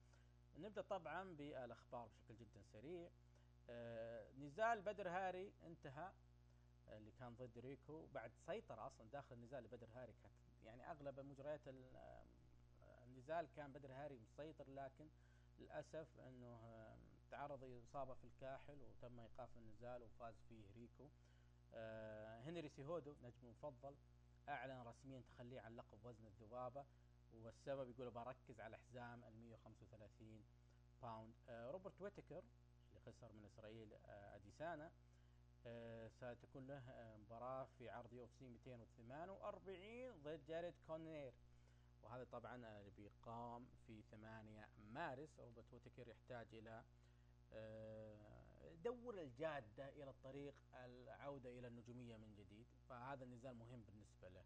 S6: نبدأ طبعا بالأخبار بشكل جدا سريع. آه، نزال بدر هاري انتهى آه، اللي كان ضد ريكو. بعد سيطرة أصلا داخل النزال بدر هاري كانت يعني أغلب مجريات آه، النزال كان بدر هاري مسيطر لكن للأسف أنه تعرض لإصابة في الكاحل وتم إيقاف النزال وفاز فيه ريكو. هنري سيهودو نجم مفضل أعلن رسميا تخليه عن لقب وزن الذبابة والسبب يقول بركز على حزام ال 135 باوند آه، روبرت ويتكر اللي خسر من إسرائيل آه، أديسانا آه، ستكون له آه، مباراة في عرض UFC 248 ضد جاريد كانونير. وهذا طبعا آه، بيقام في 8 مارس. روبرت ويتكر يحتاج إلى آه، دور الجادة إلى الطريق العودة إلى النجومية من جديد. فهذا النزال مهم بالنسبة له.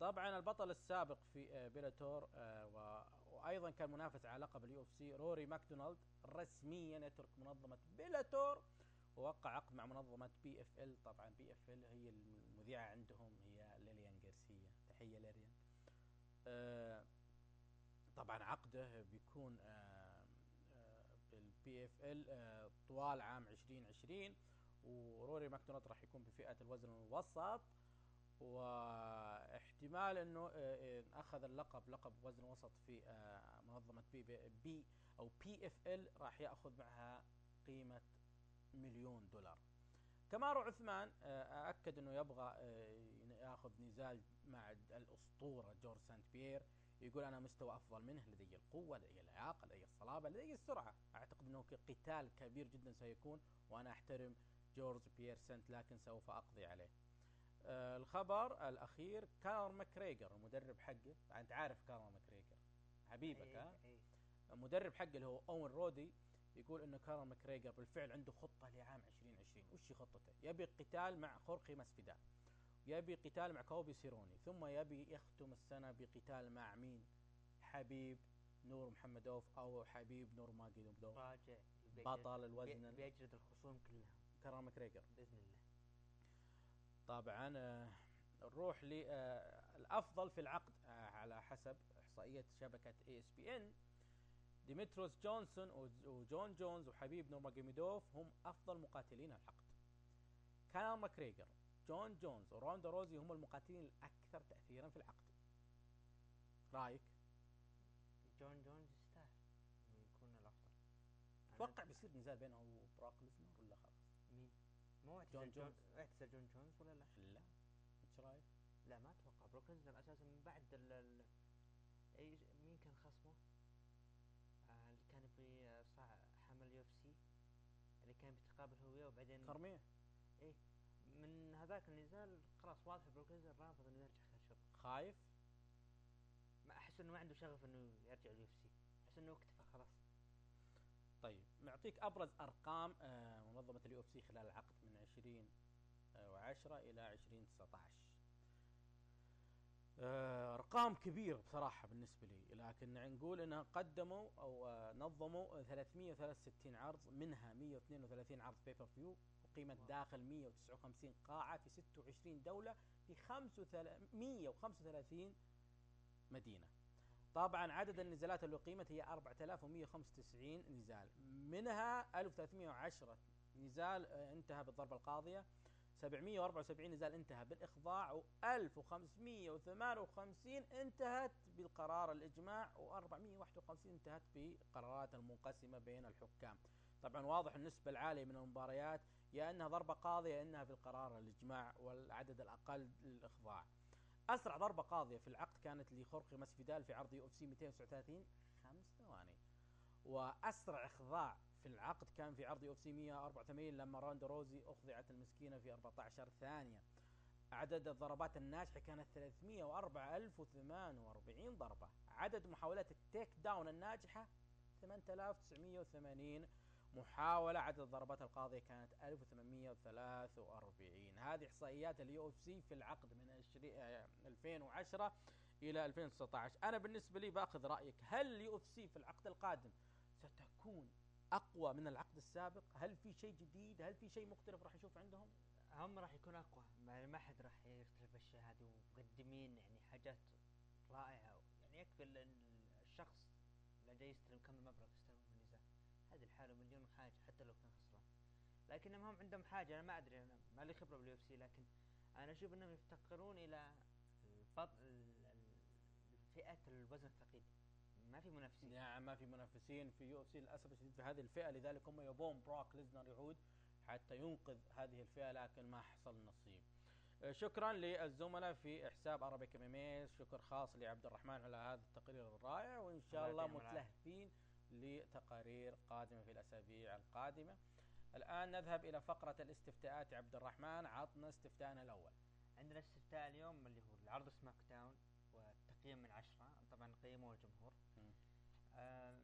S6: طبعا البطل السابق في آه، Bellator آه، وأيضا كان منافس على لقب ال UFC روري ماكدونالد رسميا يترك منظمة Bellator ووقع عقد مع منظمة PFL. طبعا PFL هي المذيعة عندهم هي ليليان جارسيا تحية ليليان. آه، طبعا عقده بيكون بال PFL طوال عام 2020 وروري ماكدونالد راح يكون بفئة الوزن الوسط. واحتمال إنه آه، آه، أخذ اللقب لقب وزن وسط في آه، منظمة بي بي, أو PFL راح يأخذ معها قيمة مليون دولار. كمارو عثمان اكد إنه يبغى يأخذ نزال مع الأسطورة جورج سانت بيير. يقول أنا مستوى أفضل منه لدي القوة لدي اللياقه لدي الصلابة لدي السرعة. أعتقد إنه قتال كبير جدا سيكون وأنا أحترم جورج بيير سنت لكن سوف أقضي عليه. الخبر الأخير كونر ماكريجر المدرب حقه. أنت عارف كونر ماكريجر حبيبك ها؟
S7: إيه، إيه.
S6: المدرب حقه اللي هو اوين رودي يقول إنه كونر ماكريجر بالفعل عنده خطة لعام 2020 وش خطته؟ يبي قتال مع خورخي ماسفيدال يبي قتال مع كاوبوي سيروني ثم يبي يختم السنة بقتال مع مين؟ حبيب نور محمدوف أو حبيب نور
S7: محمدوف
S6: بطل الوزن
S7: بي-
S6: ال-
S7: بيجلد الخصوم كلهم
S6: كونر ماكريجر.
S7: بإذن الله.
S6: طبعا آه، نروح للافضل في العقد آه، على حسب إحصائية شبكة ESPN ديمتروس جونسون وجون جونز وحبيب نورماجوميدوف هم أفضل مقاتلين العقد. كونر ماكريجر جون جونز وروندا روزي هم المقاتلين الأكثر تاثيرا في العقد. رأيك؟
S7: جون جونز يستاهل يكون الأفضل.
S6: تتوقع بيصير نزال بينه وبروك ليزنر؟
S7: مو
S6: جون
S7: اعتزل جون
S6: جونز.
S7: اعتزل جون جونز ولا لا؟
S6: لا. إيش رأيك؟
S7: لا ما أتوقع. بروك ليزنر أساسا من بعد ال ال اي مين كان خصمه؟ آه اللي كان في آه، حمل UFC. اللي كان بيتقابل هو وياه وبعدين
S6: كورمييه
S7: إيه من ذاك النزال خلاص واضح بروك ليزنر رافض إنه يرجع خارج
S6: خايف؟
S7: ما أحس إنه ما عنده شغف إنه يرجع ال UFC. أحس إنه اكتفى
S6: نعطيك أبرز أرقام آه، منظمة ال UFC خلال العقد من 20 و10 إلى 2019 آه، أرقام كبيرة بصراحة بالنسبة لي لكن نقول إنها قدموا أو آه، نظموا 363 عرض منها 132 عرض pay-per-view وقيمة داخل 159 قاعة في 26 دولة في 135 مدينة. طبعا عدد النزالات اللي قيمت هي 4195 نزال منها 1310 نزال آه، انتهى بالضربة القاضية 774 نزال انتهى بالإخضاع و 1558 انتهت بالقرار الإجماع و451 انتهت بقرارات المنقسمة بين الحكام. طبعا واضح النسبة العالية من المباريات يا إنها ضربة قاضية يا إنها بالقرار الإجماع والعدد الأقل للإخضاع. أسرع ضربة قاضية في العقد كانت لخورخي ماسفيدال في عرض UFC 239 خمس ثواني. وأسرع إخضاع في العقد كان في عرض UFC 184 لما روندا روزي أخضعت المسكينة في 14 ثانية. عدد الضربات الناجحة كانت 304048 ضربة. عدد محاولات ال takedown الناجحة 8980 محاولة عدد الضربات القاضية كانت 1843 هذه إحصائيات ال UFC في العقد من 20 آه، 2010 إلى 2019 أنا بالنسبة لي بأخذ رأيك هل ال UFC في العقد القادم ستكون أقوى من العقد السابق؟ هل في شيء جديد؟ هل في شيء مختلف راح نشوف عندهم؟
S7: هم راح يكون أقوى ما ما حد راح يختلف الاشياء هذه. ومقدمين يعني حاجات رائعة يعني يكفي ال- ال- الشخص اللي جاي يستلم كم المبلغ هذه الحالة مليون حاجة حتى لو كان خسران. لكنهم هم عندهم حاجة أنا ما أدري أنا ما لي خبرة بال UFC لكن أنا أشوف إنهم يفتقرون إلى البط... ال- ال- فئه الوزن الثقيل. ما في منافسين.
S6: نعم ما في منافسين. في UFC للأسف الشديد في هذه الفئة لذلك هم يبون بروك ليزنر يعود حتى ينقذ هذه الفئة لكن ما حصل نصيب. آه، شكرا للزملاء في حساب MMA شكر خاص لعبد الرحمن على هذا التقرير الرائع وإن شاء
S7: الله.
S6: متلهفين لتقارير قادمة في الأسابيع القادمة. الآن نذهب إلى فقرة الاستفتاءات عبد الرحمن. عطنا استفتاءنا الأول.
S7: عندنا استفتاء اليوم اللي هو العرض SmackDown والتقييم من عشرة. طبعا قيمه الجمهور. آه،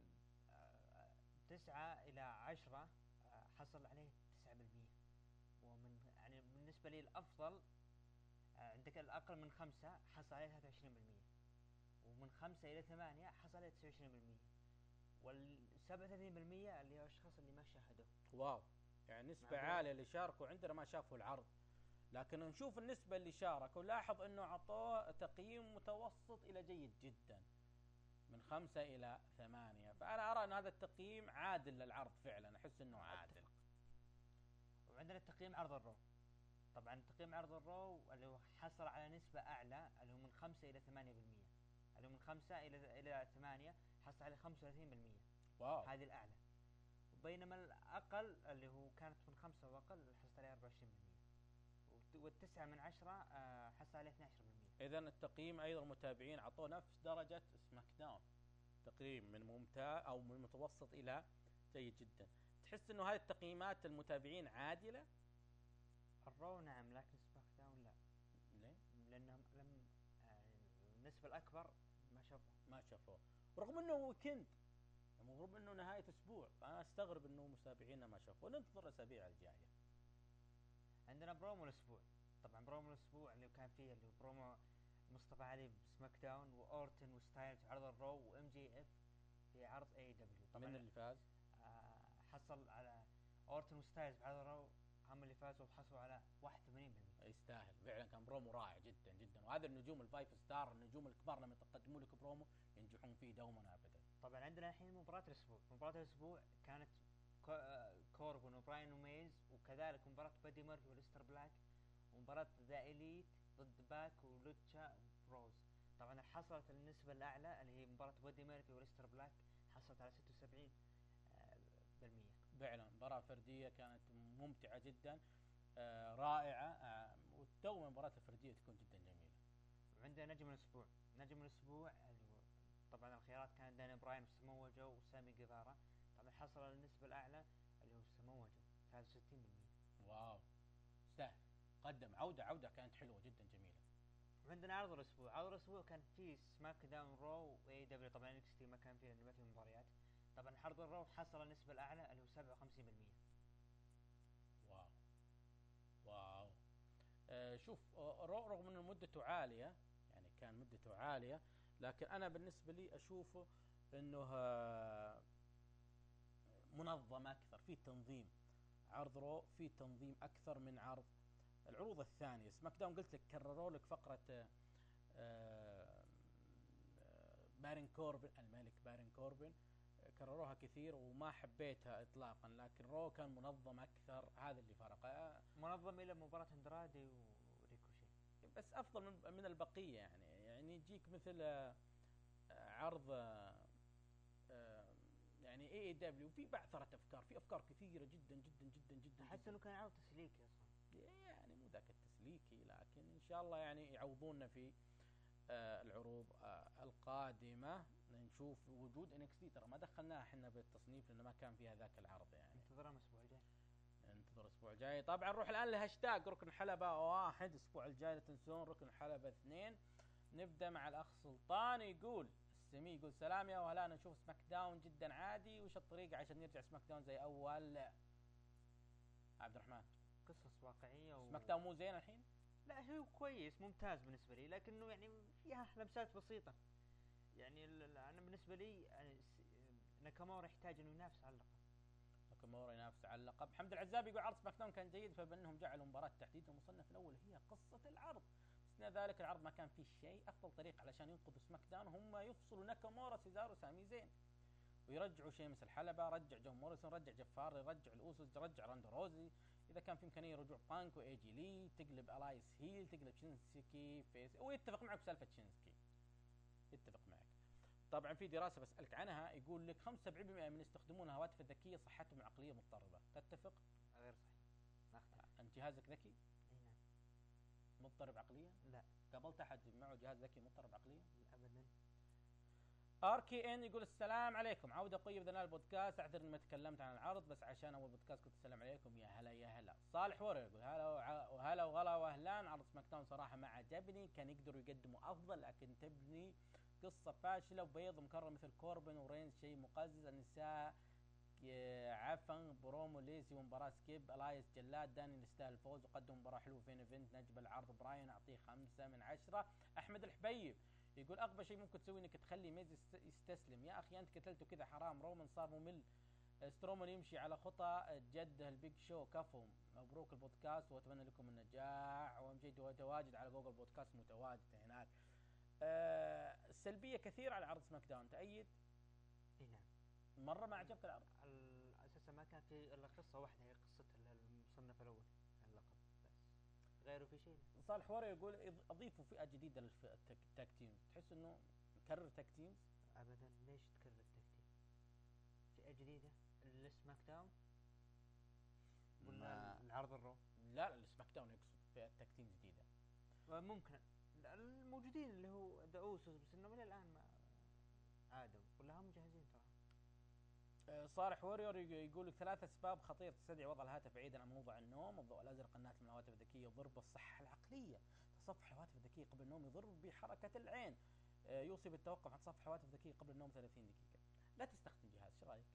S7: آه، تسعة إلى عشرة آه حصل عليه تسعة بالمية. ومن يعني بالنسبة لي الأفضل آه، عندك الأقل من خمسة حصل عليه 23% ومن خمسة إلى ثمانية حصل عليه 29% وال 37% اللي هو الاشخاص اللي ما شاهدوا
S6: واو. يعني نسبة عالية اللي شاركوا عندنا ما شافوا العرض. لكن نشوف النسبة اللي شاركوا. لاحظ إنه اعطوه تقييم متوسط إلى جيد جدا. من خمسة إلى ثمانية. فأنا أرى إن هذا التقييم عادل للعرض فعلا. أحس إنه عادل.
S7: وعندنا تقييم عرض ال Raw. طبعا تقييم عرض ال Raw اللي هو حصل على نسبة أعلى اللي هو من خمسة إلى ثمانية بالمية. اللي من خمسة إلى إلى ثمانية حصل على خمسة وثلاثين بالمية.
S6: Wow.
S7: هذه الأعلى. وبينما الأقل اللي هو كانت من خمسة وأقل حصل عليه أربعة وعشرين بالمية. والتسعة من عشرة آه، حصل عليه 12%
S6: اذا التقييم أيضا المتابعين أعطوه نفس درجة SmackDown. تقييم من ممتاز أو من متوسط إلى جيد جدا. تحس إنه هذه التقييمات المتابعين عادلة؟
S7: ال Raw نعم لكن SmackDown لا.
S6: ليه؟
S7: لأنهم لم آه، النسبة الأكبر ما
S6: شافوه. رغم إنه weekend يعني رغم إنه نهاية أسبوع فأنا أستغرب إنه متابعينا ما شافوه. ننتظر الأسابيع الجاية.
S7: عندنا برومو الأسبوع. طبعا برومو الأسبوع اللي كان فيه اللي برومو مصطفى علي ب SmackDown وأورتن وستايلز عرض الرو وإم جي إف في عرض اي دبليو طبعا
S6: من اللي فاز؟
S7: آه حصل على أورتن وستايلز في عرض ال Raw هم اللي فازوا وحصلوا على 81%
S6: يستاهل. فعلا كان برومو رائع جدا جدا. وهذا النجوم ال five star النجوم الكبار لما يقدموا لك برومو ينجحون فيه دوما ابدا.
S7: طبعا عندنا الحين مباراة الأسبوع. مباراة الأسبوع كانت كو- كوربن وبراين وميز وكذلك مباراة بادي ميرفي وأليستر بلاك ومباراة The Elite ضد باك و Lucha Bros طبعا حصلت النسبة الأعلى اللي هي مباراة بادي ميرفي وأليستر بلاك حصلت على 76 آه، بالمية.
S6: فعلا مباراة فردية كانت ممتعة جدا. رائعة. آه ودوما المباراة الفردية تكون جدا جميلة.
S7: وعندنا نجم الأسبوع. نجم الأسبوع اللي هو طبعا الخيارات كانت دانيال براين وسمو جو وسامي جيفارا. طبعا حصل على النسبة الأعلى اللي هو سمو جو 63%
S6: Wow. يستاهل. قدم. عودة عودة كانت حلوة جدا جميلة.
S7: وعندنا عرض الأسبوع. عرض الأسبوع كان في سماك داون رو واي دبليو طبعا إكس تي ما كان فيه لأنه ما في مباريات. طبعا عرض ال Raw حصل النسبة الأعلى اللي هو 57%
S6: Wow wow آه شوف آه، رغم ان مدته عالية يعني كان مدته عالية لكن أنا بالنسبة لي أشوفه إنه آه، منظم أكثر في تنظيم عرض Raw في تنظيم أكثر من عرض العروض الثانية. SmackDown قلت لك كرروا لك آه، آه، آه، بارين كوربن الملك بارين كوربن. آه، كرروها كثير وما حبيتها اطلاقا لكن Raw كان منظم أكثر. هذا اللي فرق. آه،
S7: منظم إلى مباراة أندرادي وريكوشي.
S6: بس أفضل من من البقية يعني. يعني يجيك مثل آه، عرض آه، يعني AEW في بعثره أفكار. في أفكار كثيرة جدا جدا جدا جدا جداً.
S7: إنه كان عرض تسليكي أصلا.
S6: يعني مو ذاك التسليكي لكن إن شاء الله يعني يعوضونا في العروض القادمة. نشوف وجود NXT ترى ما دخلناها إحنا بالتصنيف لأنه ما كان فيها ذاك العرض يعني.
S7: انتظرها الأسبوع الجاي.
S6: ننتظر الأسبوع الجاي. طبعا نروح الآن لهاشتاج ركن حلبة واحد. الأسبوع الجاي لا تنسون ركن حلبة اثنين. نبدأ مع الأخ سلطان يقول السمي يقول سلام يا وهلا نشوف SmackDown جدا عادي وش الطريقة عشان يرجع SmackDown زي أول؟ عبد الرحمن.
S7: قصص واقعية و...
S6: SmackDown مو زين الحين؟
S7: لا هو كويس ممتاز بالنسبة لي لكنه يعني فيها لمسات بسيطة. يعني أنا بالنسبة لي يعني ناكامورا يحتاج إنه ينافس على اللقب.
S6: ناكامورا ينافس على اللقب. حمد العزابي يقول عرض سماك داون كان جيد فبأنهم جعلوا مباراة تحديد المصنف الأول هي قصة العرض. باستثناء ذلك العرض ما كان فيه شيء أفضل طريقه علشان ينقذوا سماك داون هم يفصلوا ناكامورا سيزارو سامي زين. ويرجعوا شيمس الحلبة رجع جون موريسون رجع جفار رجع الأوسوس رجع راندو روزي. إذا كان في إمكانية رجوع بانك وايجي لي تقلب ألايس هيل تقلب شينسكي فيس ويتفق معك بسالفه شينسكي. طبعا في دراسة بسألك عنها يقول لك 75% من يستخدمون الهواتف الذكية صحتهم العقلية مضطربة. تتفق؟
S7: غير صحيح. اختلف
S6: انت جهازك ذكي؟
S7: إي نعم.
S6: مضطرب عقليا؟
S7: لا.
S6: قابلت أحد معه جهاز ذكي مضطرب عقليا؟
S7: ابدا.
S6: آر كي إن يقول السلام عليكم. عودة قوية باذن الله البودكاست. اعتذر إني ما تكلمت عن العرض بس عشان أول بودكاست قلت السلام عليكم. يا هلا يا هلا. صالح ورا يقول هلا وهلا وغلا وأهلان. عرض SmackDown صراحة ما عجبني. كان يقدروا يقدموا أفضل لكن تبني قصة فاشلة وبيض مكرر مثل كوربن ورينز شيء مقزز. النساء عفن برومو ليسي ومباراة سكيب ألايس جلاد داني يستاهل الفوز. وقدم مباراة حلوة فين إيفنت نجم العرض. براين أعطيه خمسة من عشرة. أحمد الحبيب يقول أغبى شيء ممكن تسوي إنك تخلي ميز يست- يستسلم. يا أخي أنت قتلته كذا حرام. رومان صار ممل. سترومان يمشي على خطى جده البيج شو. كفو. مبروك البودكاست. وأتمنى لكم النجاح. شيء تو- تواجد على جوجل بودكاست متواجد هناك. آه سلبية كثيرة على عرض SmackDown تأيد؟
S7: إي نعم.
S6: مرة ما عجبك العرض؟
S7: أساسا ما كان في إلا قصة واحدة هي قصة ال- المصنف الأول اللقب بس. غيره في شيء؟
S6: صالح ورا يقول أضيفوا فئة جديدة لل tag teams. تحس إنه نكرر tag teams؟
S7: ابدا. ليش تكرر ال tag team فئة جديدة ال
S6: SmackDown؟
S7: ولا العرض ال Raw
S6: لا ال SmackDown يقصد فئة tag team جديدة.
S7: ممكن. الموجودين اللي هو اوسوس بس إنهم إلى الآن ما عادوا. ولا هم جاهزين ترى.
S6: آه، صالح وورير يق- يقول لك ثلاث أسباب خطيرة تستدعي وضع الهاتف بعيدا عن موضوع النوم، الضوء الازرق الناتج من الهواتف الذكية يضر بالصحة العقلية، تصفح الهواتف الذكية قبل النوم يضر بحركة العين، آه، يوصي بالتوقف عن تصفح الهواتف الذكية قبل النوم 30 دقيقة. لا تستخدم جهاز، إيش
S7: رأيك؟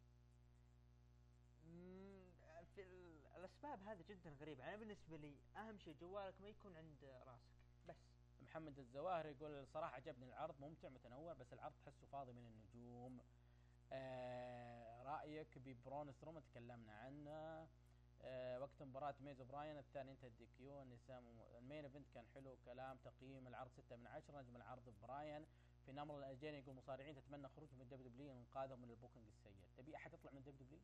S7: في ال- الأسباب هذه جدا غريبة. أنا بالنسبة لي أهم شيء جوالك ما يكون عند راسك.
S6: محمد الزواهر يقول الصراحة عجبني العرض ممتع متنوع بس العرض تحسه فاضي من النجوم. آه رأيك ببرون سترومان؟ تكلمنا عنه. آه وقت مباراة ميز براين الثاني انتهى ال DQ النساء م- ال main event كان حلو كلام تقييم العرض 6 من 10 نجم العرض براين. في نمر الاجين يقول مصارعين تتمنى خروج من دبليو دبليو وانقاذهم من ال booking السيء. تبي أحد يطلع من دبليو دبليو؟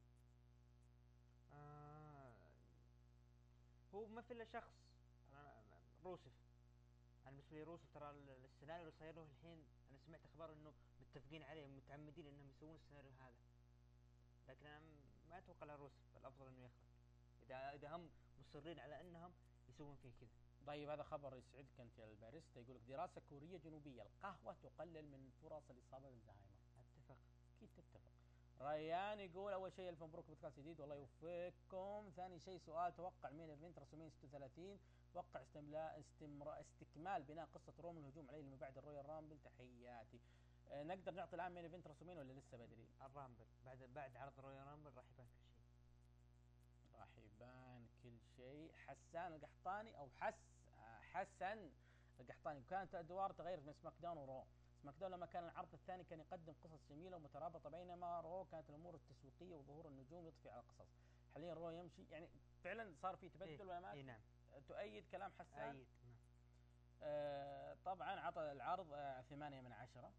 S7: آه هو الا شخص أنا- روسف أنا بالنسبة لي روسف ترى ال- السيناريو اللي صاير له الحين أنا سمعت أخبار إنه متفقين عليه متعمدين إنهم يسوون السيناريو هذا. لكن أنا ما أتوقع له روسف الأفضل إنه يخرج. اذا إذا هم مصرين على إنهم يسوون فيه كذا.
S6: طيب هذا خبر يسعدك أنت يا الباريستا. يقول لك دراسة كورية جنوبية القهوة تقلل من فرص الإصابة بالزهايمر.
S7: أتفق.
S6: أكيد تتفق. ريان يقول أول شيء ألف مبروك بودكاست جديد والله يوفقكم. ثاني شيء سؤال توقع main event ريسلمينيا 36 وقع استملاء استمر استكمال بناء قصة رومان الهجوم عليه من بعد الرويال رامبل. تحياتي. آه، نقدر نعطي الآن مين ايفنت رسومين ولا لسه بدري؟
S7: الرامبل. بعد بعد عرض رويال رامبل راح يبان كل شيء.
S6: راح يبان كل شيء. حسان القحطاني أو حس حسن القحطاني. وكانت أدوار تغيرت من سماك داون ورو. سماك داون لما كان العرض الثاني كان يقدم قصص جميلة ومترابطة. بينما رو كانت الأمور التسويقية وظهور النجوم يضفي على القصص. حاليا رو يمشي. يعني فعلا صار في تبدل ولا ما
S7: اي نعم.
S6: تؤيد كلام حسان
S7: ايد نعم.
S6: آه طبعا عطى العرض آه ثمانية من عشرة.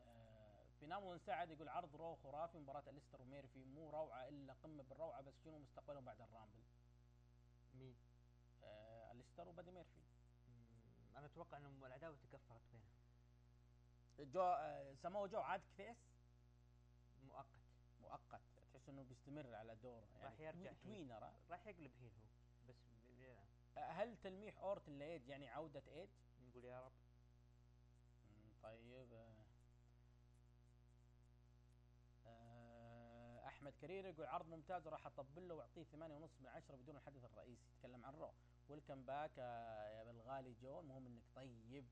S6: آه في نام سعد يقول عرض رو خرافي مباراة أليستر وميرفي مو روعة إلا قمة بالروعة بس شنو مستقبلهم بعد الرامبل؟
S7: مين؟
S6: آه أليستر وبادي ميرفي.
S7: مم، أنا أتوقع ان العداوة تكفرت بينهم.
S6: جو آه سموه جو عاد كفيس؟
S7: مؤقت.
S6: مؤقت. تحس إنه بيستمر على دوره يعني
S7: راح يرجع.
S6: توينر آه.
S7: راح يقلب heel هو.
S6: هل تلميح اورتن لايدج يعني عودة ايدج؟
S7: نقول يا رب.
S6: طيب آه، آه، أحمد كرير يقول عرض ممتاز وراح أطبل له وأعطيه ثمانية ونص من عشرة بدون الحدث الرئيسي. يتكلم عن رو. welcome back يا بالغالي جو المهم إنك طيب.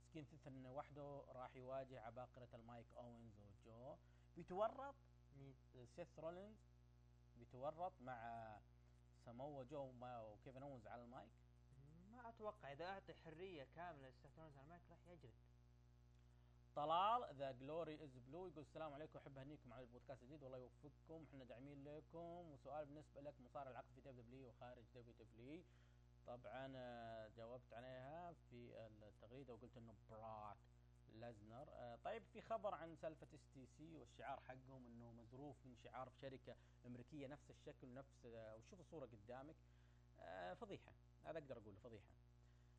S6: مسكين سيث وحده راح يواجه عباقرة المايك أوينز وجو. بيتورط
S7: مين؟
S6: سيث رولينز. بيتورط مع سموه جو وكيفن اونز على المايك؟
S7: ما أتوقع إذا أعطي حرية كاملة لسيث رولينز على المايك راح يجلد
S6: طلال the glory is blue يقول السلام عليكم أحب أهنيكم على البودكاست الجديد والله يوفقكم إحنا داعمين لكم. وسؤال بالنسبة لك مصارع العقد في دبليو دبليو وخارج دبليو دبليو طبعا آه، جاوبت عليها في التغريدة وقلت إنه بروك ليسنر. آه، طيب في خبر عن سالفة STC والشعار حقهم إنه مزروف من شعار في شركة أمريكية نفس الشكل ونفس آه، وشوف الصورة قدامك. آه، فضيحة هذا أقدر أقوله فضيحة.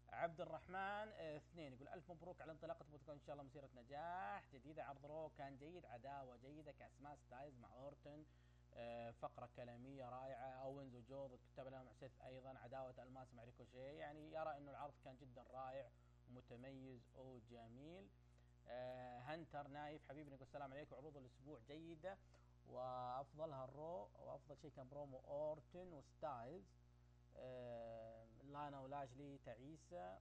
S6: عبد الرحمن اثنين يقول ألف مبروك على انطلاقة بودكاست إن شاء الله مسيرة نجاح جديدة. عرض رو كان جيد عداوة جيدة كاسماء ستايلز مع اورتن فقرة كلامية رائعة. أوينز وجو ضد كتاب مع سيث أيضا عداوة ألماس مع ريكوشي يعني يرى إنه العرض كان جدا رائع ومتميز وجميل. هنتر نايف حبيبي يقول السلام عليكم. عروض الأسبوع جيدة وأفضلها الرو وأفضل شيء كان برومو أورتن وستايلز. آه، لانا ولاشلي تعيسة.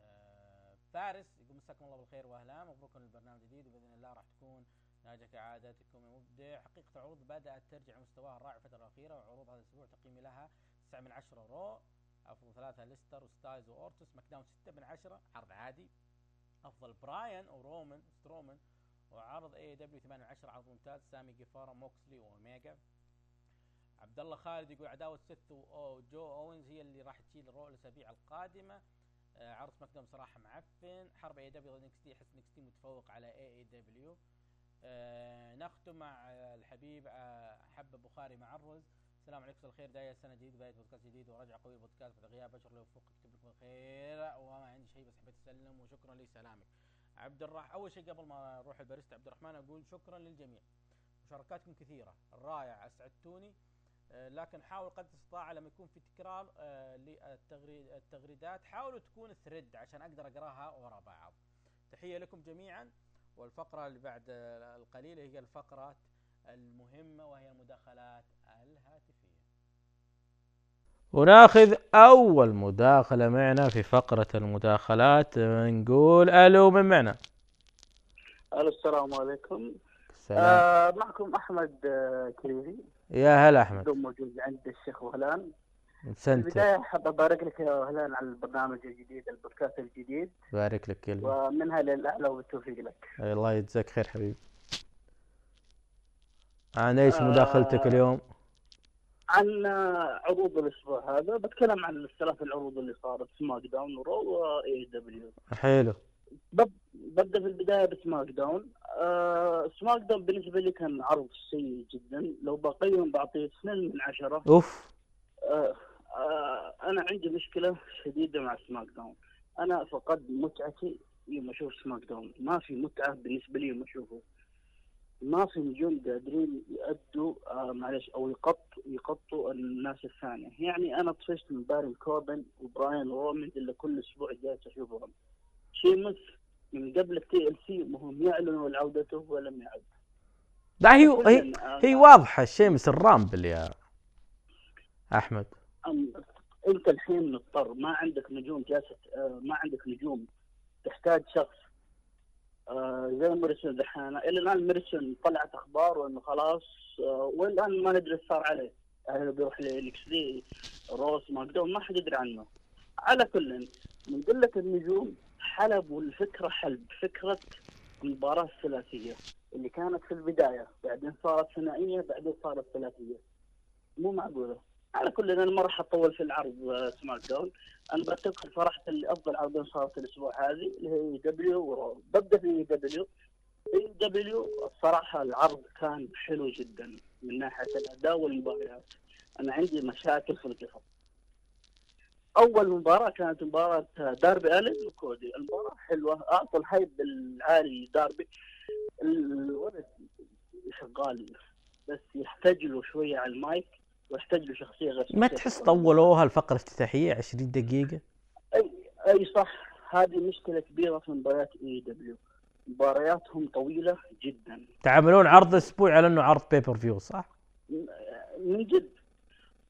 S6: آه، فارس يقول مساكم الله بالخير والف مبروك البرنامج الجديد وبإذن الله راح تكون ناجحة كعادتكم. مبدع حقيقة العروض بدأت ترجع مستواها الرائع الفترة الأخيرة وعروض هذا الأسبوع تقييمي لها 9 من 10 رو. أفضل ثلاثة أليستر وستايلز وأورتن. سماك داون 6 من 10 عرض عادي. أفضل براين ورومان سترومان وعرض AEW 8 من 10 عرض ممتاز سامي جيفارا موكسلي وأوميجا. عبد الله خالد يقول عداوة سيث وجو أوينز هي اللي راح تشيل الرو الأسابيع القادمة. آه عرض سماك صراحة معفن. حرب اي دبليو ضد إكس تي أحس NXT متفوق على AEW آه نختم مع الحبيب آه حب بخاري معرز السلام عليكم الخير. داية سنة جديدة بداية بودكاست جديد ورجع قوي البودكاست بعد غياب اشهر لو يوفقك يكتب لكم الخير. وما عندي شيء بس حبيت أسلم وشكرا لسلامك. عبد الرحمن أول شيء قبل ما أروح الباريستا عبد الرحمن أقول شكرا للجميع. مشاركاتكم كثيرة. الرائع أسعدتوني. آه، لكن حاول قد استطاع لما يكون في تكرار آه، للتغريد التغريدات. حاولوا تكون ثريد عشان أقدر أقراها ورا بعض. تحية لكم جميعا. والفقرة اللي بعد آه، القليلة هي الفقره المهمة وهي المداخلات الهاتفية. وناخذ أول مداخلة معنا في فقرة المداخلات نقول ألو من معنا؟
S4: ألو السلام عليكم.
S6: سلام
S4: آه معكم أحمد آه كريري.
S6: يا هلا أحمد.
S4: دوم موجود عند الشيخ وهلان.
S6: سنت
S4: البداية حاب أبارك لك يا وهلان على البرنامج الجديد البودكاست الجديد.
S6: بارك لك كلمه
S4: ومنها للأعلى والتوفيق لك.
S6: الله يجزاك خير حبيبي. عن إيش
S4: آه.
S6: مداخلتك اليوم؟
S4: عن عروض الأسبوع هذا بتكلم عن الثلاث العروض اللي صارت سماك داون ورو و AEW
S6: حلو.
S4: ببدأ في البداية بسماك داون. آه سماك داون بالنسبة لي كان عرض سيء جدا. لو بقيم بعطيه 2 من عشرة.
S6: أوف.
S4: آه، آه، أنا عندي مشكلة شديدة مع سماك داون. أنا فقدت متعتي يوم أشوف سماك داون. ما في متعة بالنسبة لي يوم أشوفه. ما في نجوم قادرين يأدوا آه معلش أو يغطوا يغطوا الناس الثانية. يعني أنا طفشت من بارن كوربن وبراين رومان اللي كل أسبوع جالس أشوفهم. شيمس من قبل ال TLC وهم يعلنوا عودته ولم يعد.
S6: لا هي هي, هي واضحة الشيمس الرامبل يا
S4: أحمد. أنت الحين مضطر. ما عندك نجوم جالسة آه، ما عندك نجوم. تحتاج شخص آه، زي ميرسون دحين. إلى الآن ميرسون طلعت أخبار وإنه خلاص آه، والآن ما ندري إيش صار عليه. هل بيروح لإكس دي روس داون ما حد يدري عنه. على كل من قلة النجوم حلبوا الفكرة حلب فكرة المباراه الثلاثيه اللي كانت في البداية بعدين صارت ثنائية بعدين صارت ثلاثية. مو معقولة. على كل أنا ما راح اطول في العرض آه، SmackDown أنا بنتقل صراحة لافضل عرضين صارت الأسبوع هذه اللي هي دبليو ببدا في دبليو. اي دبليو الصراحه العرض كان حلو جدا من ناحية الأداء والمباريات. أنا عندي مشاكل في القصص أول مباراة كانت مباراة داربي الين وكودي. المباراة حلوة. أعطوا ال hype العالي لداربي. الولد شغال بس يحتاج له شوية على المايك. ويحتاج له شخصيه غير
S8: ما تحس
S4: كودي.
S8: طولوها الفقره الافتتاحيه 20 دقيقة؟
S4: أي أي صح. هذه مشكلة كبيرة في مباريات AEW مبارياتهم طويلة جدا.
S8: تعاملون عرض أسبوع على إنه عرض pay-per-view صح؟
S4: من جد.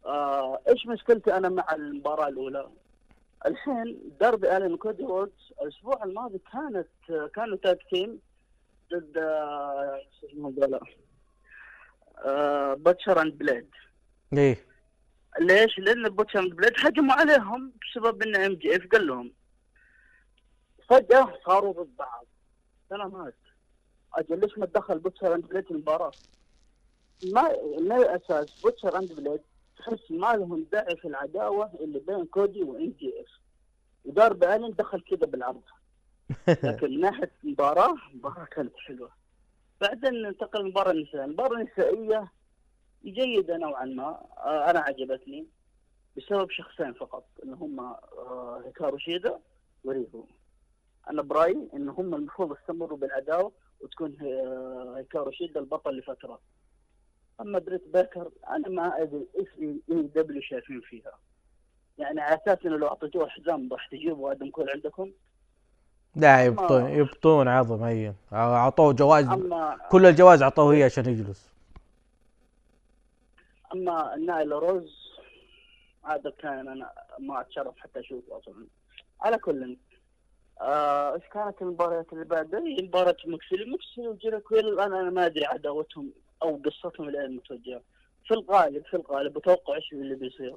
S4: آه إيش مشكلتي أنا مع المباراة الأولى؟ الحين داربي ألين وكودي رودز الأسبوع الماضي كانت كانوا tag team ضد آه، شو اسمه آه Butcher and Blade
S8: إيه
S4: ليش؟ لأن Butcher and Blade هجموا عليهم بسبب إن MJF قال لهم فجأة صاروا ضد بعض. سلامات أجل ليش ما تدخل Butcher and Blade المباراة؟ ما من الاساس Butcher and Blade تحس ما لهم داعي في العداوة اللي بين كودي و MJF. وداربي الين دخل كذا بالعرض. لكن من ناحية مباراه مباراة كانت حلوة. بعدين ننتقل للمباراة النسائية. المباراة النسائية جيدة نوعا ما آه، أنا عجبتني بسبب شخصين فقط اللي هم آه، هيكارو شيدا وريهو. أنا برأيي إن هم المفروض يستمروا بالعداوه وتكون هي- هيكارو شيدا البطل لفترة. أما بريت بيكر أنا ما أدري إيش AEW شايفين فيها. يعني على أساس إنه لو أعطيتوه حزام راح تجيبوا آدم كول عندكم؟
S8: لا يبطون يبطون عظم هي أعطوه جوائز كل الجوائز أعطوه هي عشان يجلس.
S4: أما نايلا روز هذا كان أنا ما أتشرف حتى اشوفه أصلا. على كل آه، إيش كانت المباريات اللي بعدها؟ مباراة موكسلي موكسلي وجيريكو إلى الان أنا ما أدري عداوتهم أو قصتهم الان متوجهة. في الغالب في الغالب أتوقع إيش اللي بيصير؟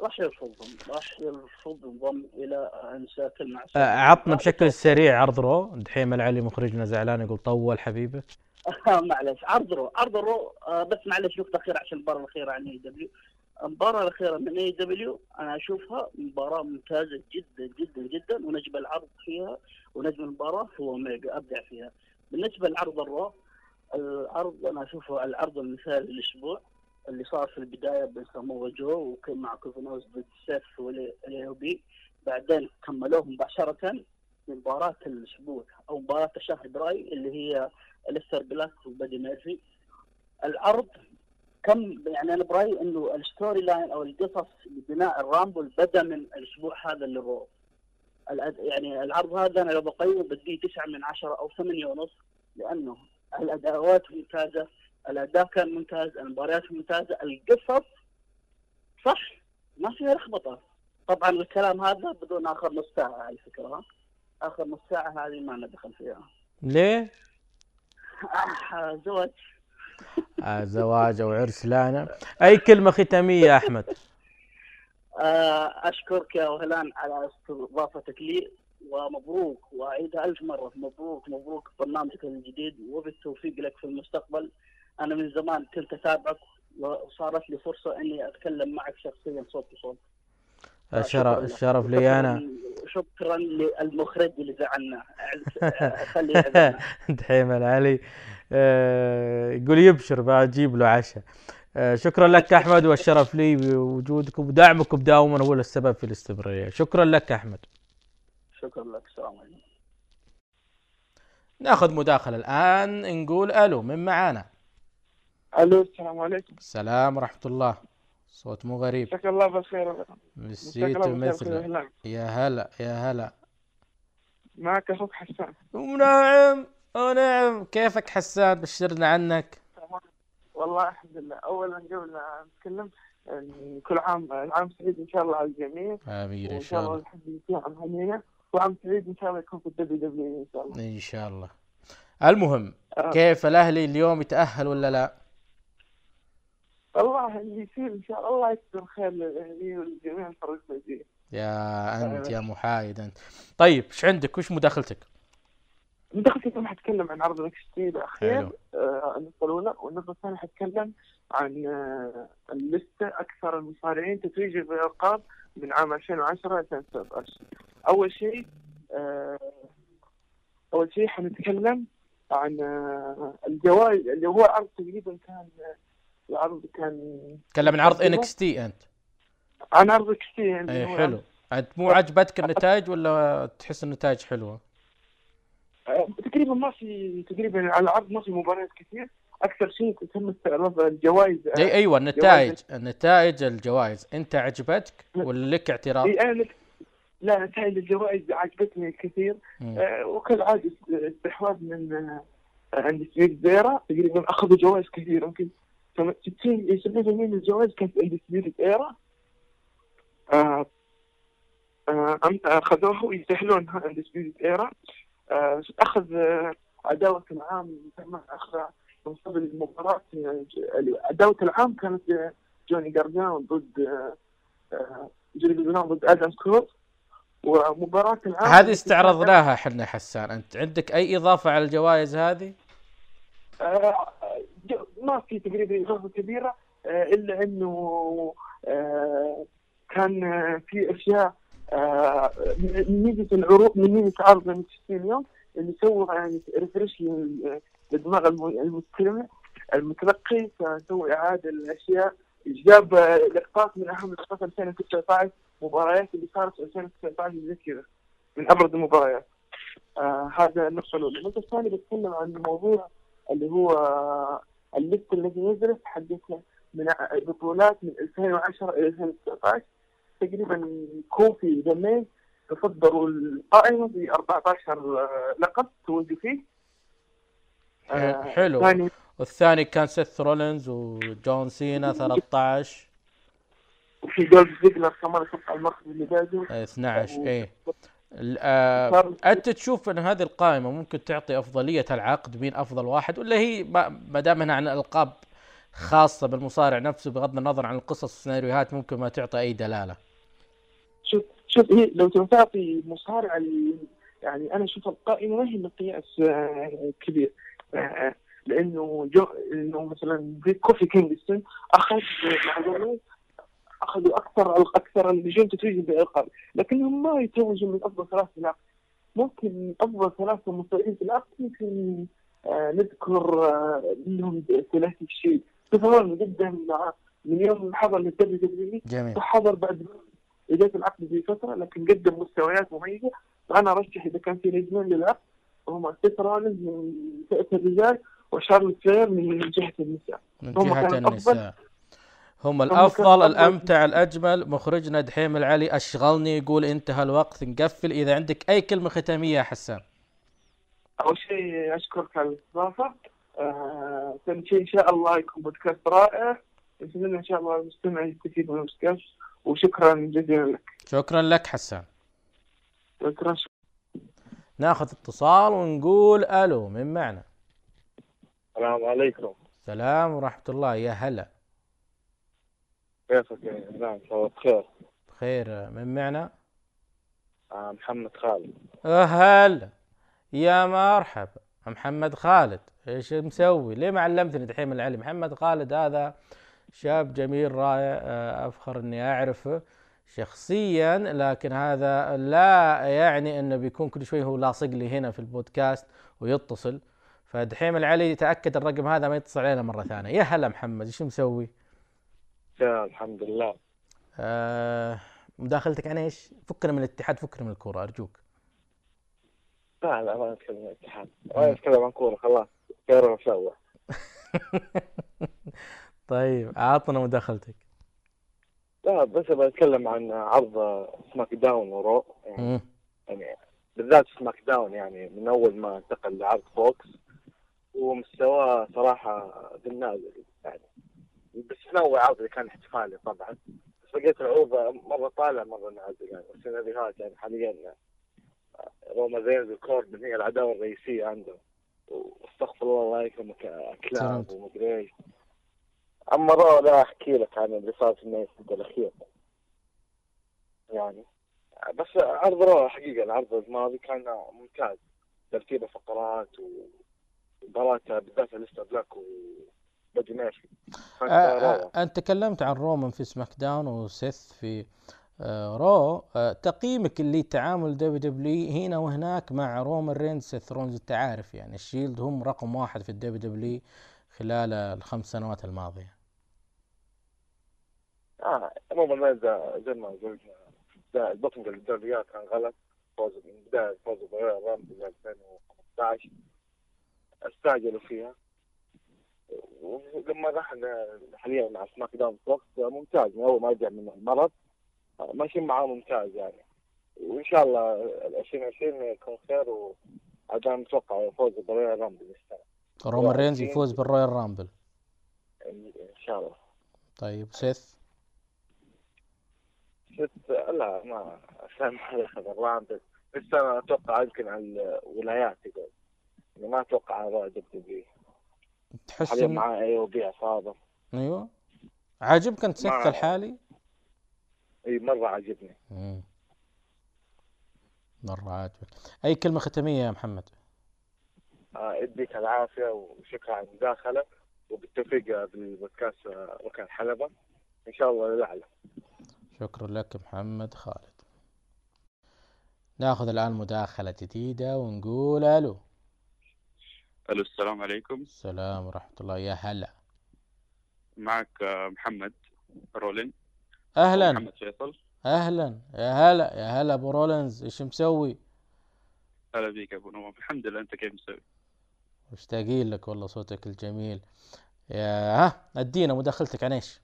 S4: راح يرفضهم راح يرفض انضم إلى Inner Circle مع
S8: آه، عطنا بشكل سريع عرض Raw. دحيم العلي مخرجنا زعلان يقول طول حبيبه
S4: معلش عرض Raw عرض Raw آه بس معلش نقطة أخيرة عشان المباراة الأخيرة عن AEW المباراة الأخيرة من AEW أنا أشوفها مباراة ممتازة جدا جدا جدا ونجم العرض فيها ونجم المباراة هو أوميجا أبدع فيها. بالنسبة لعرض ال Raw العرض أنا أشوفه العرض المثالي للأسبوع اللي صار في البداية بين سامو جو مع كيفن أوينز ضد سيث وال AOP بعدين كملوه مباشرة مباراة الأسبوع أو مباراة الشهر برأيي اللي هي أليستر بلاك وبادي ميرفي. العرض كم يعني أنا برأيي إنه ال story line أو القصص لبناء ال Rumble بدأ من الأسبوع هذا اللي الأد- يعني العرض هذا أنا لو بقيمه بديه تسعة من عشرة أو ثمانية ونص لأنه الأداءات ممتازة الاداء كان ممتاز المباريات ممتازة القصص صح ما فيها لخبطة. طبعا الكلام هذا بدون آخر نص ساعة على فكرة؟ آخر نص ساعة هذه ما ندخل فيها.
S8: ليه؟
S4: زواج
S8: آه زواج أو عرس لانا أي كلمة ختامية يا أحمد؟
S4: آه، أشكرك يا وهلان على استضافتك لي ومبروك وأعيدها ألف مرة. مبروك مبروك برنامجك الجديد وبالتوفيق لك في المستقبل. أنا من زمان كنت أتابعك وصارت لي فرصة إني أتكلم معك شخصيا صوت بصوت.
S8: الشرف
S4: شكراً.
S8: الشرف لي أنا.
S4: شكراً- للمخرج اللي زعلنا. خليه يعذرنا.
S8: دحيم العلي يقول يبشر بعد جيب له عشاء. آه، شكرا لك أحمد والشرف لي بوجودكم ودعمكم دائما هو السبب في الاستمرارية. شكرا لك أحمد.
S4: شكرا لك السلام عليكم.
S6: ناخذ مداخلة الآن نقول ألو من معانا؟
S9: ألو السلام عليكم.
S6: السلام ورحمة الله. صوت مو غريب.
S9: مساك الله بالخير.
S6: نسيت مثل. يا هلا يا هلا.
S9: معك أخوك حسان.
S6: ونعم ونعم كيفك حسان؟ بشرنا عنك.
S9: والله الحمد لله. اولا قبل لا نتكلم يعني كل عام عام سعيد إن شاء الله على الجميع.
S6: آمين
S9: إن
S6: شاء
S9: الله الحمد لله عام وعام سعيد إن شاء الله يكون في ال WWE إن شاء الله.
S6: إن شاء الله. المهم
S9: آه.
S6: كيف الأهلي اليوم يتأهل ولا لا؟
S9: الله اللي يصير إن شاء الله الله يكثر خير للأهلي ولجميع الفرق السعوديه
S6: يا أنت يا محايد أنت. طيب إيش عندك؟ وش مداخلتك؟
S9: دخلت اليوم حتكلم عن عرض NXT الأخير.
S6: حلو.
S9: آه، النقطة الأولى والنقطة الثانية حتكلم عن آه، اللستة أكثر المصارعين تتويجا بالألقاب من عام 2010 2019 أول شيء آه، أول شيء حنتكلم عن الجوائز اللي هو عرض تقريبا كان العرض كان
S6: تكلم عن عرض NXT أنت.
S9: عن عرض NXT يعني
S6: اي حلو. أنت مو عجبتك النتائج ولا تحس النتائج حلوة؟
S9: آه، تقريبا ما في تقريبا على العرض ما في مباريات كثير. أكثر شيء تم استعراض الجوائز آه،
S6: إي أيوه النتائج النتائج الجوائز. أنت عجبتك ولا لك اعتراض؟
S9: إيه، أنا لا نتائج الجوائز عجبتني كثير. آه، وكالعادة استحواذ من آه، Undisputed Era تقريبا أخذوا جوائز كثير يمكن 60 70% من الجوائز كانت عند سويد زيرا آه، آه، ويستاهلونها عند سويد زيرا آه، عداوة العام أخذ من قبل المباراة. آه، عداوة العام كانت جوني جاردان ضد آه، جوني جاردان ضد آدم كول ومباراة العام
S6: هذه استعرضناها إحنا حسان. أنت عندك أي إضافة على الجوائز هذه؟
S9: ما في تقريبا إضافة كبيرة آه، إلا إنه آه، كان في أشياء آه، من ميزة العروض من ميزة عرض من 60 يوم اللي سوى يعني ريفرش لدماغ الم- المستمع المتلقي فسوى إعادة الأشياء. جاب لقطات من أهم لقطات 2019 مباريات اللي صارت في 2019 زي كذا من أبرز المباريات. آه هذا النقطة الأولى، النقطة الثانية بتكلم عن موضوع اللي هو ال list الذي نزلت حقتها من بطولات من 2010 إلى 2019 تقريبا كوفي وذا ميز تصدروا القائمة ب 14 لقب توجوا فيه. آه،
S6: حلو.
S9: ثاني.
S6: والثاني كان سيث رولينز وجون سينا 13
S9: وفي دولف زيجلر كمان أتوقع المركز اللي بعده.
S6: 12 إيه ال- آه،
S9: صار-
S6: أنت تشوف إن هذه القائمة ممكن تعطي أفضلية العقد مين أفضل واحد ولا هي ما دام إنها عن ألقاب خاصة بالمصارع نفسه بغض النظر عن القصص والسيناريوهات ممكن ما تعطي أي دلالة.
S9: شوف شوف هي لو تعطي مصارع يعني أنا أشوف القائمة ما هي مقياس آه، كبير. آه، لأنه جو إنه مثلا كوفي كينغستون أخذ معلومات اخذوا أكثر أكثر النجوم تتويجا بالالقاب لكنهم ما يتوجوا من أفضل ثلاثة في العقد ممكن أفضل ثلاثة مصارعين في العقد ممكن آه، نذكر آه، منهم ثلاثي شيء. طبعا جدا مع من يوم حضر WWE
S6: جميل.
S9: حضر بعد بدايه العقد بفتره لكن قدم مستويات مميزة. فانا أرشح إذا كان في نجمين للعقد وهما سيث رولينز من فئة الرجال وشارلوت فلير من جهة النساء.
S6: من
S9: جهة
S6: النساء. هم
S9: الأفضل.
S6: الأمتع الأجمل. مخرجنا دحيم العلي أشغلني يقول انتهى الوقت نقفل. إذا عندك أي كلمة ختامية يا حسان.
S9: أول شيء أشكرك على الاستضافة. آه، ثاني شيء إن شاء الله يكون بودكاست رائع. نتمنى إن شاء الله المستمع يستفيد من البودكاست. وشكرا جزيلا لك.
S6: شكرا لك حسان.
S9: شكرا.
S6: ناخذ اتصال ونقول ألو من معنا؟
S10: السلام عليكم.
S6: سلام ورحمة الله. يا هلا.
S10: كيفك يا نعم صباح الخير
S6: بخير. من معنا؟
S10: آه محمد خالد.
S6: هلا. يا مرحبا. محمد خالد. إيش مسوي؟ ليه ما علمتني دحين العلي محمد خالد هذا شاب جميل رائع. آه، أفخر إني أعرفه شخصيا لكن هذا لا يعني إنه بيكون كل شوي هو لاصق لي هنا في البودكاست ويتصل. فدحيم العلي تاكد الرقم هذا ما يتصل علينا مرة ثانية. يا هلا محمد إيش مسوي؟
S10: الحمد لله.
S6: آه مداخلتك عن إيش؟ فكنا من الاتحاد فكنا من الكورة أرجوك.
S10: لا لا ما نتكلم عن الاتحاد. ما نتكلم عن كورة خلاص. خير وسوى
S6: طيب عطنا مداخلتك.
S10: لا بس بتكلم عن عرض SmackDown و Raw. يعني. يعني بالذات SmackDown يعني من أول ما انتقل لعرض Fox. ومستواه صراحة في النازل يعني بس نوع عرضي كان احتفالي طبعا. بس لقيت العروض مرة طالع مرة نازل يعني والسيناريوهات يعني حاليا آه، رومان رينز وكوربن هي العداوة الرئيسية عندهم واستغفر الله الله يكرمك كلاب. ومدري إيش. أما Raw لا أحكي لك عن اللي صار في النهايه الأخير. يعني بس عرض Raw حقيقة. العرض الماضي كان ممتاز. ترتيبه فقرات ومباراة بالذات أليستر بلاك وبادي
S6: آه،. آه، أنت تكلمت عن رومان في SmackDown وسيث في آه، Raw. آه، تقييمك لتعامل WW هنا وهناك مع رومان رينز سيث رولينز أنت عارف يعني ال Shield هم رقم واحد في ال WW خلال الخمس سنوات الماضية.
S10: آه عموما ما زي ما قلت البطن الدوريات كان غلط. فوز من بداية فوز Rumble 2015 أستعجلوا فيها. ولما راح حاليا مع SmackDown وقت ممتاز. من أول ما رجع من المرض ماشيين معاه ممتاز يعني. وإن شاء الله 2020 يكون خير وعاد متوقع يفوز بال Royal Rumble السنة
S6: رومان رينز. يفوز بال Royal
S10: Rumble. إن شاء الله.
S6: طيب سيث؟
S10: ست لا ما عشان ما ياخذ الرامبل. بس أنا أتوقع يمكن على الولايات يقول. ما أتوقع على دبليو
S6: تحس إن-
S10: معاه اي أو بي عصابه
S6: أيوه. عاجبك أنت سيث
S10: ما-
S6: الحالي؟
S10: إي مرة عجبني
S6: مم. مرة عاجبك. أي كلمة ختامية يا محمد؟
S10: آه، يديك العافية وشكرا على المداخلة وبالتوفيق آه، بالبودكاست آه، ركن الحلبة. إن شاء الله للأعلى.
S6: شكرا لك محمد خالد. ناخذ الآن مداخلة جديدة ونقول ألو.
S11: ألو السلام عليكم.
S6: السلام ورحمة الله. يا هلا.
S11: معك آه، محمد رولين
S6: أهلا.
S11: محمد فيصل.
S6: أهلا. يا هلا يا هلا أبو رولنز إيش مسوي؟
S11: هلا بيك أبو نواف. الحمد لله أنت كيف مسوي؟
S6: مشتاقين لك والله صوتك الجميل. يا ها أدينا مداخلتك عن إيش؟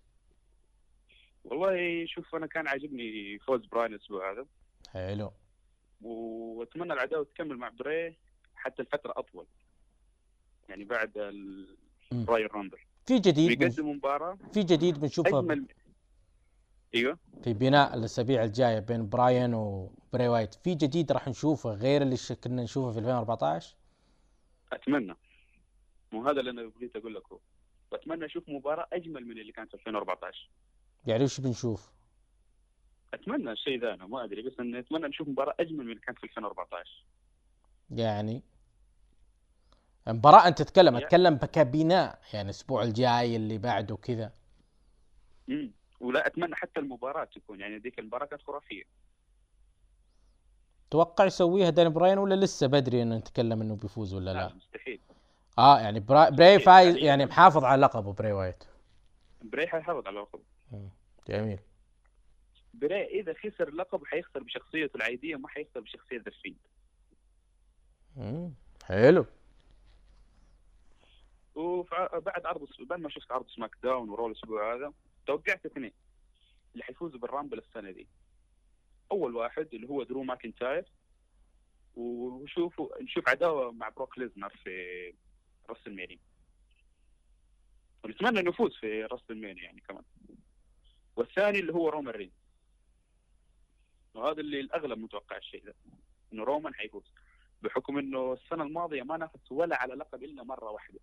S11: والله شوف أنا كان عاجبني فوز براين الأسبوع هذا.
S6: حلو.
S11: وأتمنى العداوة تكمل مع بري حتى لفتره أطول. يعني بعد. ال Royal Rumble
S6: في جديد.
S11: بيقدموا مباراة.
S6: في جديد بنشوفه
S11: اجمل أيوه.
S6: في بناء الأسابيع الجاية بين براين وبري وايت. في جديد راح نشوفه غير اللي ش- كنا نشوفه في 2014
S11: أتمنى. مو هذا اللي أنا بغيت أقول لك هو. واتمنى أشوف مباراة أجمل من اللي كانت في 2014
S6: يعني وش بنشوف؟
S11: أتمنى الشيء ذا أنا ما أدري بس اني أتمنى نشوف مباراة أجمل من اللي كانت في 2014
S6: يعني؟ مباراة أنت تتكلم أتكلم كبناء يعني الأسبوع الجاي اللي بعده كذا
S11: امم ولا أتمنى حتى المباراة تكون يعني ذيك المباراة كانت خرافية.
S6: توقع يسويها داني براين ولا لسه بدري ان نتكلم إنه بيفوز ولا لا؟
S11: مستحيل.
S6: آه يعني برا... بري فايز يعني محافظ على لقبه بري وايت
S11: بري حيحافظ على اللقب
S6: جميل.
S11: بري إذا خسر اللقب حيخسر بشخصيته العادية ما حيخسر بشخصية
S6: The. حلو.
S11: وبعد عرض بعد ما شفت عرض SmackDown و Raw الأسبوع هذا توقعت اثنين اللي حيفوزوا بال Rumble السنة دي. أول واحد اللي هو درو ماكنتاير وشوفوا نشوف عداوة مع بروك ليسنر في WrestleMania ونتمنى إنه يفوز في WrestleMania يعني كمان. والثاني اللي هو رومان رينز. وهذا اللي الأغلب متوقع الشيء ده إنه رومان حيفوز. بحكم إنه السنة الماضية ما نافس ولا على لقب إلا مرة واحدة.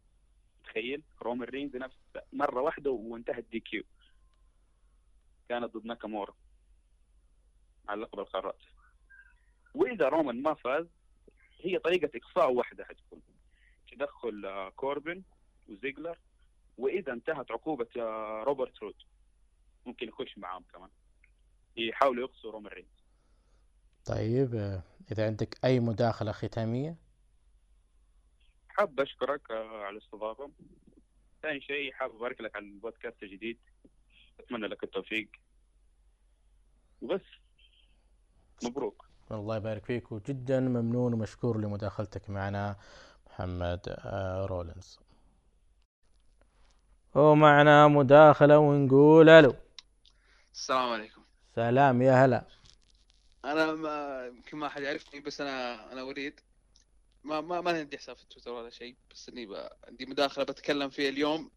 S11: تخيل رومان رينز نفس مرة واحدة وانتهت DQ. كانت ضد ناكامورا. على لقب القارات وإذا رومان ما فاز هي طريقة إقصاء واحدة حتكون. تدخل آه، كوربن وزيجلر وإذا انتهت عقوبة آه، روبرت رود. ممكن يخش معاهم كمان. يحاولوا يقصوا رومان رينز.
S6: طيب آه، إذا عندك أي مداخلة ختامية؟
S11: حاب أشكرك على الاستضافة. ثاني شيء حاب أبارك لك على البودكاست الجديد. أتمنى لك التوفيق. وبس مبروك.
S6: الله يبارك فيك وجدا ممنون ومشكور لمداخلتك معنا محمد آه، رولنز ومعنا مداخلة ونقول ألو.
S12: السلام عليكم.
S6: سلام يا هلا.
S12: أنا ما يمكن ما حد يعرفني بس أنا أنا وليد. ما ما ما عندي حساب في تويتر ولا شيء بس إني. عندي مداخلة بتكلم فيها اليوم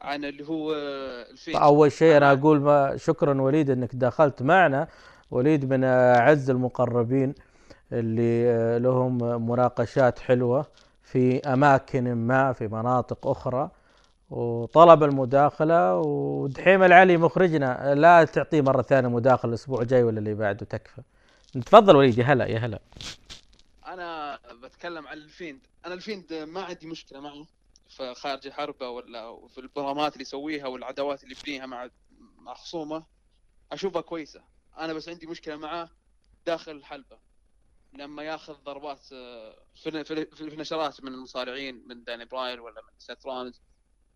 S12: عن اللي هو الفيلم
S8: اول شيء أنا أقول ما شكرا وليد إنك دخلت معنا. وليد من أعز المقربين اللي آه، لهم مناقشات حلوة في أماكن ما في مناطق أخرى. وطلب المداخلة ودحيم العلي مخرجنا. لا تعطيه مرة ثانية مداخلة الأسبوع الجاي ولا اللي بعده تكفى. تفضل وليد يا هلا يا هلا.
S12: أنا بتكلم عن ال Fiend. أنا ال Fiend ما عندي مشكلة معه. في خارج الحلبة ولا في البرامات اللي يسويها والعداوات اللي يبنيها مع مع خصومه أشوفها كويسة. أنا بس عندي مشكلة معاه داخل الحلبة. لما ياخذ ضربات آه، finisher ات من المصارعين من داني براين ولا من رولينز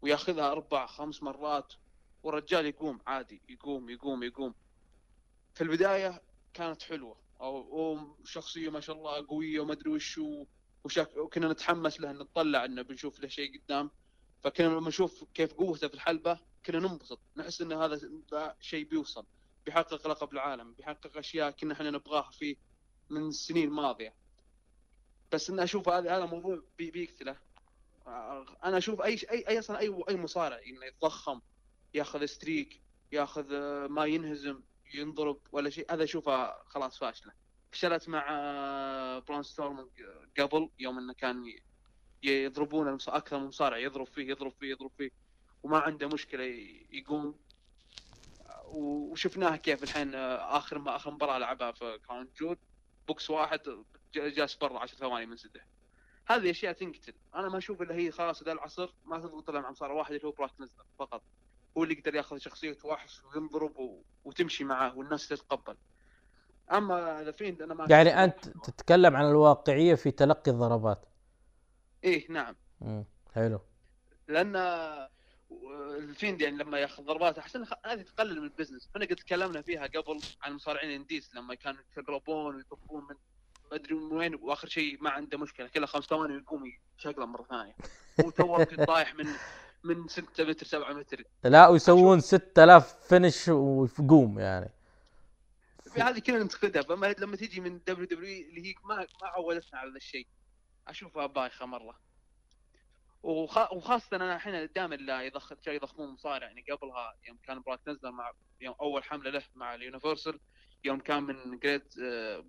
S12: وياخذها أربع خمس مرات والرجال يقوم عادي يقوم يقوم يقوم. في البداية كانت حلوة. أو شخصية ما شاء الله قوية وما أدري وش. وكنا نتحمس له نطلع إنه بنشوف له شيء قدام. فكنا لما نشوف كيف قوته في الحلبة كنا ننبسط. نحس إن هذا ذا شيء بيوصل بيحقق لقب العالم بيحقق أشياء كنا إحنا نبغاها فيه من السنين الماضية. بس إن أشوف هذا هذا موضوع بي بيقتله. أنا أشوف أي اي أي أصلا اي أي مصارع إنه يتضخم ياخذ ستريك ياخذ آه، ما ينهزم. ينضرب ولا شيء هذا أشوفه خلاص فاشلة. فشلت مع برون ستورم قبل يوم إنه كان يضربون أكثر من مصارع يضرب فيه يضرب فيه يضرب فيه وما عنده مشكلة يقوم. وشفناها كيف الحين آخر ما آخر مباراة لعبها في كراون جود بوكس واحد جالس برا 10 ثواني من سده هذه أشياء تنقتل. أنا ما أشوف إلا هي خلاص ذا العصر ما تضغط إلا مع مصارع واحد اللي هو براك فقط. هو اللي يقدر ياخذ شخصية وحش وينضرب و... وتمشي معاه والناس تتقبل. أما The Fiend أنا ما
S8: يعني أنت تتكلم عن الواقعية في تلقي الضربات.
S12: إيه نعم.
S8: مم. حلو.
S12: لأن ال Fiend يعني لما ياخذ ضربات احسن هذه تقلل من ال business. إحنا قد تكلمنا فيها قبل عن مصارعين ال indies لما كانوا يتقربون ويطفون من ما أدري من وين وآخر شيء ما عنده مشكلة كلها خمس ثواني ويقوم يشقلب مرة ثانية. هو توك طايح من من 6 متر 7 متر.
S8: لا ويسوون 6000 finish وقوم يعني.
S12: في هذه كلنا ننتقدها فما لما تيجي من WW اللي هي ما ما عودتنا على ذا الشيء أشوفها بايخة مرة. وخ... وخاصة أنا الحين دائما لا يضخ جاي يضخمون مصارع يعني. قبلها يوم كان بروك نزل مع يوم أول حملة له مع ال Universal يوم كان من Great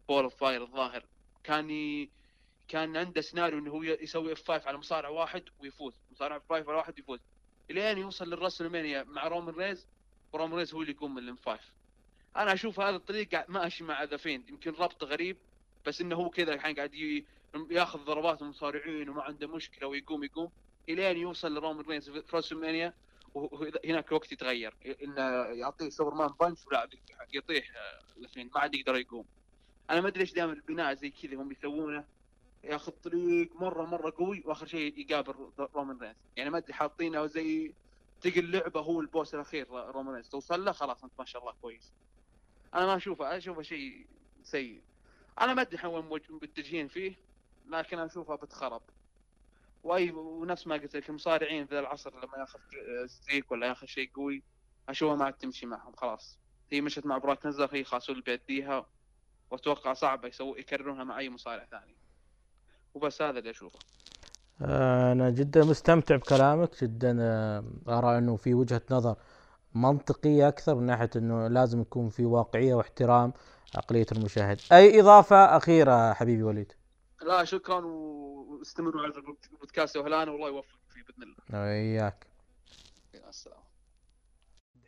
S12: Ball of Fire الظاهر كان ي... كان عنده سيناريو إنه هو يسوي F5 على مصارع واحد ويفوز. مصارع F5 على واحد يفوز. إلين يوصل لل WrestleMania مع رومان رينز ورومان رينز هو اللي يقوم من ال F5 أنا أشوف هذا الطريق ماشي مع The Fiend. يمكن ربط غريب بس إنه هو كذا الحين قاعد ياخذ ضربات المصارعين وما عنده مشكلة ويقوم يقوم. إلين يوصل لرومان رينز في WrestleMania وهناك الوقت يتغير. إنه يعطيه Superman punch ولا يطيح آه، الاثنين ما عاد يقدر يقوم. أنا ما أدري ليش دائما البناء زي كذا هم يسوونه. ياخذ طريق مرة مرة قوي وآخر شيء يقابل رومان رينز. يعني ما أدري حاطينه زي تقول اللعبه هو ال boss الأخير رومان رينز. توصل له خلاص أنت ما شاء الله كويس. أنا ما أشوفه أشوفه شيء سيء. أنا ما أدري وين متجهين فيه لكن أنا اشوفها بتخرب. وأي ونفس ما قلت لك المصارعين ذا العصر لما ياخذ ستريك ولا ياخذ شيء قوي اشوفها ما عاد تمشي معهم خلاص. هي مشت مع براك نزر هي خلاص هو اللي بيديها وأتوقع صعب يسوي يكررونها مع أي مصارع ثاني. وبس هذا اللي أشوفه.
S8: آه، أنا جدا مستمتع بكلامك جدا آه، أرى أنه في وجهة نظر منطقية أكثر من ناحية أنه لازم يكون في واقعية واحترام عقلية المشاهد. أي إضافة أخيرة حبيبي وليد؟
S12: لا شكرا واستمروا على البودكاست وهلان والله يوفقك فيه بإذن الله.
S8: وإياك
S12: يا السلام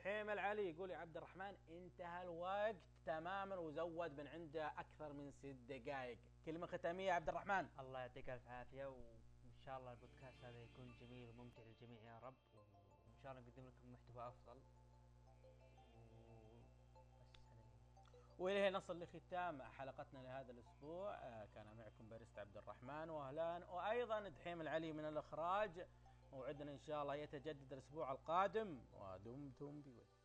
S6: دحيم العلي يقول يا عبد الرحمن انتهى الوقت تماما وزود من عنده أكثر من ست دقائق. كلمة ختامية يا عبد الرحمن.
S7: الله يعطيك ألف عافية وإن شاء الله البودكاست هذا يكون جميل وممتع للجميع يا رب. وإن شاء الله نقدم لكم محتوى أفضل.
S6: والى نصل لختام حلقتنا لهذا الأسبوع. آه، كان معكم باريستا عبد الرحمن وأهلان وأيضا دحيم العلي من الإخراج. موعدنا إن شاء الله يتجدد الأسبوع القادم. ودمتم بود